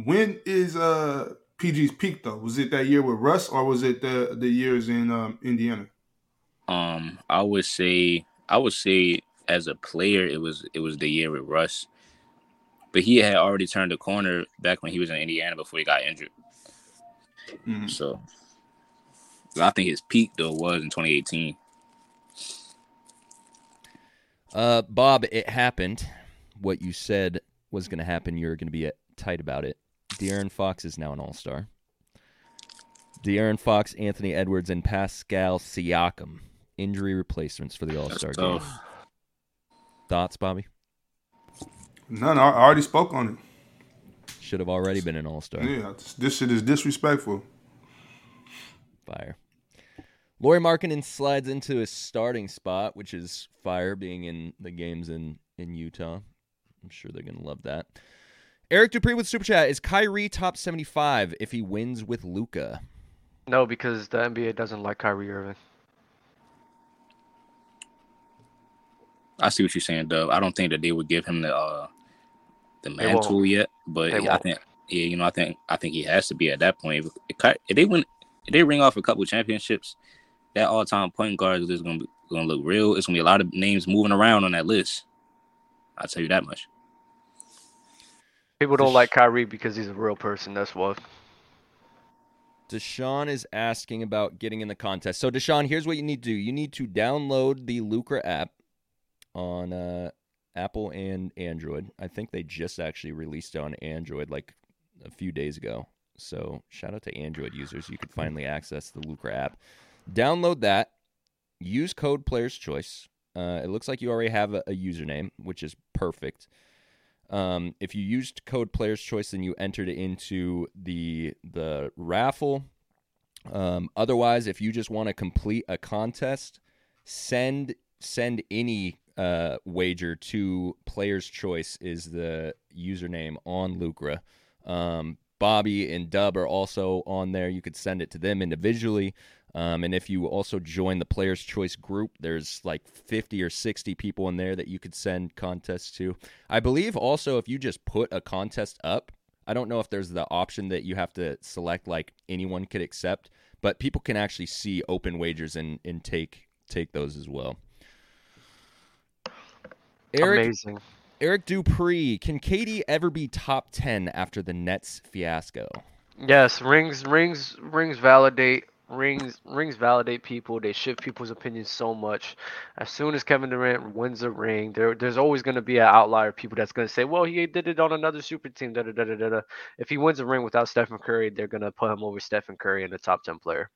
When is uh PG's peak though? Was it that year with Russ, or was it the the years in um, Indiana? Um, I would say I would say as a player, it was it was the year with Russ, but he had already turned the corner back when he was in Indiana before he got injured. Mhm. So I think his peak though was in 2018. Uh, Bob, it happened. What you said was going to happen. You're going to be uh, tight about it. De'Aaron Fox is now an All Star. De'Aaron Fox, Anthony Edwards, and Pascal Siakam injury replacements for the All Star game. Thoughts, Bobby? None. I I already spoke on it. Should have already been an All Star. Yeah, this shit is disrespectful. Fire. Lauri Markkanen slides into his starting spot, which is fire, being in the games in in Utah. I'm sure they're gonna love that. Eric Dupree with super chat: Is Kyrie top 75 if he wins with Luka? No, because the NBA doesn't like Kyrie Irving. I see what you're saying, Dub. I don't think that they would give him the uh the mantle yet, but yeah, I think yeah, you know, I think I think he has to be at that point. If, if if they win, if they ring off a couple championships, that all time point guard is just gonna be gonna look real. It's gonna be a lot of names moving around on that list. I'll tell you that much. People don't like Kyrie because he's a real person. That's what. Deshaun is asking about getting in the contest. So, Deshaun, here's what you need to do. You need to download the Lucra app on uh, Apple and Android. I think they just actually released it on Android like a few days ago. So, shout out to Android users. You could finally access the Lucra app. Download that. Use code Players Choice. Uh, it looks like you already have a, a username, which is perfect. Um, if you used code Players Choice, then you entered into the the raffle. Um, otherwise, if you just want to complete a contest, send send any uh, wager to Players Choice is the username on Lucra. Um, Bobby and Dub are also on there. You could send it to them individually. Um, and if you also join the Players Choice group, there's like 50 or 60 people in there that you could send contests to. I believe also if you just put a contest up, I don't know if there's the option that you have to select like anyone could accept, but people can actually see open wagers and, and take take those as well. Eric Amazing. Eric Dupree, can KD ever be top 10 after the Nets fiasco? Yes, rings, rings, rings validate. Rings, rings validate people. They shift people's opinions so much. As soon as Kevin Durant wins a ring, there, there's always going to be an outlier. of People that's going to say, "Well, he did it on another super team." Da, da, da, da, da, da. If he wins a ring without Stephen Curry, they're going to put him over Stephen Curry in the top ten player.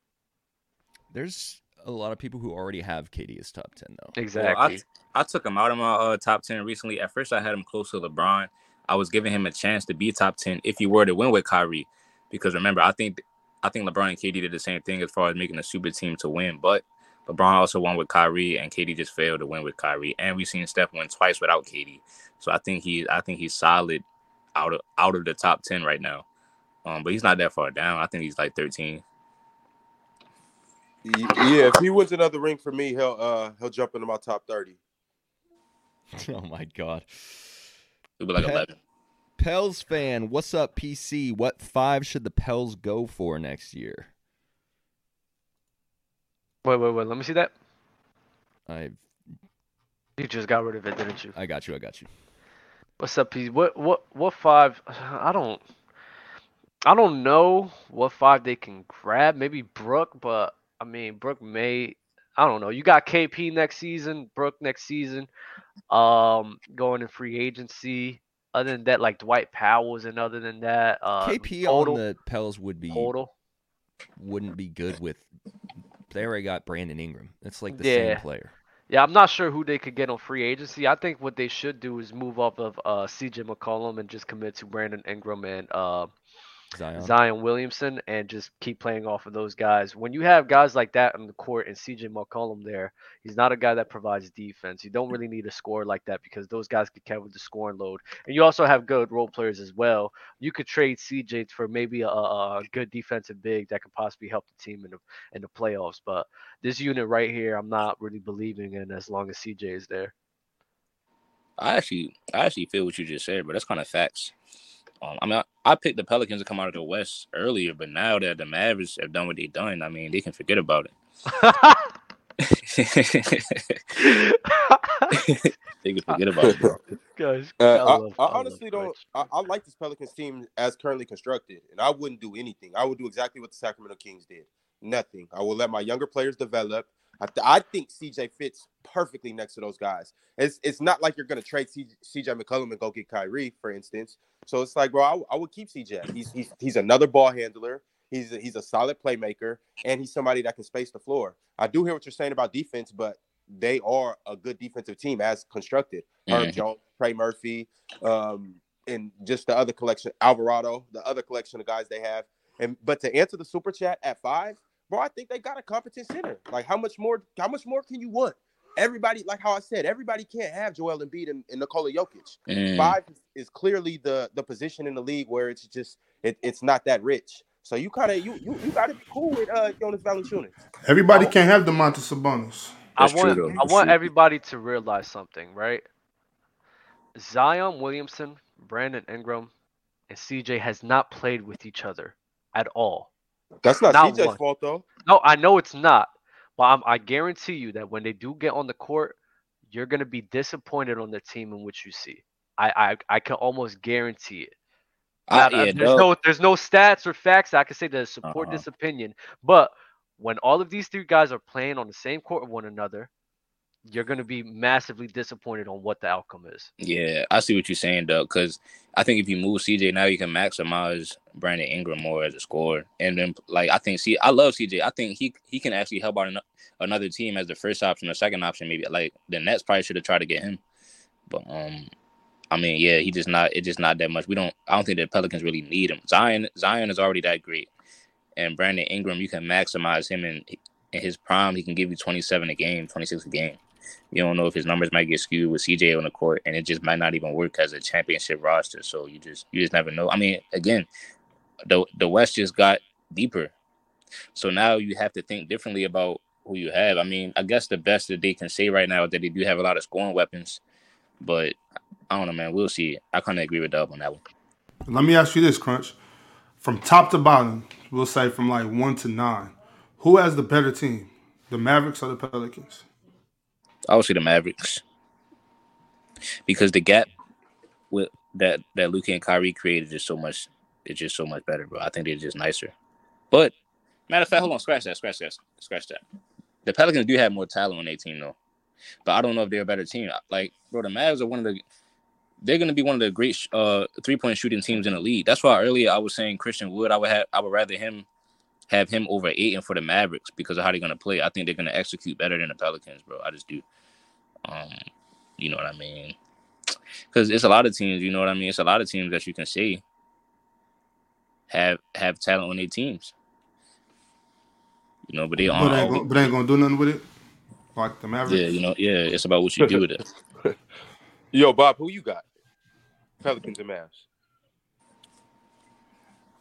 There's a lot of people who already have KD as top 10 though. Exactly. I took him out of my uh, top ten recently. At first, I had him close to LeBron. I was giving him a chance to be top ten if he were to win with Kyrie, because remember, I think I think LeBron and KD did the same thing as far as making a super team to win. But LeBron also won with Kyrie, and KD just failed to win with Kyrie. And we've seen Steph win twice without KD. So I think he I think he's solid out of out of the top ten right now. Um, but he's not that far down. I think he's like 13. Yeah, if he wins another ring for me, he'll uh he'll jump into my top thirty. (laughs) oh my god. He'll be like 11. Pels fan, what's up, PC? What five should the Pels go for next year? Wait, wait, wait. Let me see that. I've You just got rid of it, didn't you? I got you. I got you. What's up, P? What what what five? I don't I don't know what five they can grab. Maybe Brook, but I mean Brook may I don't know. You got KP next season, Brook next season, um, going in free agency. Other than that, like Dwight Powell's, and other than that, uh, KP on the Pels would be Podol. wouldn't be good with. They already got Brandon Ingram. It's like the Yeah. same player. Yeah, I'm not sure who they could get on free agency. I think what they should do is move off of uh, CJ McCollum and just commit to Brandon Ingram and uh, Zion. Zion Williamson and just keep playing off of those guys. When you have guys like that on the court and CJ McCollum there, he's not a guy that provides defense. You don't really need a scorer like that because those guys could carry the scoring load. And you also have good role players as well. You could trade CJ for maybe a, a good defensive big that could possibly help the team in the in the playoffs. But this unit right here, I'm not really believing in as long as CJ is there. I actually, I actually feel what you just said, but that's kind of facts. Um, I mean, I, I picked the Pelicans to come out of the West earlier, but now that the Mavericks have done what they've done, I mean, they can forget about it. (laughs) they can forget about it, bro. (laughs) Guys, Uh, I I, love- I I love honestly don't. I, I like this Pelicans team as currently constructed, and I wouldn't do anything. I would do exactly what the Sacramento Kings did. Nothing. I will let my younger players develop. I, th- I think CJ fits perfectly next to those guys. It's it's not like you're gonna trade CJ McCollum and go get Kyrie, for instance. So it's like, bro, I, I would keep CJ. He's he's he's another ball handler. He's a, he's a solid playmaker, and he's somebody that can space the floor. I do hear what you're saying about defense, but they are a good defensive team as constructed. Herb Mhm. Jones, Trey Murphy, um, and just the other collection, Alvarado, the other collection of guys they have. And but to answer the super chat at five, bro, I think they got a competent center. Like how much more? How much more can you want? Everybody, like how I said, everybody can't have Joel Embiid and, and Nikola Jokic. Mm. Five is clearly the the position in the league where it's just it, it's not that rich. So you kind of you you, you got to be cool with uh Jonas Valanciunas. Everybody can't have Domantas Sabonis. I That's true, want though. I want everybody to realize something, right? Zion Williamson, Brandon Ingram, and CJ has not played with each other at all. That's not, Not CJ's one. fault though. No, I know it's not, but I'm, I guarantee you that when they do get on the court, you're gonna be disappointed on the team in which you see. I I, I can almost guarantee it. I, Now, yeah, there's dog. no there's no stats or facts that I can say to support Uh-huh. this opinion, but when all of these three guys are playing on the same court with one another, you're gonna be massively disappointed on what the outcome is. Yeah, I see what you're saying, Doug. Because I think if you move CJ now, you can maximize Brandon Ingram more as a scorer. And then, like, I think, see, I love CJ. I think he he can actually help out an- another team as the first option or second option. Maybe like the Nets probably should have tried to get him. But um, I mean, yeah, he just not. It's just not that much. We don't. I don't think the Pelicans really need him. Zion Zion is already that great, and Brandon Ingram, you can maximize him in in his prime. He can give you 27 a game, 26 a game. You don't know if his numbers might get skewed with CJ on the court, and it just might not even work as a championship roster. So you just you just never know. I mean, again, the the West just got deeper, so now you have to think differently about who you have. I mean, I guess the best that they can say right now is that they do have a lot of scoring weapons, but I don't know, man. We'll see. I kind of agree with Dub on that one. Let me ask you this, Crunch. From top to bottom, we'll say from like one to nine, who has the better team? The Mavericks or the Pelicans? I would say the Mavericks because the gap with that that Luka and Kyrie created is so much. It's just so much better, bro. I think they're just nicer. But matter of fact, hold on, scratch that, scratch that, scratch that. The Pelicans do have more talent on their team though, but I don't know if they're a better team. Like, bro, the Mavs are one of the. They're going to be one of the great uh, three point shooting teams in the league. That's why earlier I was saying Christian Wood. I would have. I would rather him have him over Ayton for the Mavericks because of how they're going to play. I think they're going to execute better than the Pelicans, bro. I just do. Um, you know what I mean? Because it's a lot of teams. You know what I mean? It's a lot of teams that you can say have have talent on their teams. You know, but they But aren't. ain't, gonna, but ain't gonna do nothing with it. Like the Mavericks. yeah, you know, yeah. It's about what you do with it. (laughs) Yo, Bob, who you got? Pelicans and Mavs.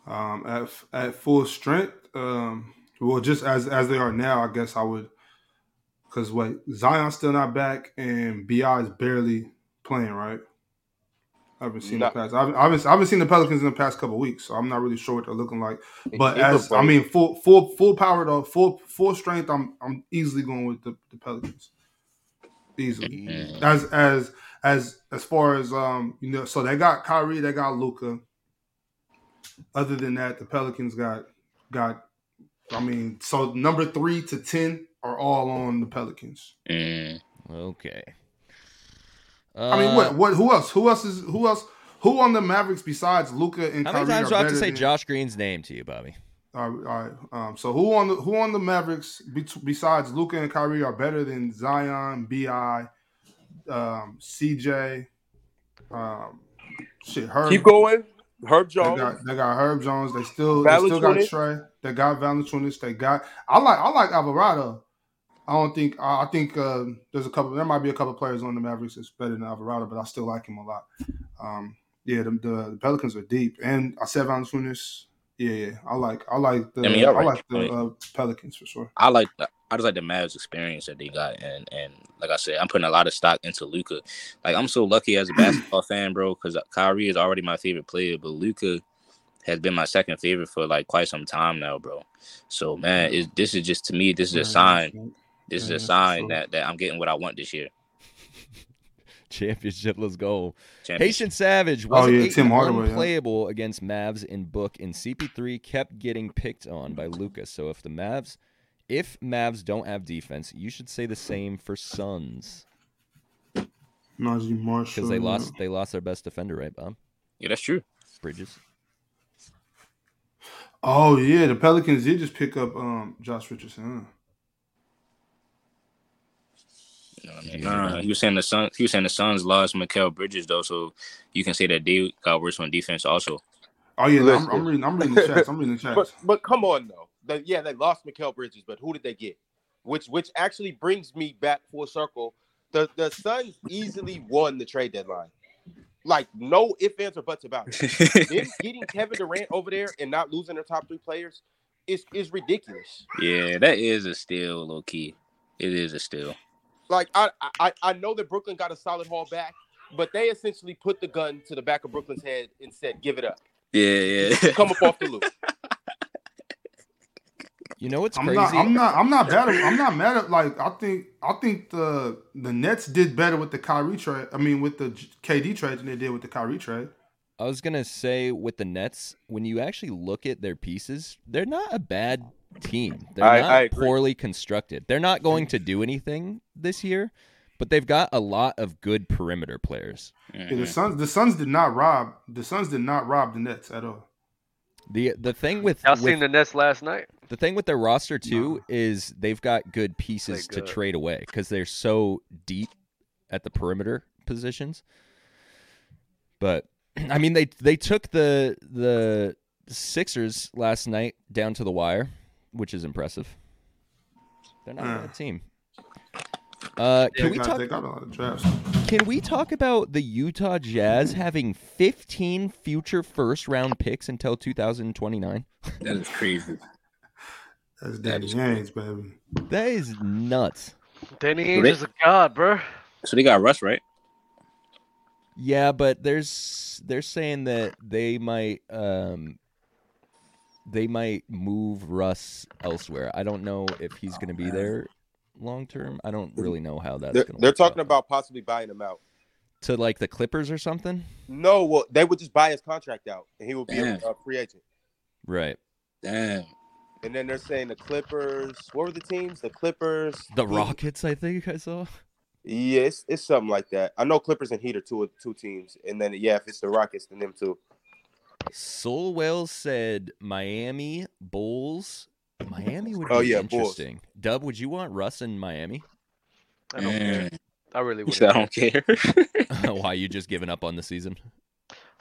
Um, at at full strength. Um, well, just as as they are now, I guess I would. Because wait, Zion's still not back, and Bi is barely playing. Right? I haven't seen No. the past. I haven't, I haven't I haven't seen the Pelicans in the past couple weeks, so I'm not really sure what they're looking like. But as I mean, full full full power though, full full strength. I'm I'm easily going with the, the Pelicans. easily. As as as as far as um you know, so they got Kyrie, they got Luka. Other than that, the Pelicans got got. I mean, so number three to ten are all on the Pelicans. Mm. Okay. I mean, Uh, what what who else? Who else is who else? Who on the Mavericks besides Luka and How Kyrie many times do I have to say than- Josh Green's name to you, Bobby? All right, all right. Um, so who on the who on the Mavericks be- besides Luka and Kyrie are better than Zion, Bi, um, CJ, um, shit, Herb. Keep going. Herb They Jones. got they got Herb Jones. They still they still got Trey. They got Valanciunas. They got I like I like Alvarado. I don't think I think uh, there's a couple. There might be a couple players on the Mavericks that's better than Alvarado, but I still like him a lot. Um, yeah, the, the, the Pelicans are deep, and I said Valanciunas. Yeah, yeah, I like I like the I I, mean, right. like I the mean- uh, Pelicans for sure. I like the, I just like the Mavs experience that they got, and and like I said, I'm putting a lot of stock into Luka. Like I'm so lucky as a (clears throat) basketball fan, bro, because Kyrie is already my favorite player, but Luka has been my second favorite for like quite some time now, bro. So man, is this is just to me, this is a sign. This is a sign that that I'm getting what I want this year. (laughs) Championship, let's go. Championship. Haitian Savage was Oh, yeah, Tim Hardaway, yeah. against Mavs in book, and CP3 kept getting picked on by Luka's. So if the Mavs, if Mavs don't have defense, you should say the same for Suns Najee Marshall because they lost they lost their best defender, right, Bob? Yeah, that's true. Bridges. Oh yeah, the Pelicans did just pick up um Josh Richardson. Huh? You know what I mean? Nah, he was saying the Sun. He was saying the Suns lost Mikal Bridges though, so you can say that they got worse on defense also. Oh yeah, no, I'm, I'm reading. I'm reading the chats. I'm reading the But but come on though. The- yeah, they lost Mikal Bridges, but who did they get? Which which actually brings me back full circle. The the Suns easily won the trade deadline. Like no ifs, ands, or buts about it. (laughs) Them getting Kevin Durant over there and not losing their top three players is is ridiculous. yeah, that is a steal, low key. It is a steal. Like I I I know that Brooklyn got a solid haul back, but they essentially put the gun to the back of Brooklyn's head and said, "Give it up, Yeah, yeah. come up off the loop." (laughs) You know what's I'm crazy? not. I'm not. I'm not bad. At, I'm not mad at. Like I think. I think the the Nets did better with the Kyrie trade. I mean, with the KD trade than they did with the Kyrie trade. I was gonna say with the Nets, when you actually look at their pieces, they're not a bad team. They're I- not I poorly constructed. They're not going to do anything this year, but they've got a lot of good perimeter players. Yeah, the. Suns. The Suns did not rob. The Suns did not rob the Nets at all. the The thing with, Y'all seen the Nets last night? the thing with their roster too No. is they've got good pieces Play to trade away because they're so deep at the perimeter positions. But I mean, they they took the the Sixers last night down to the wire, which is impressive. They're not a bad team. Uh, can They we got, talk? they got a lot of drafts. Can we talk about the Utah Jazz having 15 future first round picks until 2029? That is crazy. That's That Danny is Ainge, baby. That is nuts. Danny Well, Ainge they- is a god, bro. So they got Russ, right? Yeah, but there's they're saying that they might um they might move Russ elsewhere. I don't know if he's going to be there long term. I don't really know how that's They're, going to they're talking about possibly buying him out. to like the Clippers or something. No, well, they would just buy his contract out, and he would be a, Damn. a free agent. Right. Damn. And then they're saying the Clippers. What were the teams? The Clippers. The Rockets, I think I saw. Yeah, it's, it's something like that. I know Clippers and Heat are two two teams, and then yeah, if it's the Rockets, then them too. Soul Wells said Miami Bulls. Miami would be Oh, yeah, Bulls. interesting. Dub, would you want Russ in Miami? I don't care. Mm. I really He would. said, I don't care. (laughs) (laughs) Why you just giving up on the season?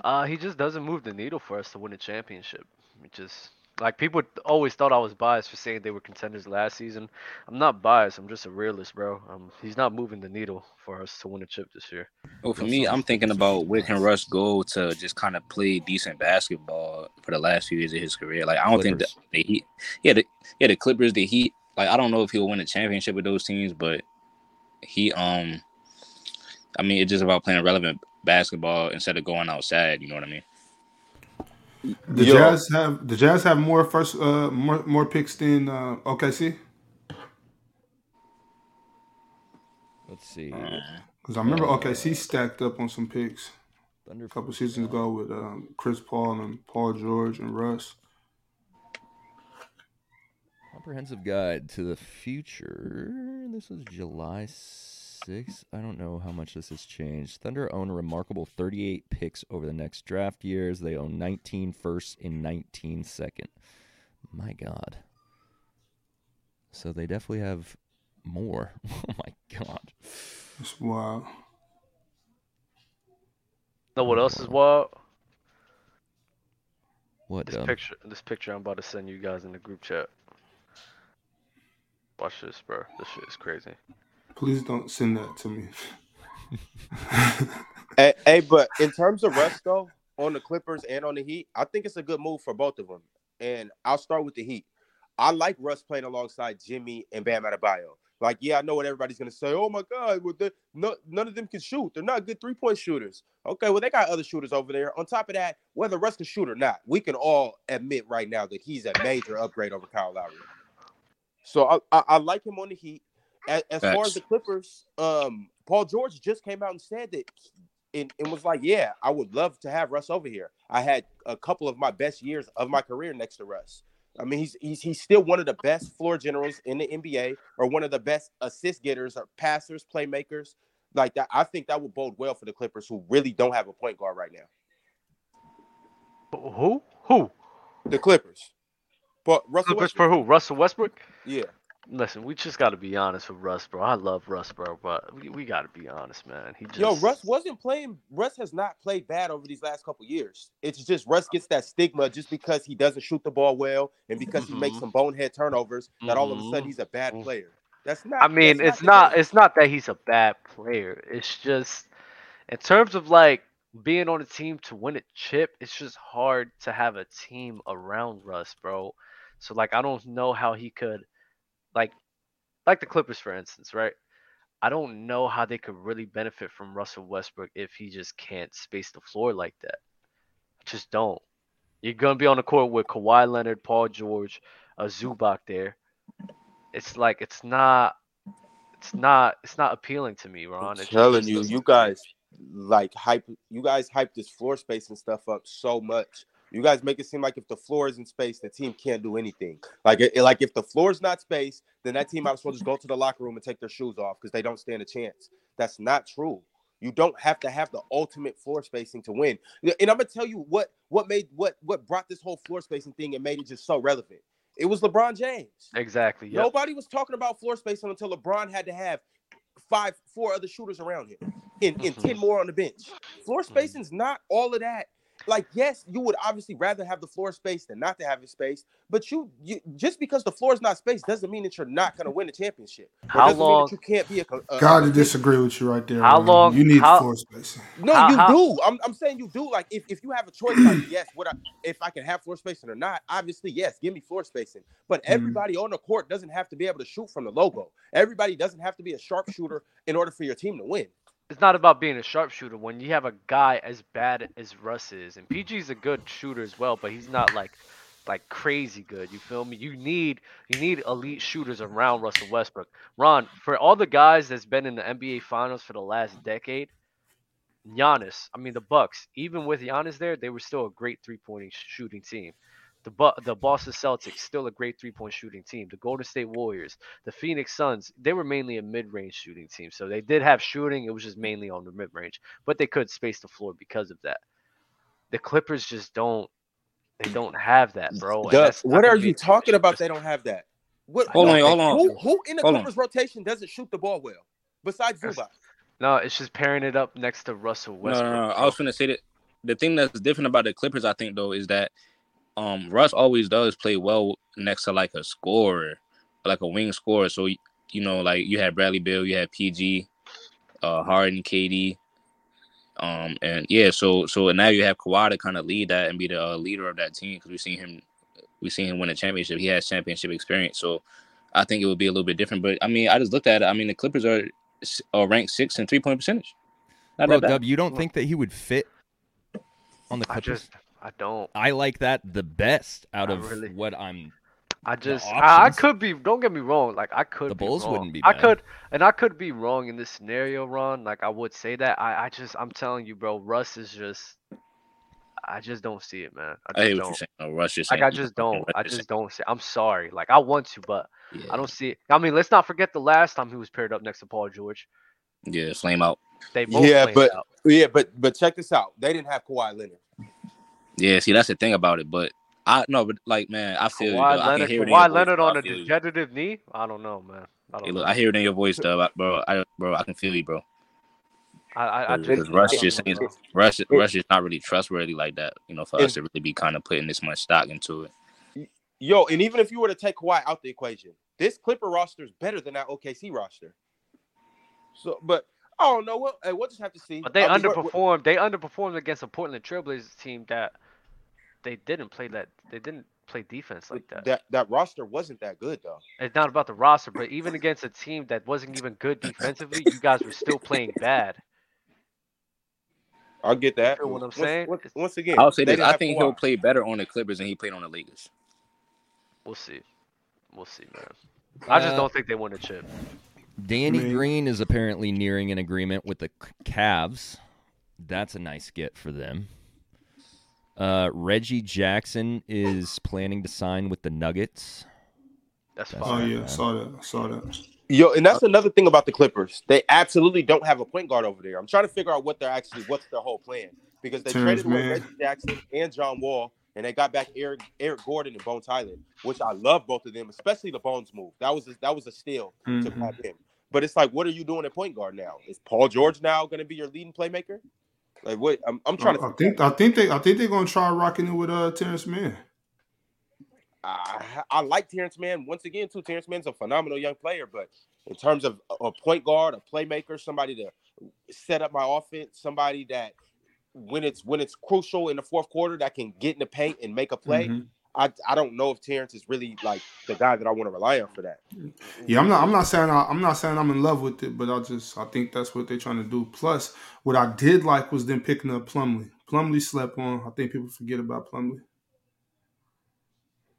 Uh, he just doesn't move the needle for us to win a championship. It just like people always thought I was biased for saying they were contenders last season. I'm not biased. I'm just a realist, bro. Um, he's not moving the needle for us to win a chip this year. well, for me, I'm thinking about where can Russ go to just kind of play decent basketball for the last few years of his career. Like I don't think the, Clippers. the Heat, yeah, the, yeah, the Clippers, the Heat. Like I don't know if he'll win a championship with those teams, but he, um, I mean, it's just about playing relevant basketball instead of going outside. You know what I mean? The Yo. Jazz have the Jazz have more first uh more more picks than uh, OKC. Let's see. Because I remember OKC stacked up on some picks Thunder a couple seasons ago with um, Chris Paul and Paul George and Russ. Comprehensive Guide to the Future. This is July 6th. I don't know how much this has changed. Thunder own a remarkable 38 picks over the next draft years. They own 19 firsts and 19 second. My God. So they definitely have more. (laughs) Oh my God. It's wild. Know what else is wild? What? This Dub? picture, this picture I'm about to send you guys in the group chat. Watch this, bro. This shit is crazy. Please don't send that to me. (laughs) Hey, hey, but in terms of Russ though, on the Clippers and on the Heat, I think it's a good move for both of them. And I'll start with the Heat. I like Russ playing alongside Jimmy and Bam Adebayo. Like, yeah, I know what everybody's gonna say. Oh my God, well, no, none of them can shoot. They're not good three point shooters. Okay, well they got other shooters over there. On top of that, whether Russ can shoot or not, we can all admit right now that he's a major upgrade over Kyle Lowry. So I, I, I like him on the Heat. As, as far as the Clippers, um, Paul George just came out and said that and, and was like, Yeah, I would love to have Russ over here. I had a couple of my best years of my career next to Russ. I mean, he's he's he's still one of the best floor generals in the NBA, or one of the best assist getters, or passers, playmakers. Like that, I think that would bode well for the Clippers, who really don't have a point guard right now. Who? Who? The Clippers, but Russell Clippers Westbrook, for who? Russell Westbrook? yeah, Listen, we just got to be honest with Russ, bro. I love Russ, bro, but we, we got to be honest, man. He just yo, Russ wasn't playing. Russ has not played bad over these last couple years. It's just Russ gets that stigma just because he doesn't shoot the ball well and because he makes Mhm. some bonehead turnovers. That all of a sudden Mhm. he's a bad Mhm. player. That's not. I mean, it's the not it's not that he's a bad player. It's just in terms of like being on a team to win a chip, it's just hard to have a team around Russ, bro. So like I don't know how he could like like the Clippers for instance, right? I don't know how they could really benefit from Russell Westbrook if he just can't space the floor like that. Just don't. You're gonna be on the court with Kawhi Leonard, Paul George, a Zubac there. It's like it's not it's not it's not appealing to me, Ron. I'm It just- telling you, you guys like hype. You guys hype this floor space and stuff up so much. You guys make it seem like if the floor is in space, the team can't do anything. Like, it, like if the floor is not space, then that team might as well just go to the locker room and take their shoes off because they don't stand a chance. That's not true. You don't have to have the ultimate floor spacing to win. And I'm gonna tell you what what made what what brought this whole floor spacing thing and made it just so relevant. It was LeBron James. Exactly. Yep. Nobody was talking about floor spacing until LeBron had to have five, four other shooters around him and, and Mhm. 10 more on the bench. Floor Mhm. spacing's not all of that. Like, yes, you would obviously rather have the floor space than not to have it space, but you, you just because the floor is not spaced doesn't mean that you're not going to win a championship. Or How doesn't mean long- that you can't be a. co- a Gotta disagree with you right there. How Ron. long- You need how- floor space? No, How- you how- do. I'm, I'm saying you do. Like, if, if you have a choice, like, (clears throat) yes, what I, if I can have floor spacing or not, obviously, yes, give me floor spacing. But Mhm. everybody on the court doesn't have to be able to shoot from the logo. Everybody doesn't have to be a sharpshooter in order for your team to win. It's not about being a sharpshooter when you have a guy as bad as Russ is, and PG's a good shooter as well, but he's not like like crazy good. You feel me? You need you need elite shooters around Russell Westbrook. Ron, for all the guys that's been in the NBA Finals for the last decade, Giannis, I mean the Bucks, even with Giannis there, they were still a great three-point shooting team. The Bu- the Boston Celtics still a great three-point shooting team. The Golden State Warriors, the Phoenix Suns, they were mainly a mid-range shooting team. So they did have shooting, it was just mainly on the mid-range, but they could space the floor because of that. The Clippers just don't they don't have that, bro. and Duh, that's not what are you talking about? championship. They don't have that. What? Hold on, hold on. Who, who in the Hold on. Clippers rotation doesn't shoot the ball well besides That's- Zubac? No, it's just pairing it up next to Russell No, Westbrook. no, no. I was gonna say that the thing that's different about the Clippers, I think, though, is that um Russ always does play well next to like a scorer, like a wing scorer. So you know, like you had Bradley Beal, you had PG, uh, Harden, KD, um, and yeah. So so now you have Kawhi to kind of lead that and be the uh, leader of that team because we've seen him, we've seen him win a championship. He has championship experience, so I think it would be a little bit different. But I mean, I just looked at it. I mean, the Clippers are, are ranked sixth in three point percentage. Not Bro, that. Dub, you don't think that he would fit on the I Clippers? just I don't. I like that the best out I of really- what I'm I just, I, I could be. Don't get me wrong. Like I could. The be Bulls wrong. wouldn't be bad. I could, and I could be wrong in this scenario, Ron. Like I would say that. I, I just, I'm telling you, bro. Russ is just. I just don't see it, man. I I just hear what don't. you're saying. No, Russ just Like saying I just don't. I Russ just just don't see. I'm sorry. Like I want to, but saying- I don't see it. I mean, let's not forget the last time he was paired up next to Paul George. Yeah, yeah, flame out. They both Yeah, but- out. Yeah, but but check this out. They didn't have Kawhi Leonard. Yeah, see, that's the thing about it. But I no, but like, man, I feel you. Kawhi though. I Leonard, can hear it in your Kawhi voice, Leonard bro. I on a feel you. degenerative knee. I don't know, man. I Hey, don't look, know. I hear it in your voice, though, I- bro. I, bro, I can feel you, bro. I, I, I Because just, Russ just don't. Russ, Russ is not really trustworthy like that. You know, for And- us to really be kind of putting this much stock into it. Yo, and even if you were to take Kawhi out the equation, this Clipper roster is better than that OKC roster. So, but I don't know. What hey, we'll just have to see. But they I mean, what- underperformed. They underperformed against a Portland Trailblazers team that they didn't play that. They didn't play defense like that. that that roster wasn't that good though. It's not about the roster, but even against a team that wasn't even good defensively, you guys were still playing bad. I'll get that. feel what I'm Once- saying? Once, once again, I'll say they this: I think he'll play better on the Clippers than he played on the Lakers. We'll see. We'll see, man. I just Uh, don't think they win a chip. Danny mean- Green is apparently nearing an agreement with the Cavs. That's a nice get for them. Uh, Reggie Jackson is planning to sign with the Nuggets. That's That's Oh yeah, I saw that. Saw that. Yo, and that's another thing about the Clippers. They absolutely don't have a point guard over there. I'm trying to figure out what they're actually what's their whole plan because they Terrence traded away Mann. Reggie Jackson and John Wall, and they got back Eric Eric Gordon and Bones Hyland, which I love both of them, especially the Bones move. That was a, that was a steal to Mhm. grab him. But it's like, what are you doing at point guard now? Is Paul George now going to be your leading playmaker? Like, what? I'm, I'm trying I, I to think I think they I think they're gonna try rocking it with uh Terrence Mann. I, I like Terrence Mann once again too. Terrence Mann's a phenomenal young player, but in terms of a point guard, a playmaker, somebody to set up my offense, somebody that when it's when it's crucial in the fourth quarter that can get in the paint and make a play. Mhm. I, I don't know if Terrence is really like the guy that I want to rely on for that. Yeah, I'm not. I'm not saying. I, I'm not saying I'm in love with it, but I just. I think that's what they're trying to do. Plus, what I did like was them picking up Plumlee. Plumlee slept on. I think people forget about Plumlee.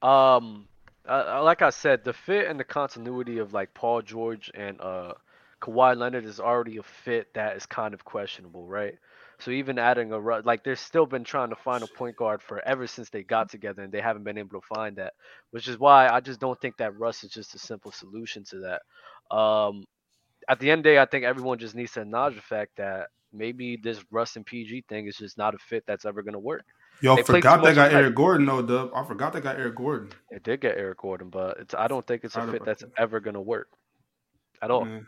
Um, uh, like I said, the fit and the continuity of like Paul George and uh Kawhi Leonard is already a fit that is kind of questionable, right? So even adding a like, they're still been trying to find a point guard for ever since they got together, and they haven't been able to find that, which is why I just don't think that Russ is just a simple solution to that. Um, at the end of the day, I think everyone just needs to acknowledge the fact that maybe this Russ and PG thing is just not a fit that's ever gonna work. Yo, They forgot they got. Eric Gordon though, Dub. I forgot they got Eric Gordon. It did get Eric Gordon, but it's I don't think it's a fit that's ever gonna work at all. Yeah,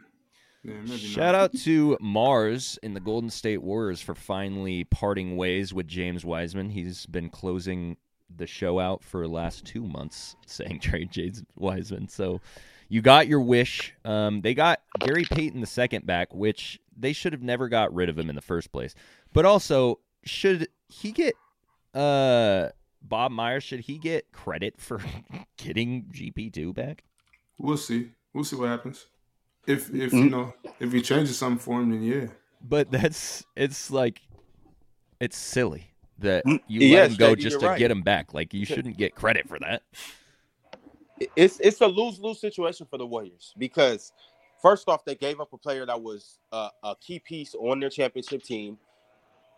yeah Shout not. out to Mars in the Golden State Warriors for finally parting ways with James Wiseman. He's been closing the show out for the last two months, (laughs) saying trade James Wiseman. So you got your wish. Um, they got Gary Payton the second back, which they should have never got rid of him in the first place. But also, should he get uh Bob Myers? Should he get credit for (laughs) getting GP two back? We'll see. We'll see what happens. If if you know if he changes something for him, then yeah. But that's it's like it's silly that Mm, you let yes, him go just to right. get him back. Like you shouldn't get credit for that. It's it's a lose lose situation for the Warriors because first off, they gave up a player that was uh, a key piece on their championship team,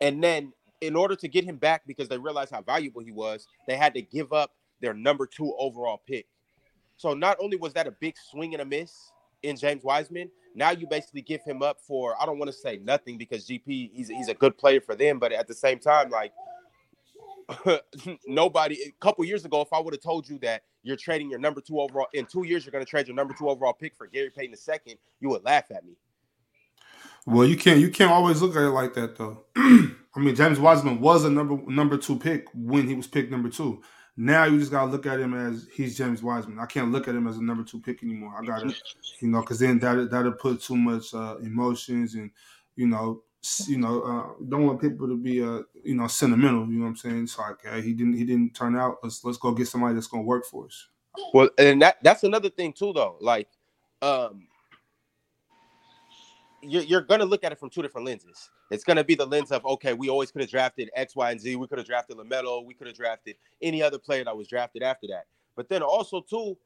and then in order to get him back because they realized how valuable he was, they had to give up their number two overall pick. So not only was that a big swing and a miss in James Wiseman, now you basically give him up for I don't want to say nothing because GP he's he's a good player for them, but at the same time, like (laughs) nobody a couple years ago, if I would have told you that you're trading your number two overall in two years, you're going to trade your number two overall pick for Gary Payton II, you would laugh at me. Well, you can't you can't always look at it like that though. (clears throat) I mean, James Wiseman was a number number two pick when he was picked number two. Now you just gotta look at him as he's James Wiseman. I can't look at him as a number two pick anymore. I gotta, you know, because then that that'll put too much uh, emotions and you know, you know, uh, don't want people to be uh, you know, sentimental. You know what I'm saying? It's like hey, he didn't he didn't turn out. Let's let's go get somebody that's gonna work for us. Well, and that that's another thing too, though. Like, um, you're you're gonna look at it from two different lenses. It's gonna be the lens of okay, we always could have drafted X, Y, and Z. We could have drafted Lamelo. We could have drafted any other player that was drafted after that. But then also too,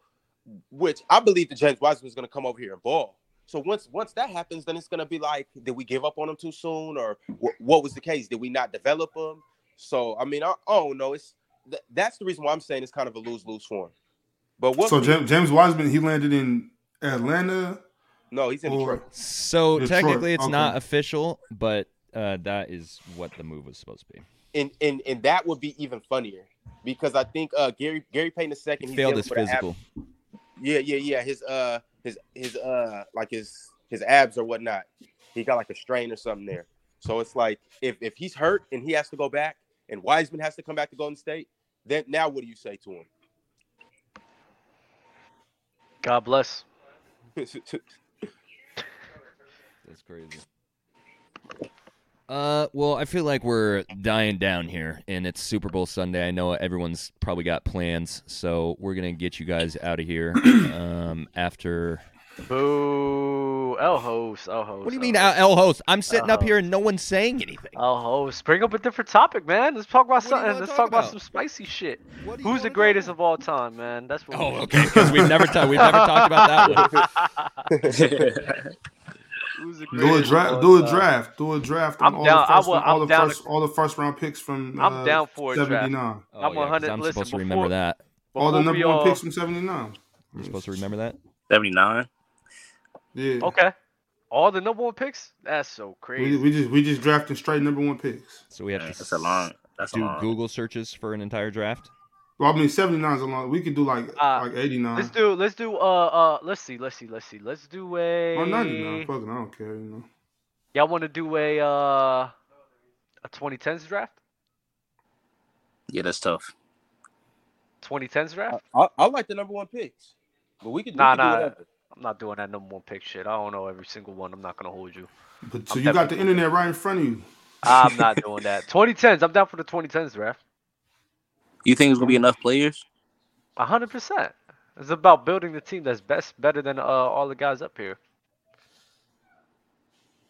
which I believe that James Wiseman is going to come over here and ball. So once once that happens, then it's going to be like, did we give up on him too soon, or wh- what was the case? Did we not develop him? So I mean, I, I don't know. It's th- that's the reason why I'm saying it's kind of a lose lose for him. But what? So James, James Wiseman, he landed in Atlanta. No, he's in or- Detroit. So Detroit, technically, it's not official, but uh, that is what the move was supposed to be. and and and that would be even funnier because I think uh Gary Gary Payton the second He failed his dealing with an ab- physical. yeah, yeah, yeah. His uh his his uh like his his abs or whatnot. He got like a strain or something there. So it's like if if he's hurt and he has to go back and Wiseman has to come back to Golden State, then now what do you say to him? God bless. (laughs) That's crazy. Uh, well, I feel like we're dying down here, and it's Super Bowl Sunday. I know everyone's probably got plans, so we're gonna get you guys out of here. um, after Boo. El host. El host. what do you mean, host. El Host? I'm sitting up here and no one's saying anything. El host. Bring up a different topic, man. Let's talk about What do you something. wanna Let's talk talk about about? some spicy shit. What do you Who's the wanna greatest of all time, man? That's what. Oh, we- okay. Because we've never talked. We've never talked about that one. (laughs) (laughs) (laughs) Who's the Do a draft. Do a draft. Do a draft. On I'm all down- The I first, will- all I'm the down first, all the first round picks from. I'm uh, down for a draft. 79. Oh, I'm yeah, 'cause 100 I'm listen, supposed to before- remember that. All the number we one picks from 79. You're supposed to remember that. 79. Yeah. Okay. All the number one picks? That's so crazy. We, we just we just drafted straight number one picks. So we have Yeah, to that's a long. That's a do long. Google searches for an entire draft. Well, I mean, 79 is a long. We could do like Uh, like 89 Let's do let's do uh uh let's see, let's see, let's see. Let's do a or 99. Fuck it, I don't care. You know. Y'all wanna do a uh a twenty tens draft? Yeah, that's tough. Twenty tens draft? I, I like the number one picks, but we could, Nah, we could nah. I'm not doing that number one pick shit. I don't know every single one. I'm not gonna hold you. But so I'm you got the definitely- internet right in front of you. I'm not doing that. (laughs) Twenty tens, I'm down for the twenty tens draft. You think it's gonna be enough players? A hundred percent. It's about building the team that's best better than uh, all the guys up here.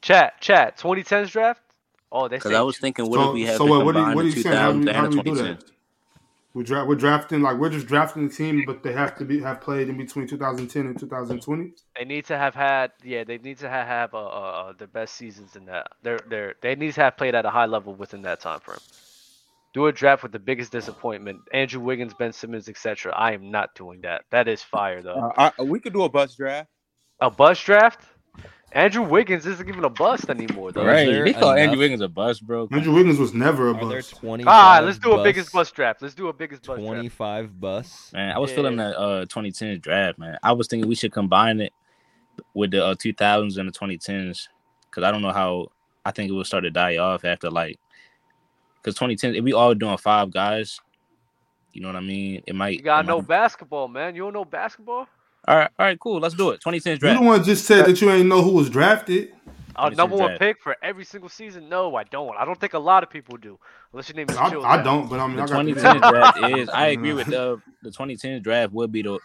Chat, chat, 2010s draft? Oh, they said. Because I was thinking, what so if we have so to what, what, are you, what are the you saying? How do we, how do, we do that? We draft. We're drafting like we're just drafting the team, but they have to be have played in between 2010 and 2020. they need to have had yeah they need to have, have uh, uh, the best seasons in that they're they're they need to have played at a high level within that time frame. Do a draft with the biggest disappointment: Andrew Wiggins, Ben Simmons, etc. I am not doing that. That is fire though. Uh, I, we could do a bus draft. A bust draft? Andrew Wiggins isn't even a bust anymore though. Right. Right. there They call enough- Andrew Wiggins a bust, bro. Andrew Wiggins was never a Are there bust. 25 Ah, let's do a busts? biggest bust draft. Let's do a biggest bust draft. 25 busts. Man, I was Yeah. feeling that uh 2010s draft, man. I was thinking we should combine it with the uh, 2000s and the 2010s because I don't know how. I think it will start to die off after like because 2010 if we all doing five guys, you know what I mean? It might. You gotta it might- know basketball, man. You don't know basketball? All right, all right, cool. Let's do it. 2010 draft. You draft. the one just said that you ain't know who was drafted. Uh, a 2010 number one draft. pick for every single season? No, I don't. I don't think a lot of people do. Unless your name is I, I don't, but I mean, The I got 2010s draft (laughs) is. I agree with the the 2010s draft would be the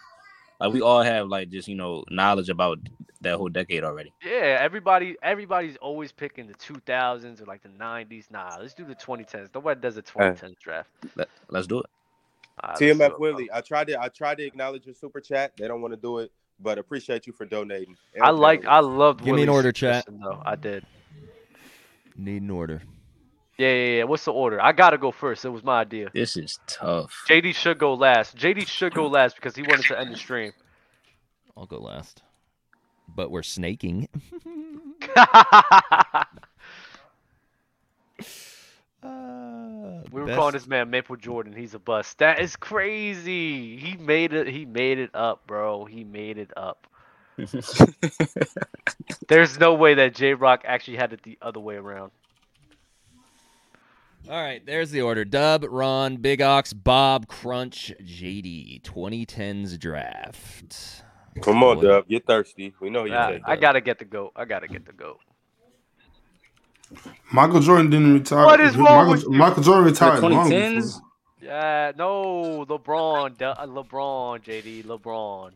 like we all have like just you know knowledge about that whole decade already. Yeah, everybody everybody's always picking the 2000s or like the 90s. Nah, let's do the 2010s. Nobody does a 2010s draft. Let, let's do it. All right, let's do TMF. Willie, I tried to I tried to acknowledge your super chat. They don't want to do it, but appreciate you for donating. I like I loved Give me an order, chat. suggestion, though. I did. Need an order. Yeah, yeah, yeah. What's the order? I gotta go first. It was my idea. This is tough. JD should go last. JD should go last because he wanted to end the stream. (laughs) I'll go last. But we're snaking. Uh, (laughs) (laughs) We were best- calling this man Maple Jordan. He's a bust. That is crazy. He made it. He made it up, bro. He made it up. There's no way that J Rock actually had it the other way around. All right, there's the order. Dub, Ron, Big Ox, Bob, Crunch, JD. 2010s draft. Come on, What? Dub. You're thirsty. We know you take I gotta get the goat. I gotta get the goat. Michael Jordan didn't retire. What is wrong Michael, with? Michael Jordan retired long 2010s? before. Yeah, no, LeBron, uh, LeBron, JD, LeBron.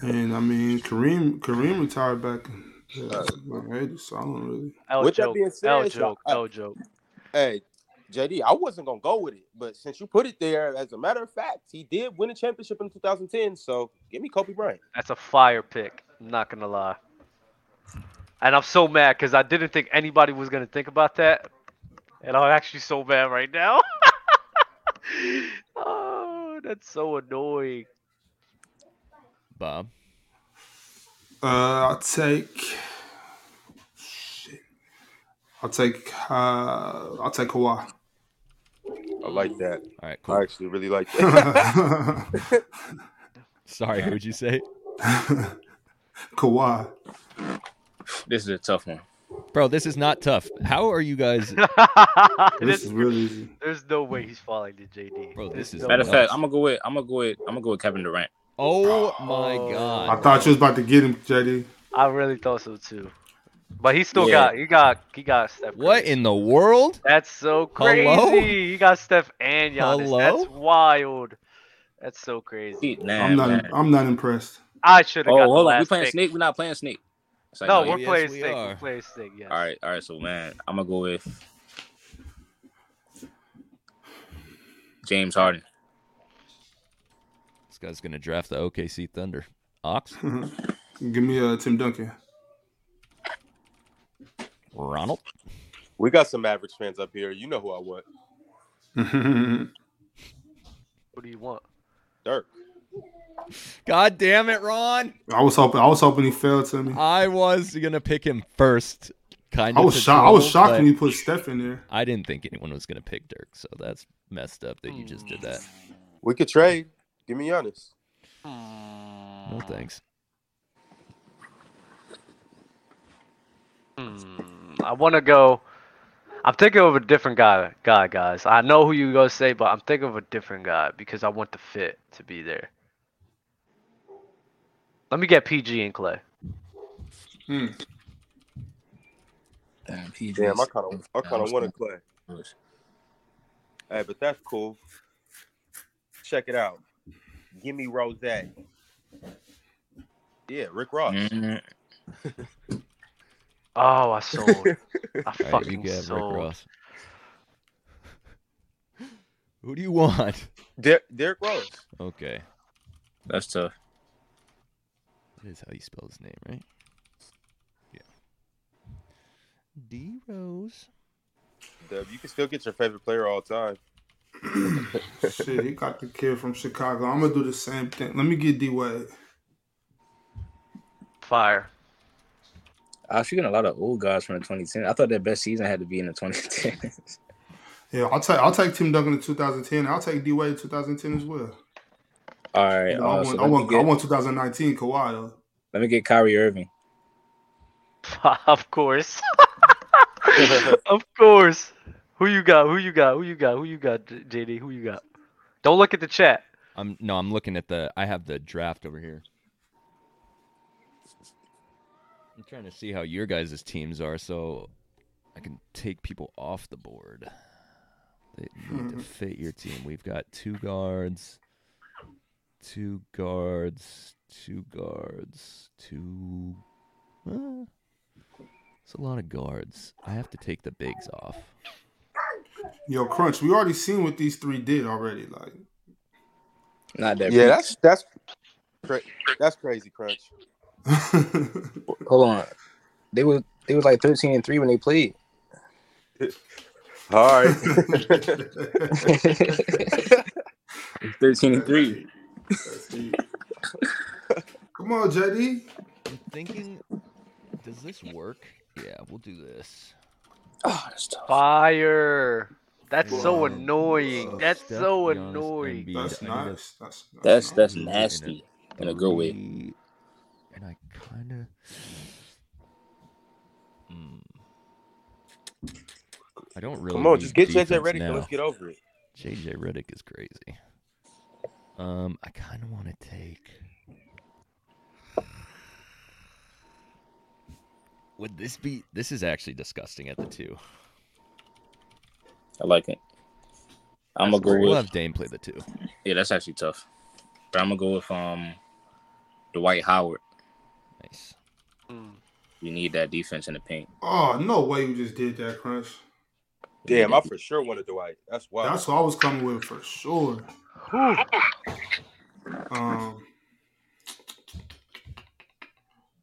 And I mean, Kareem Kareem retired back in uh, like 80s, so I don't really. L With that being said, L so joke, I- L joke. Hey, JD, I wasn't gonna go with it, but since you put it there, as a matter of fact, he did win a championship in 2010. So give me Kobe Bryant. That's a fire pick. I'm not gonna lie. And I'm so mad because I didn't think anybody was gonna think about that, and I'm actually so mad right now. (laughs) oh, that's so annoying. Bob. Uh, I'll take. Shit. I'll take. Uh, I'll take Kawhi. I like that. All right, I actually really like (laughs) that. (laughs) (laughs) Sorry, who'd you say? Kawhi. This is a tough one. Bro, this is not tough. How are you guys? This is really there's no way he's falling to JD. Bro, this is no Matter of fact, I'm gonna go with I'm gonna go with I'm gonna go with Kevin Durant. Oh my oh. god! I thought you was about to get him, JD. I really thought so too. But he still Yeah. got he got he got Steph. What Curry. in the world? That's so crazy. Hello? He got Steph and Giannis. Hello? That's wild. That's so crazy. Nah, I'm not. man. I'm not impressed. I should have Oh, got the hold on. We last playing pick. Snake. We're not playing Snake. It's like, No, oh, we're yes, playing we Snake. are. We're playing Snake. Yes. All right, all right. So man, I'm gonna go with James Harden. This guy's gonna draft the OKC Thunder. Ox, (laughs) Give me uh, Tim Duncan. Ronald. we got some Mavericks fans up here. You know who I want. (laughs) What do you want? Dirk. God damn it, Ron! I was hoping. I was hoping he fell to me. I was gonna pick him first. Kind of. I of. was shocked. I was shocked when you put Steph in there. I didn't think anyone was gonna pick Dirk, so that's messed up that you just did that. We could trade. Give me Giannis. No thanks. Hmm, I want to go. I'm thinking of a different guy, guy, guys. I know who you gonna say, but I'm thinking of a different guy because I want the fit to be there. Let me get PG and Klay. Hmm. Damn, PG. Damn, I kind of, I kind of want to Klay. Hey, but that's cool. Check it out. Give me Rose. Yeah, Rick Ross. Mhm. (laughs) Oh, I sold. I All right, you fucking get Rick sold. Ross. (laughs) Who do you want? Der- Derrick Rose. Okay, That's tough. that is how you spell his name, right? Yeah. D Rose. Dub, you can still get your favorite player all the time. Shit, he got the kid from Chicago. I'm gonna do the same thing. Let me get D Wade. Fire. I was shooting a lot of old guys from the 2010. I thought their best season had to be in the 2010s. (laughs) Yeah, I'll take. I'll take Tim Duncan in 2010. I'll take D Wade in 2010 as well. All right, No, I uh, want. so I let, me want. I want 2019 Kawhi though. let me get Kyrie Irving. (laughs) of course. (laughs) of course. Who you got? Who you got? Who you got? Who you got, JD? Who you got? Don't look at the chat. I'm no, I'm looking at the. I have the draft over here. I'm trying to see how your guys' teams are, so I can take people off the board. They need to (laughs) fit your team. We've got two guards, two guards, two guards, two. Uh, it's a lot of guards. I have to take the bigs off. Yo, Crunch. We already seen what these three did already. Like, Not that. Yeah, big. that's that's cra- that's crazy, Crunch. (laughs) Hold on. They was they was like 13 and three when they played. All right. (laughs) 13 and three. Come on, JD. I'm thinking, does this work? Yeah, we'll do this. Oh, that's tough. Fire. That's so annoying. So That's Steph, so Giannis, annoying. Embiid, That's I need a nice. That's That's that's In a- nasty in a good way. And I kind of. I don't really. Come on, just get JJ defense ready. now. Let's get over it. JJ Redick is crazy. Um, I kind of want to take. Would this be? This is actually disgusting at the two. I like it. I'm gonna go We'll have Dame play the two. yeah. That's actually tough. But I'm gonna go with um Dwight Howard. Nice. Mm. You need that defense in the paint. Oh no way! You just did that, Crunch. Damn, I for sure wanted Dwight. That's wild. That's what I was coming with for sure. Whew.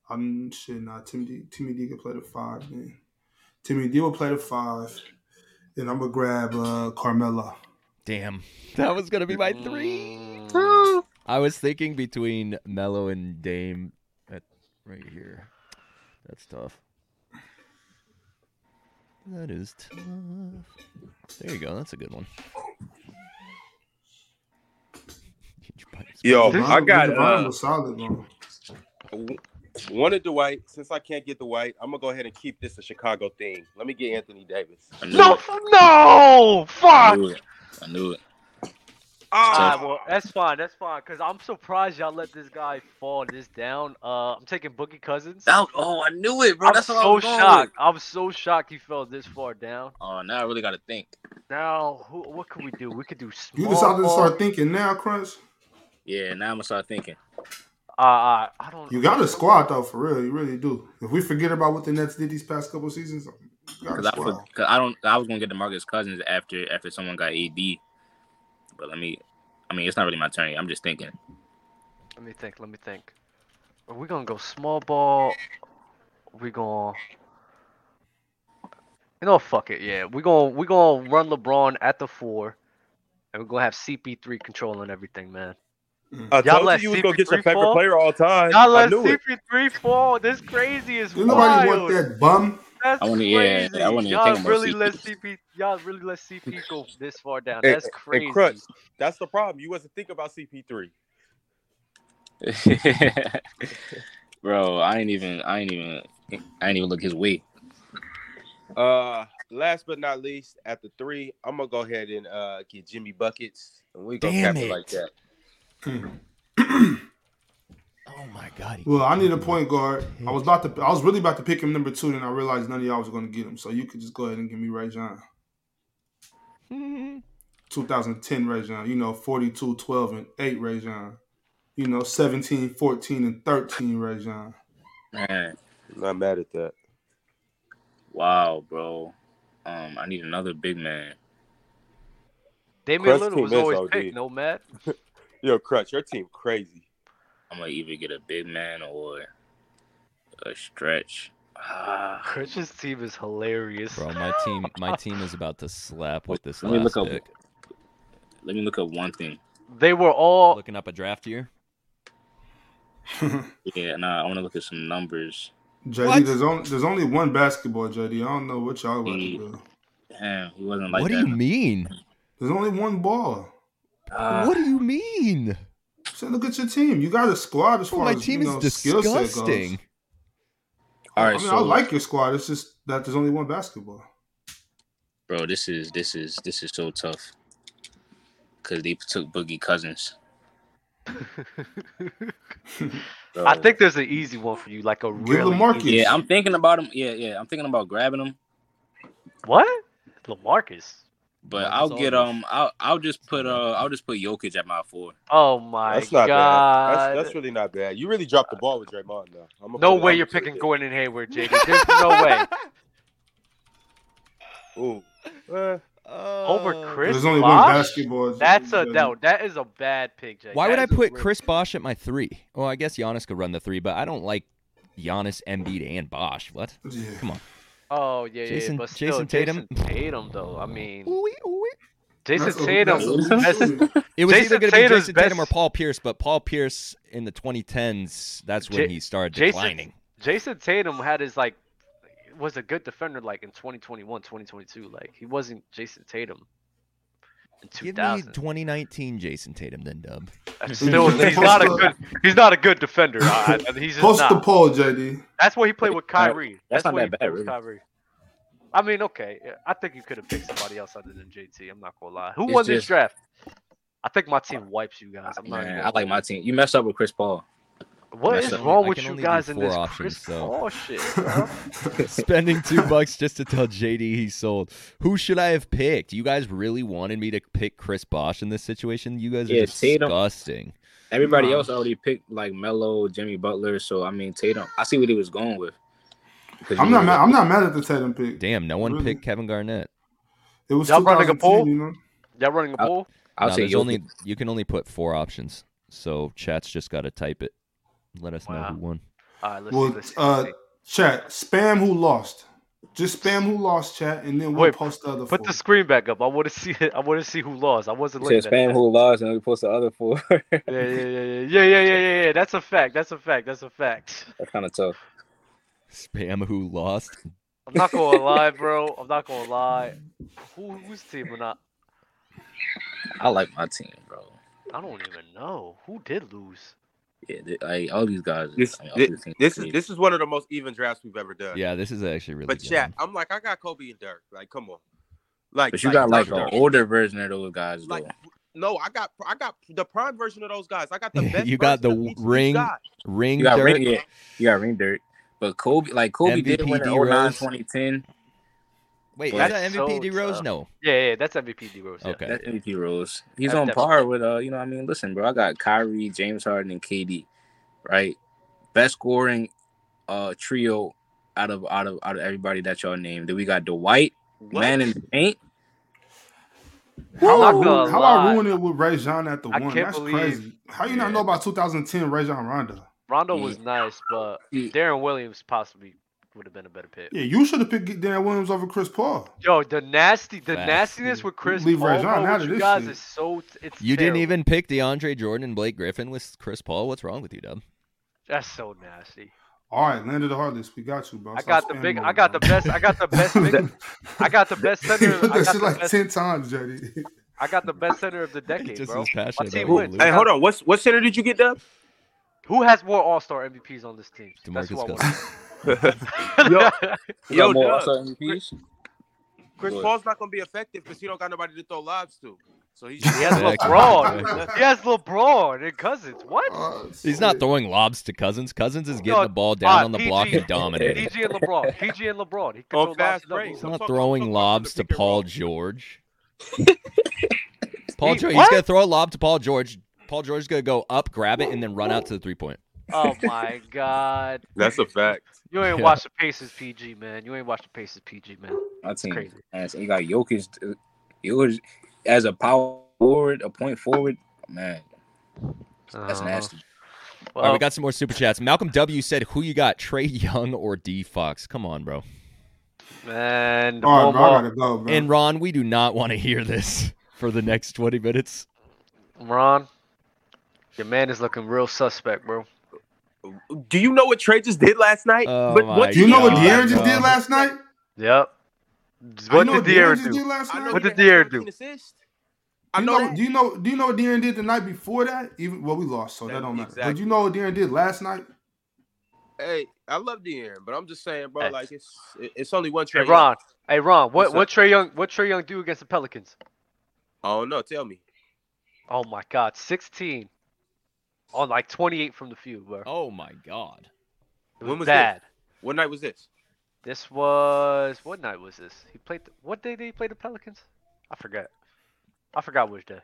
Um, I'm shit. Nah, Timmy D, Timmy D can play the five, man. Timmy D will play the five. Then I'm gonna grab uh Carmelo. Damn, that was gonna be my three. Mm, I was thinking between Melo and Dame, at right here. That's tough. That is tough. There you go. That's a good one. Yo, I got Devon uh, solid, man. Wanted Dwight. Since I can't get Dwight, I'm gonna go ahead and keep this a Chicago thing. Let me get Anthony Davis. No, it. no, I fuck. knew it. I knew it. Ah, Alright, well, that's fine. That's fine. Cause I'm surprised y'all let this guy fall this down. Uh, I'm taking Boogie Cousins. That- oh, I knew it, bro. I'm That's what I so was shocked. with. I'm so shocked he fell this far down. Oh, now I really got to think. Now, who, what could we do? We could do small. You decided to start thinking now, Crunch. Yeah, now I'm gonna start thinking. Uh, uh, I don't. You got a squad though, for real. You really do. If we forget about what the Nets did these past couple seasons, Cause a I, squad. for- I don't. I was gonna get the Demarcus Cousins after after someone got AD, but let me. I mean, it's not really my turn. yet. I'm just thinking. Let me think. Let me think. Are we gonna go small ball? We gonna. You know, fuck it. Yeah, we gonna we gonna run LeBron at the four, and we're gonna have CP3 controlling everything, man. I Y'all told let you you was gonna get your CP3 favorite fall? player all time. Y'all I let knew it. CP3 fall. This crazy is Ain't nobody wild. want that bum. That's I wanna- yeah. I wanna y'all think really let CP. Y'all really let CP (laughs) go this far down. And- That's crazy. And Crunch, that's the problem. You wasn't thinking about CP3. (laughs) Bro, I ain't even. I ain't even. I ain't even look his way. Uh, last but not least, at the three, I'm gonna go ahead and uh get Jimmy buckets, and we gonna Damn cap it it. like that. (clears throat) Oh my god. Well, I need a point guard. I was about to. I was really about to pick him number two, then I realized none of y'all was going to get him. So you could just go ahead and give me Rajon. (laughs) 2010 Rajon. You know, 42, 12, and 8 Rajon. You know, 17, 14, and 13 Rajon. Man, I'm not mad at that. wow, bro. Um, I need another big man. Damian Crunch Lillard team was is always OD. picked. No, Matt. (laughs) Yo, Crunch, your team crazy. I'm gonna either get a big man or a stretch. Ah, Christian's team is hilarious. Bro, my team my team is about to slap with this Let me last look up- pick. let me look up one thing. They were all Looking up a draft here. (laughs) Yeah, nah, I want to look at some numbers. JD, What? there's only there's only one basketball, JD. I don't know what y'all about to do. Damn, he wasn't like what that. do you mean? There's only one ball. Ah, what do you mean? So look at your team. You got a squad as Bro, far my as team you know, is skill disgusting. All I mean, so I like your squad. It's just that there's only one basketball. bro, this is this is this is so tough because they took Boogie Cousins. (laughs) Bro. I think there's an easy one for you, like a Give really LaMarcus. easy- Yeah, I'm thinking about him. Yeah, yeah, I'm thinking about grabbing him, What? Lamarcus. But Marcus I'll get Aldridge. um, I'll I'll just put uh, I'll just put Jokic at my four. Oh my That's not god. bad. That's, that's really not bad. You really dropped the ball with Draymond, though. I'm no way you're there. picking Gordon Hayward, JD. (laughs) There's no way. Ooh. Eh, Over Uh, Chris There's only Bosh? one basketball. That's a JD. no. That is a bad pick, JD. Why would I put really- Chris Bosh at my three? Well, I guess Giannis could run the three, but I don't like Giannis, Embiid, and Bosh. What? Yeah. Come on. Oh yeah, yeah, Jayson- but still, Jayson Tatum? Jayson Tatum, though. I mean, Ooh-wee, ooh-wee. Jayson Tatum. that's a- that's- It was Jayson either going to be Jayson Tatum or Paul Pierce, but Paul Pierce in the 2010s, that's when Ja- he started Jayson- declining. Jayson Tatum had his like was a good defender like in 2021, 2022. Like he wasn't Jayson Tatum in Give me 2019 Jayson Tatum, then Dub. Still, he's not a good. He's not a good defender. I, I- he's just Post the not. poll, JD. That's what he played with Kyrie. That's not that he played bad, with really. Kyrie. I mean, okay. I think you could have picked somebody else other than JT. I'm not gonna lie. Who It's won this draft? I think my team wipes you guys. I'm not. Man, even I like my team. You messed up with Chris Paul. What Yes, is I can- wrong I with you guys in this options, Chris so- Paul shit? (laughs) Spending two bucks just to tell JD he sold. Who should I have picked? You guys really wanted me to pick Chris Bosh in this situation? You guys are Yeah, Tatum. disgusting. Everybody Nah. else already picked like Melo, Jimmy Butler. So I mean Tatum. I see what he was going with. I'm not know- mad. I'm not mad at the Tatum pick. Damn, no one Really? picked Kevin Garnett. It was Y'all running a 2010, poll? you know. Y'all running a Uh, poll? I'll No, say only you can only put four options. So chat's just got to type it. Let us wow. know who won. Uh, let's, well, uh, chat spam who lost. Just spam who lost, chat, and then we'll Wait, post the other. Put four. the screen back up. I want to see. It. I want to see who lost. I wasn't looking. Spam who lost, and we post the other four. (laughs) yeah, yeah, yeah, yeah, yeah, yeah, yeah, yeah. That's a fact. That's a fact. That's a fact. That's kind of tough. Spam who lost. I'm not gonna (laughs) lie, bro. I'm not gonna lie. Who, whose team or not? I like my team, bro. I don't even know who did lose. Yeah, they, like all these guys. This I mean, all this, these this is this is one of the most even drafts we've ever done. Yeah, this is actually really But good. chat, I'm like, I got Kobe and Dirk. Like, come on. Like, But you got like an older version of those guys, though. like no, I got I got the prime version of those guys. I got the (laughs) best. You got the of each of these ring- guys. Ring you got Dirk. ring, yeah, you got ring Dirk. But Kobe, like Kobe did MVP win in 09, 2010. Wait, is That's that so MVP D Rose? tough. No. Yeah, yeah, that's MVP D Rose. Yeah. Okay. That's MVP Rose. He's That's on definitely- par with uh, you know, what I mean, listen, bro. I got Kyrie, James Harden, and KD, right? Best scoring uh trio out of out of out of everybody that y'all named. Then we got Dwight, What? man in the paint. How, I I'm ruin, how I lie. ruin it with Rajon at the I one? That's believe- crazy. How you not know about 2010 Rajon Rondo? Rondo Yeah. was nice, but Yeah. Deron Williams possibly would have been a better pick. Yeah, you should have picked Dan Williams over Chris Paul. Yo, the nasty, the Facts. nastiness with Chris Leave Paul Rajon bro, out with of you this guys shit. is so. It's You didn't even pick DeAndre Jordan and Blake Griffin with Chris Paul. What's wrong with you, Dub? That's so nasty. All right, land of the hardest. We got you, bro. I Stop got the big. I got the best. I got the best. (laughs) big, I got the best (laughs) center. put I that got shit like best. ten times, JD. I got the best center of the (laughs) decade, just bro. as passionate team wins. Hey, hold on. What's what center did you get, Dub? Who has more All Star MVPs on this team? That's DeMarcus who I Cousins. want. (laughs) Yo, Yo, more Doug. All-Star MVPs. Chris Good. Paul's not gonna be effective because he don't got nobody to throw lobs to. So he's He has Exactly. LeBron. he has LeBron and Cousins. What? Uh, He's not throwing lobs to Cousins. Cousins is getting No, the ball down fine, on the PG. block and dominating. PG and LeBron. PG and LeBron. He On controls fast lobs. break. He's not I'm throwing talking about lobs to Paul. George. (laughs) Paul George, he's gonna throw a lob to Paul George. Paul George is gonna go up, grab it, and then run out to the three point. Oh my God. (laughs) That's a fact. You ain't Yeah. watched the Pacers PG, man. You ain't watched the Pacers PG, man. My team. crazy. And you got Jokic. uh, Jokic as a power forward, a point forward. Man, that's Uh, nasty. All right, we got some more super chats. Malcolm W said, "Who you got, Trae Young or D Fox?" Come on, bro. man. All right, bro. I Mo- gotta go, bro. And Ron, we do not want to hear this (laughs) for the next twenty minutes. Ron, your man is looking real suspect, bro. Do you know what Trae just did last night? Oh But what Do you know what God, De'Aaron just did last night? Yep. What did De'Aaron De'Aaron just do? did last I night. know What did had De'Aaron 17 do? assists. I know, know, do you know? Do you know what De'Aaron did the night before that? Even well, we lost, so that, That- don't matter. But you know what De'Aaron did last night? Hey, I love De'Aaron, but I'm just saying, bro. Hey. Like it's it's only one Hey Trae. Young. Ron. Hey Ron. What What's what up? Trae Young? What Trae Young do against the Pelicans? Oh don't. Tell me. Oh my God, 16 on like 28 from the field, bro. Oh my God. It was When was bad. What night was this? This was what night was this? He played. The, what day did he play the Pelicans? I forgot. I forgot which day.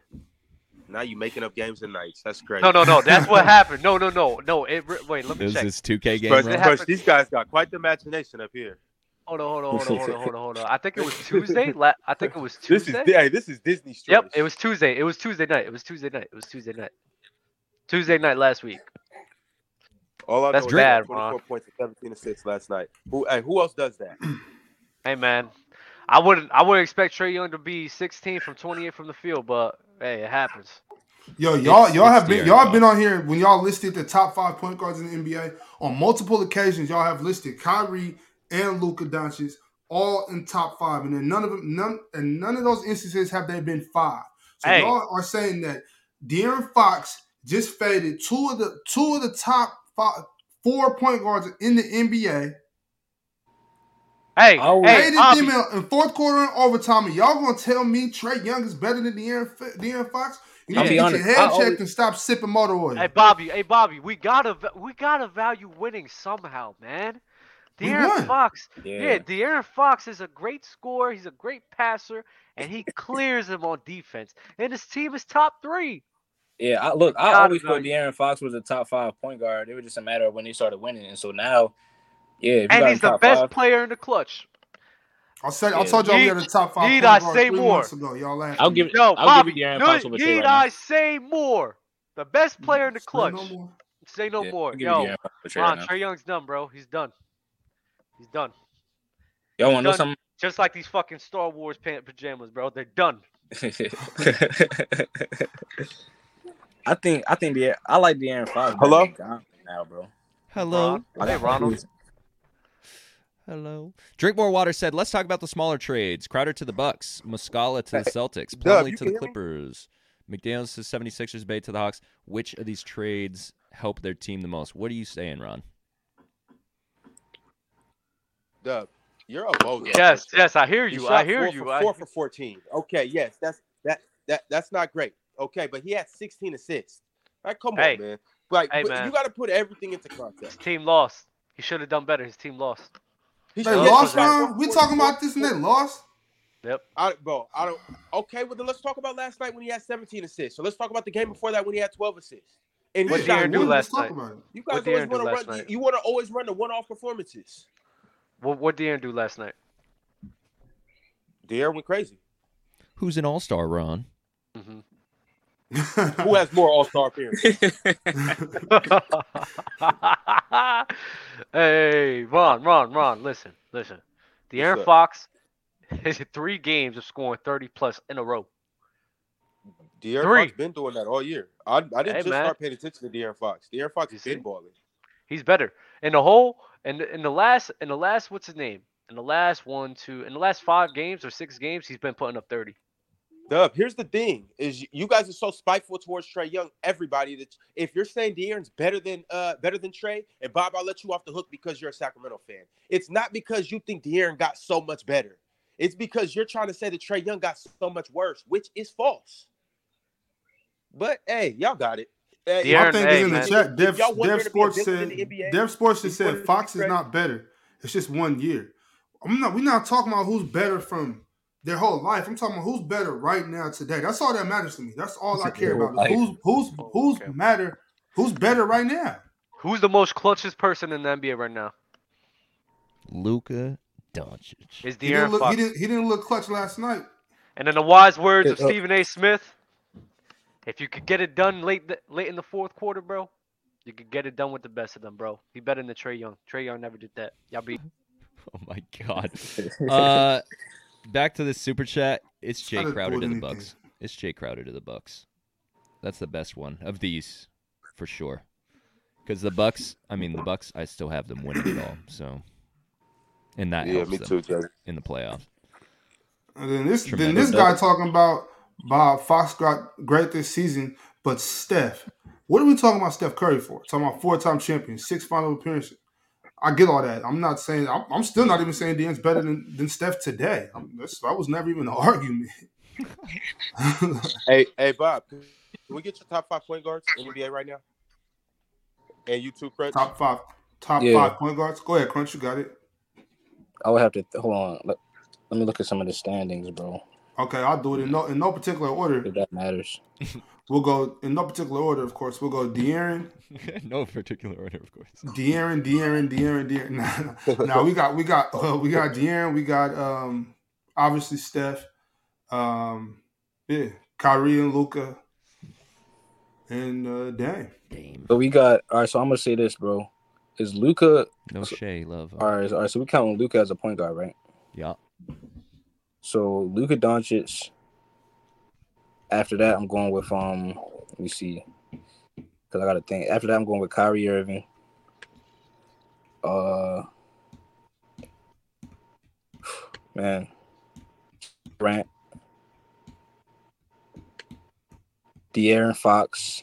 Now you making up games and nights. That's crazy. No, no, no. That's what (laughs) happened. No, no, no, no. It re- wait. Let me This check. is 2K game, Crush, Ron? It these guys got quite the imagination up here. Hold on, hold on, hold on, hold on, hold on, hold on. I think it was Tuesday. La- I think it was (laughs) This Tuesday. is hey, this is Disney. Street. Yep, it was Tuesday. It was Tuesday night. It was Tuesday night. It was Tuesday night. Tuesday night last week. All I That's know is bad, 24 Ron. points and 17 assists last night. Who hey, who else does that? (clears throat) Hey man, I wouldn't. I wouldn't expect Trae Young to be 16 from 28 from the field, but hey, it happens. Yo, y'all, It's- y'all it's have been, y'all have been on here when y'all listed the top five point guards in the NBA on multiple occasions. Y'all have listed Kyrie and Luka Doncic all in top five, and then none of them, none, and none of those instances have they been five. So Hey. y'all are saying that De'Aaron Fox just faded two of the two of the top five, four point guards in the NBA. Hey, Oh, hey, Faded Bobby, them in, in fourth quarter and overtime, and y'all gonna tell me Trae Young is better than De'Aaron, De'Aaron Fox? You I'll need to get honest, your I head always- checked and stop sipping motor oil. hey Bobby, hey Bobby, we gotta we gotta value winning somehow, man. We De'Aaron won. Fox, yeah. Yeah. De'Aaron Fox is a great scorer. He's a great passer, and he clears them on defense. And his team is top three. Yeah, I, look, I Gotta always thought De'Aaron Fox was a top five point guard. It was just a matter of when they started winning, and so now, yeah, if and he's the best five, player in the clutch. I said I told y'all we Need- had a top five. need point I guard say three more? months ago. Y'all laughed. I'll give it. Yo, I'll Bobby, give you De'Aaron need, Fox over need right now. I say more? The best mm-hmm. player in the Say clutch. no more. Say no Yeah, more. I'll Yo, De'Aaron Fox over Trae right Trae Young's done, bro. He's done. He's done. Y'all want to know done. Just like these fucking Star Wars pant pajamas, bro. They're done. (laughs) (laughs) (laughs) something? I think I think the I like De'Aaron Fox. Hello? now, bro. Hello. Ron. I Hey, Ronald. Hello. Drink More Water said, let's talk about the smaller trades. Crowder to the Bucks, Muscala to the Celtics, Dub, Plumlee you to the hear me? Clippers, McDaniels to 76ers, Bey to the Hawks. Which of these trades help their team the most? What are you saying, Ron? Dub, you're a bogus. Yes, yes, I hear He you. I hear four you. For, I, four for fourteen. Okay, yes, that's that that that's not great. Okay, but he had sixteen assists. Like, come Hey. on, man. Like, Hey, man. you got to put everything into his context. team lost. He should have done better. His team lost. He They lost, yeah, Ron. We talking about this and they lost. Yep. I, bro, I don't. Okay, well then let's talk about last night when he had 17 assists. So let's talk about the game before that when he had 12 assists. And What he did shot De'Aaron do last talk night? about it. You guys What always want to run. night? You, want to always run the one-off performances. What what did Aaron do last night? De'Aaron went crazy. Who's an all star, Ron? hmm Who has more All-Star appearances? (laughs) hey, Ron, Ron, Ron, listen, listen. De'Aaron up? Fox has three games of scoring 30 plus in a row. De'Aaron Three. Fox been doing that all year. I, I didn't Hey, just man. start paying attention to De'Aaron Fox. De'Aaron Fox You has been balling. He's better. In the whole in the, in the last in the last what's his name? In the last one, two, in the last five games or six games, he's been putting up 30. Dub, here's the thing: is you- you guys are so spiteful towards Trae Young. Everybody that if you're saying De'Aaron's better than uh better than Trae, and Bob, I'll let you off the hook because you're a Sacramento fan. It's not because you think De'Aaron got so much better. It's because you're trying to say that Trae Young got so much worse, which is false. But hey, y'all got it. Hey, De'Aaron, I think hey, it's in the chat. If Dev, y'all want there Dev to be a Sports said. in NBA, Dev Sports just if you want said Fox is not better. It's just one year. I'm not. We're not talking about who's better from their whole life. I'm talking about who's better right now today. That's all that matters to me. That's all I care about. whole is Who's who's who's Okay. matter? Who's better right now? Who's the most clutchest person in the NBA right now? Luka Doncic. Is He didn't De'Aaron look. He didn't. He didn't look clutch last night. And in the wise words of uh, Stephen A. Smith, if you could get it done late th- late in the fourth quarter, bro, you could get it done with the best of them, bro. He better than Trae Young. Trae Young never did that. Y'all be (laughs) Oh my god. (laughs) Uh, back to the super chat. It's Jay Crowder to the. Bucks. It's Jay Crowder to the Bucks. That's the best one of these, for sure. Because the Bucks, I mean, the Bucks, I still have them winning it all. So, and that Yeah, helps me them too, Jay. in the playoffs. And then this, then this guy talking about Bob Fox got great this season, but Steph. What are we talking about Steph Curry for? Talking about four-time champion, six final appearances. I get all that. I'm not saying. I'm, I'm still not even saying De'Aaron's better than, than Steph today. I'm, that's, that was never even an (laughs) argument. Hey, hey, Bob, can we get your top five point guards in the NBA right now? And you too, Crunch. top five, top Yeah. five point guards. Go ahead, Crunch. You got it. I would have to hold on. Let, let me look at some of the standings, bro. Okay, I'll do it in no in no particular order. If that matters. (laughs) We'll go in no particular order. Of course, we'll go De'Aaron, (laughs) no particular order, of course. De'Aaron, De'Aaron, De'Aaron, De'Aaron. (laughs) Nah, nah, we got we got uh, we got De'Aaron, we got um obviously Steph, um yeah, Kyrie and Luka, and uh Dame. Dame. So we got all right. So I'm gonna say this, bro. Is Luka No Shai love. all right? All right. So we count Luka as a point guard, right? Yeah. So Luka Doncic. After that, I'm going with um. Let me see, because I got to think. After that, I'm going with Kyrie Irving. Uh, man, Grant, De'Aaron Fox,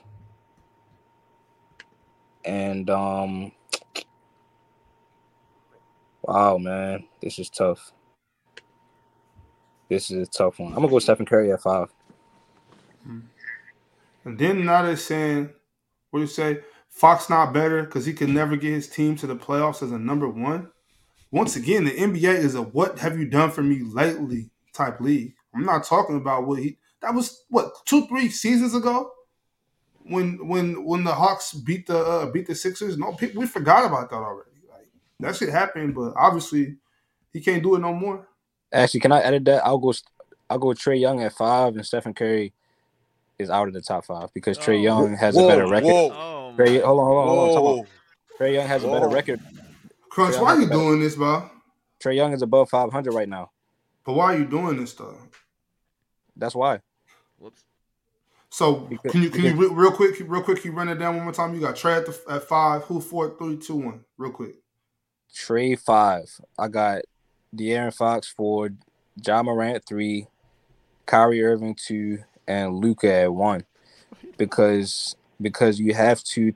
and um. Wow, man, this is tough. This is a tough one. I'm gonna go Stephen Curry at five. And then now they're saying, what do you say? Fox not better because he can never get his team to the playoffs as a number one. Once again, the NBA is a what have you done for me lately type league. I'm not talking about what he that was what two, three seasons ago when when when the Hawks beat the uh, beat the Sixers. No, we forgot about that already. Like that shit happened, but obviously he can't do it no more. Actually, can I edit that? I'll go. I'll go Trae Young at five, and Stephen Curry is out of the top five because Trae Oh. Young has Whoa, a better record. Whoa, Oh, Trae, hold on, hold on, hold on. Talk whoa. Trae Young has a better record. Crunch, why I'm you about to- doing this, bro? Trae Young is above 500 right now. But why are you doing this though? That's why. Whoops. So Because- can you can you because- re- real quick real quick you run it down one more time? You got Trae at, the, at five, who four, three, two, one, real quick. Trae five. I got De'Aaron Fox four, Ja Morant three, Kyrie Irving two, and Luka at one. Because because you have to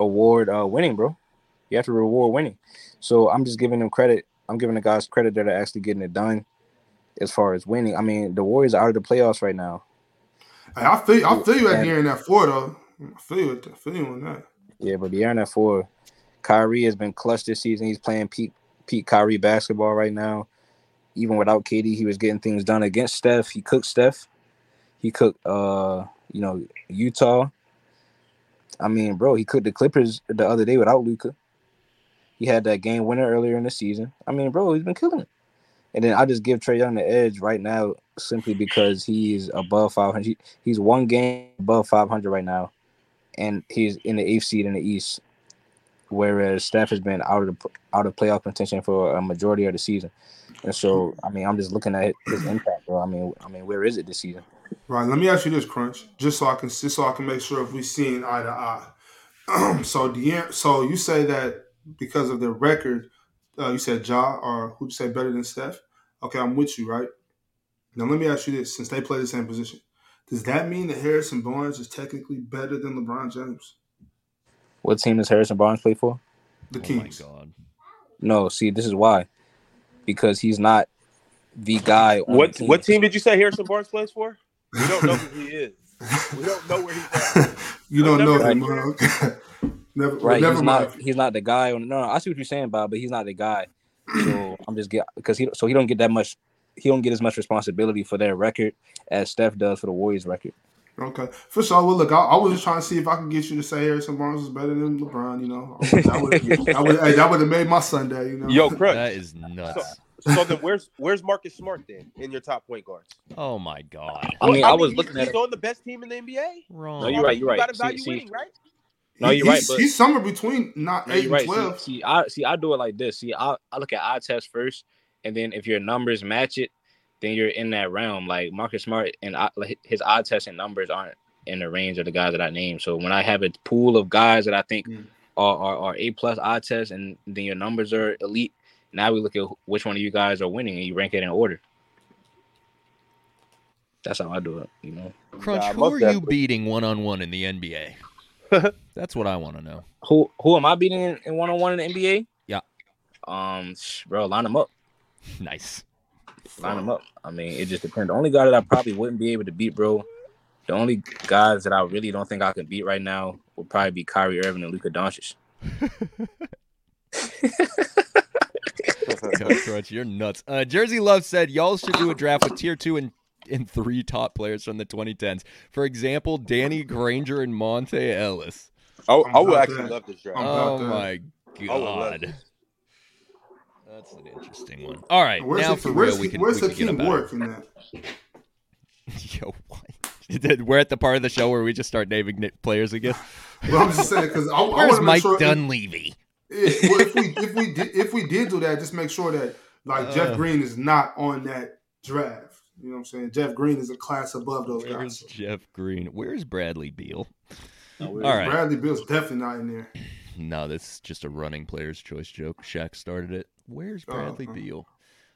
award uh winning, bro. You have to reward winning. So I'm just giving them credit. I'm giving the guys credit that are actually getting it done as far as winning. I mean, the Warriors are out of the playoffs right now. Hey, I feel I feel you at And- the end at four though. I feel you, I feel you on that. Yeah, but De'Aaron at four. Kyrie has been clutch this season. He's playing peak peak Kyrie basketball right now. Even without KD, he was getting things done against Steph. He cooked Steph. He cooked uh, you know, Utah. I mean, bro, he cooked the Clippers the other day without Luka. He had that game winner earlier in the season. I mean, bro, he's been killing it. And then I just give Trae Young the edge right now simply because he's above 500. He- He's one game above 500 right now and he's in the eighth seed in the East, whereas Steph has been out of the out of playoff contention for a majority of the season. And so, I mean, I'm just looking at his impact, bro. I mean, I mean, where is it this season? Right. Let me ask you this, Crunch, just so I can just so I can make sure if we're seeing eye to eye. (clears throat) so De'Aaron, so you say that because of the record, uh, you said Ja or who'd you say better than Steph? Okay, I'm with you, right? Now let me ask you this: since they play the same position, does that mean that Harrison Barnes is technically better than LeBron James? What team does Harrison Barnes play for? The Oh my Kings. god. No, see, this is why, because he's not the guy. On What the team. what team did you say Harrison Barnes plays for? We don't know who he is. (laughs) We don't know where he's at. you don't know Never him, mind. huh? (laughs) never, Right, never he's mind. not. He's not the guy. On no, no, I see what you're saying, Bob, but he's not the guy. So (clears throat) I'm just get because he so he don't get that much. He don't get as much responsibility for their record as Steph does for the Warriors record. Okay, for sure. Well, look, I, I was just trying to see if I could get you to say Harrison Barnes is better than LeBron. You know, (laughs) that would hey, that would have made my Sunday. You know, Yo, Crunch. That is nuts. So then, where's where's Marcus Smart then in your top point guards? Oh my god. I mean, I was he- looking at he's it. on the best team in the NBA. Wrong. No, you're right. You're You got right. to value See- see- right? No, you're right, he's, but- he's somewhere between not No, eight and right. twelve. See, see, I see. I do it like this. See, I, I look at eye test first, and then if your numbers match it, then you're in that realm. Like Marcus Smart and his odd test and numbers aren't in the range of the guys that I named. So when I have a pool of guys that I think Mm. are, are are A plus odd test, and then your numbers are elite, now we look at which one of you guys are winning, and you rank it in order. That's how I do it. You know, Crunch, Nah, who most are you beating one on one in the NBA? (laughs) That's what I want to know. who who am I beating in one on one in the NBA? Yeah. Um, bro, line them up. (laughs) Nice. Line them up. I mean, it just depends. The only guy that I probably wouldn't be able to beat, bro, the only guys that I really don't think I can beat right now would probably be Kyrie Irving and Luka Doncic. (laughs) Yo, Crunch, you're nuts. Uh, Jersey Love said y'all should do a draft with tier two and and three top players from the 2010s. For example, Danny Granger and Monta Ellis. I, I'm would actually love this draft. I'm about Oh that. my I would love god. That's an interesting one. All right, Where's now the, for real, we can, where's we the can King Warwick in that? (laughs) Yo, what? (laughs) We're at the part of the show where we just start naming players again. (laughs) Well, I'm just saying because I, I want to Mike sure. Dunleavy? If, well, if we if we did if we did do that, just make sure that like Uh. Jeff Green is not on that draft. You know what I'm saying? Jeff Green is a class above those Where's guys. Jeff Green? Where's Bradley Beal? All All right. Bradley Beal's definitely not in there. No, that's just a running player's choice joke. Shaq started it. Where's Oh, Bradley oh. Beal?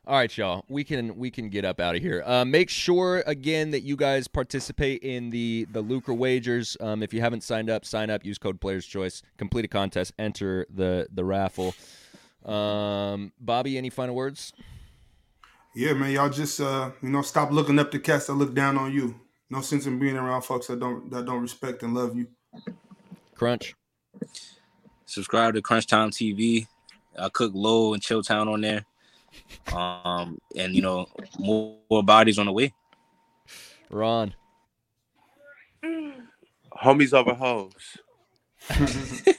All right, y'all. We can we can get up out of here. Uh, make sure again that you guys participate in the the Lucra wagers. Um, if you haven't signed up, sign up. Use code Players Choice. Complete a contest. Enter the the raffle. Um, Bobby, any final words? Yeah, man, y'all just uh, you know, stop looking up to cats that look down on you. No sense in being around folks that don't that don't respect and love you. Crunch. Subscribe to Crunch Time TV. I cook low and chill town on there. Um, and you know, more, more bodies on the way. Ron. Homies over hoes. (laughs)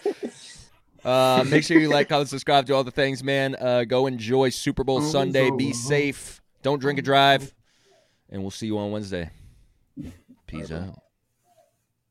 Uh, make sure you like, comment, subscribe to all the things, man. Uh, go enjoy Super Bowl Oh, Sunday. Be so- safe. Don't drink and drive. And we'll see you on Wednesday. Peace out.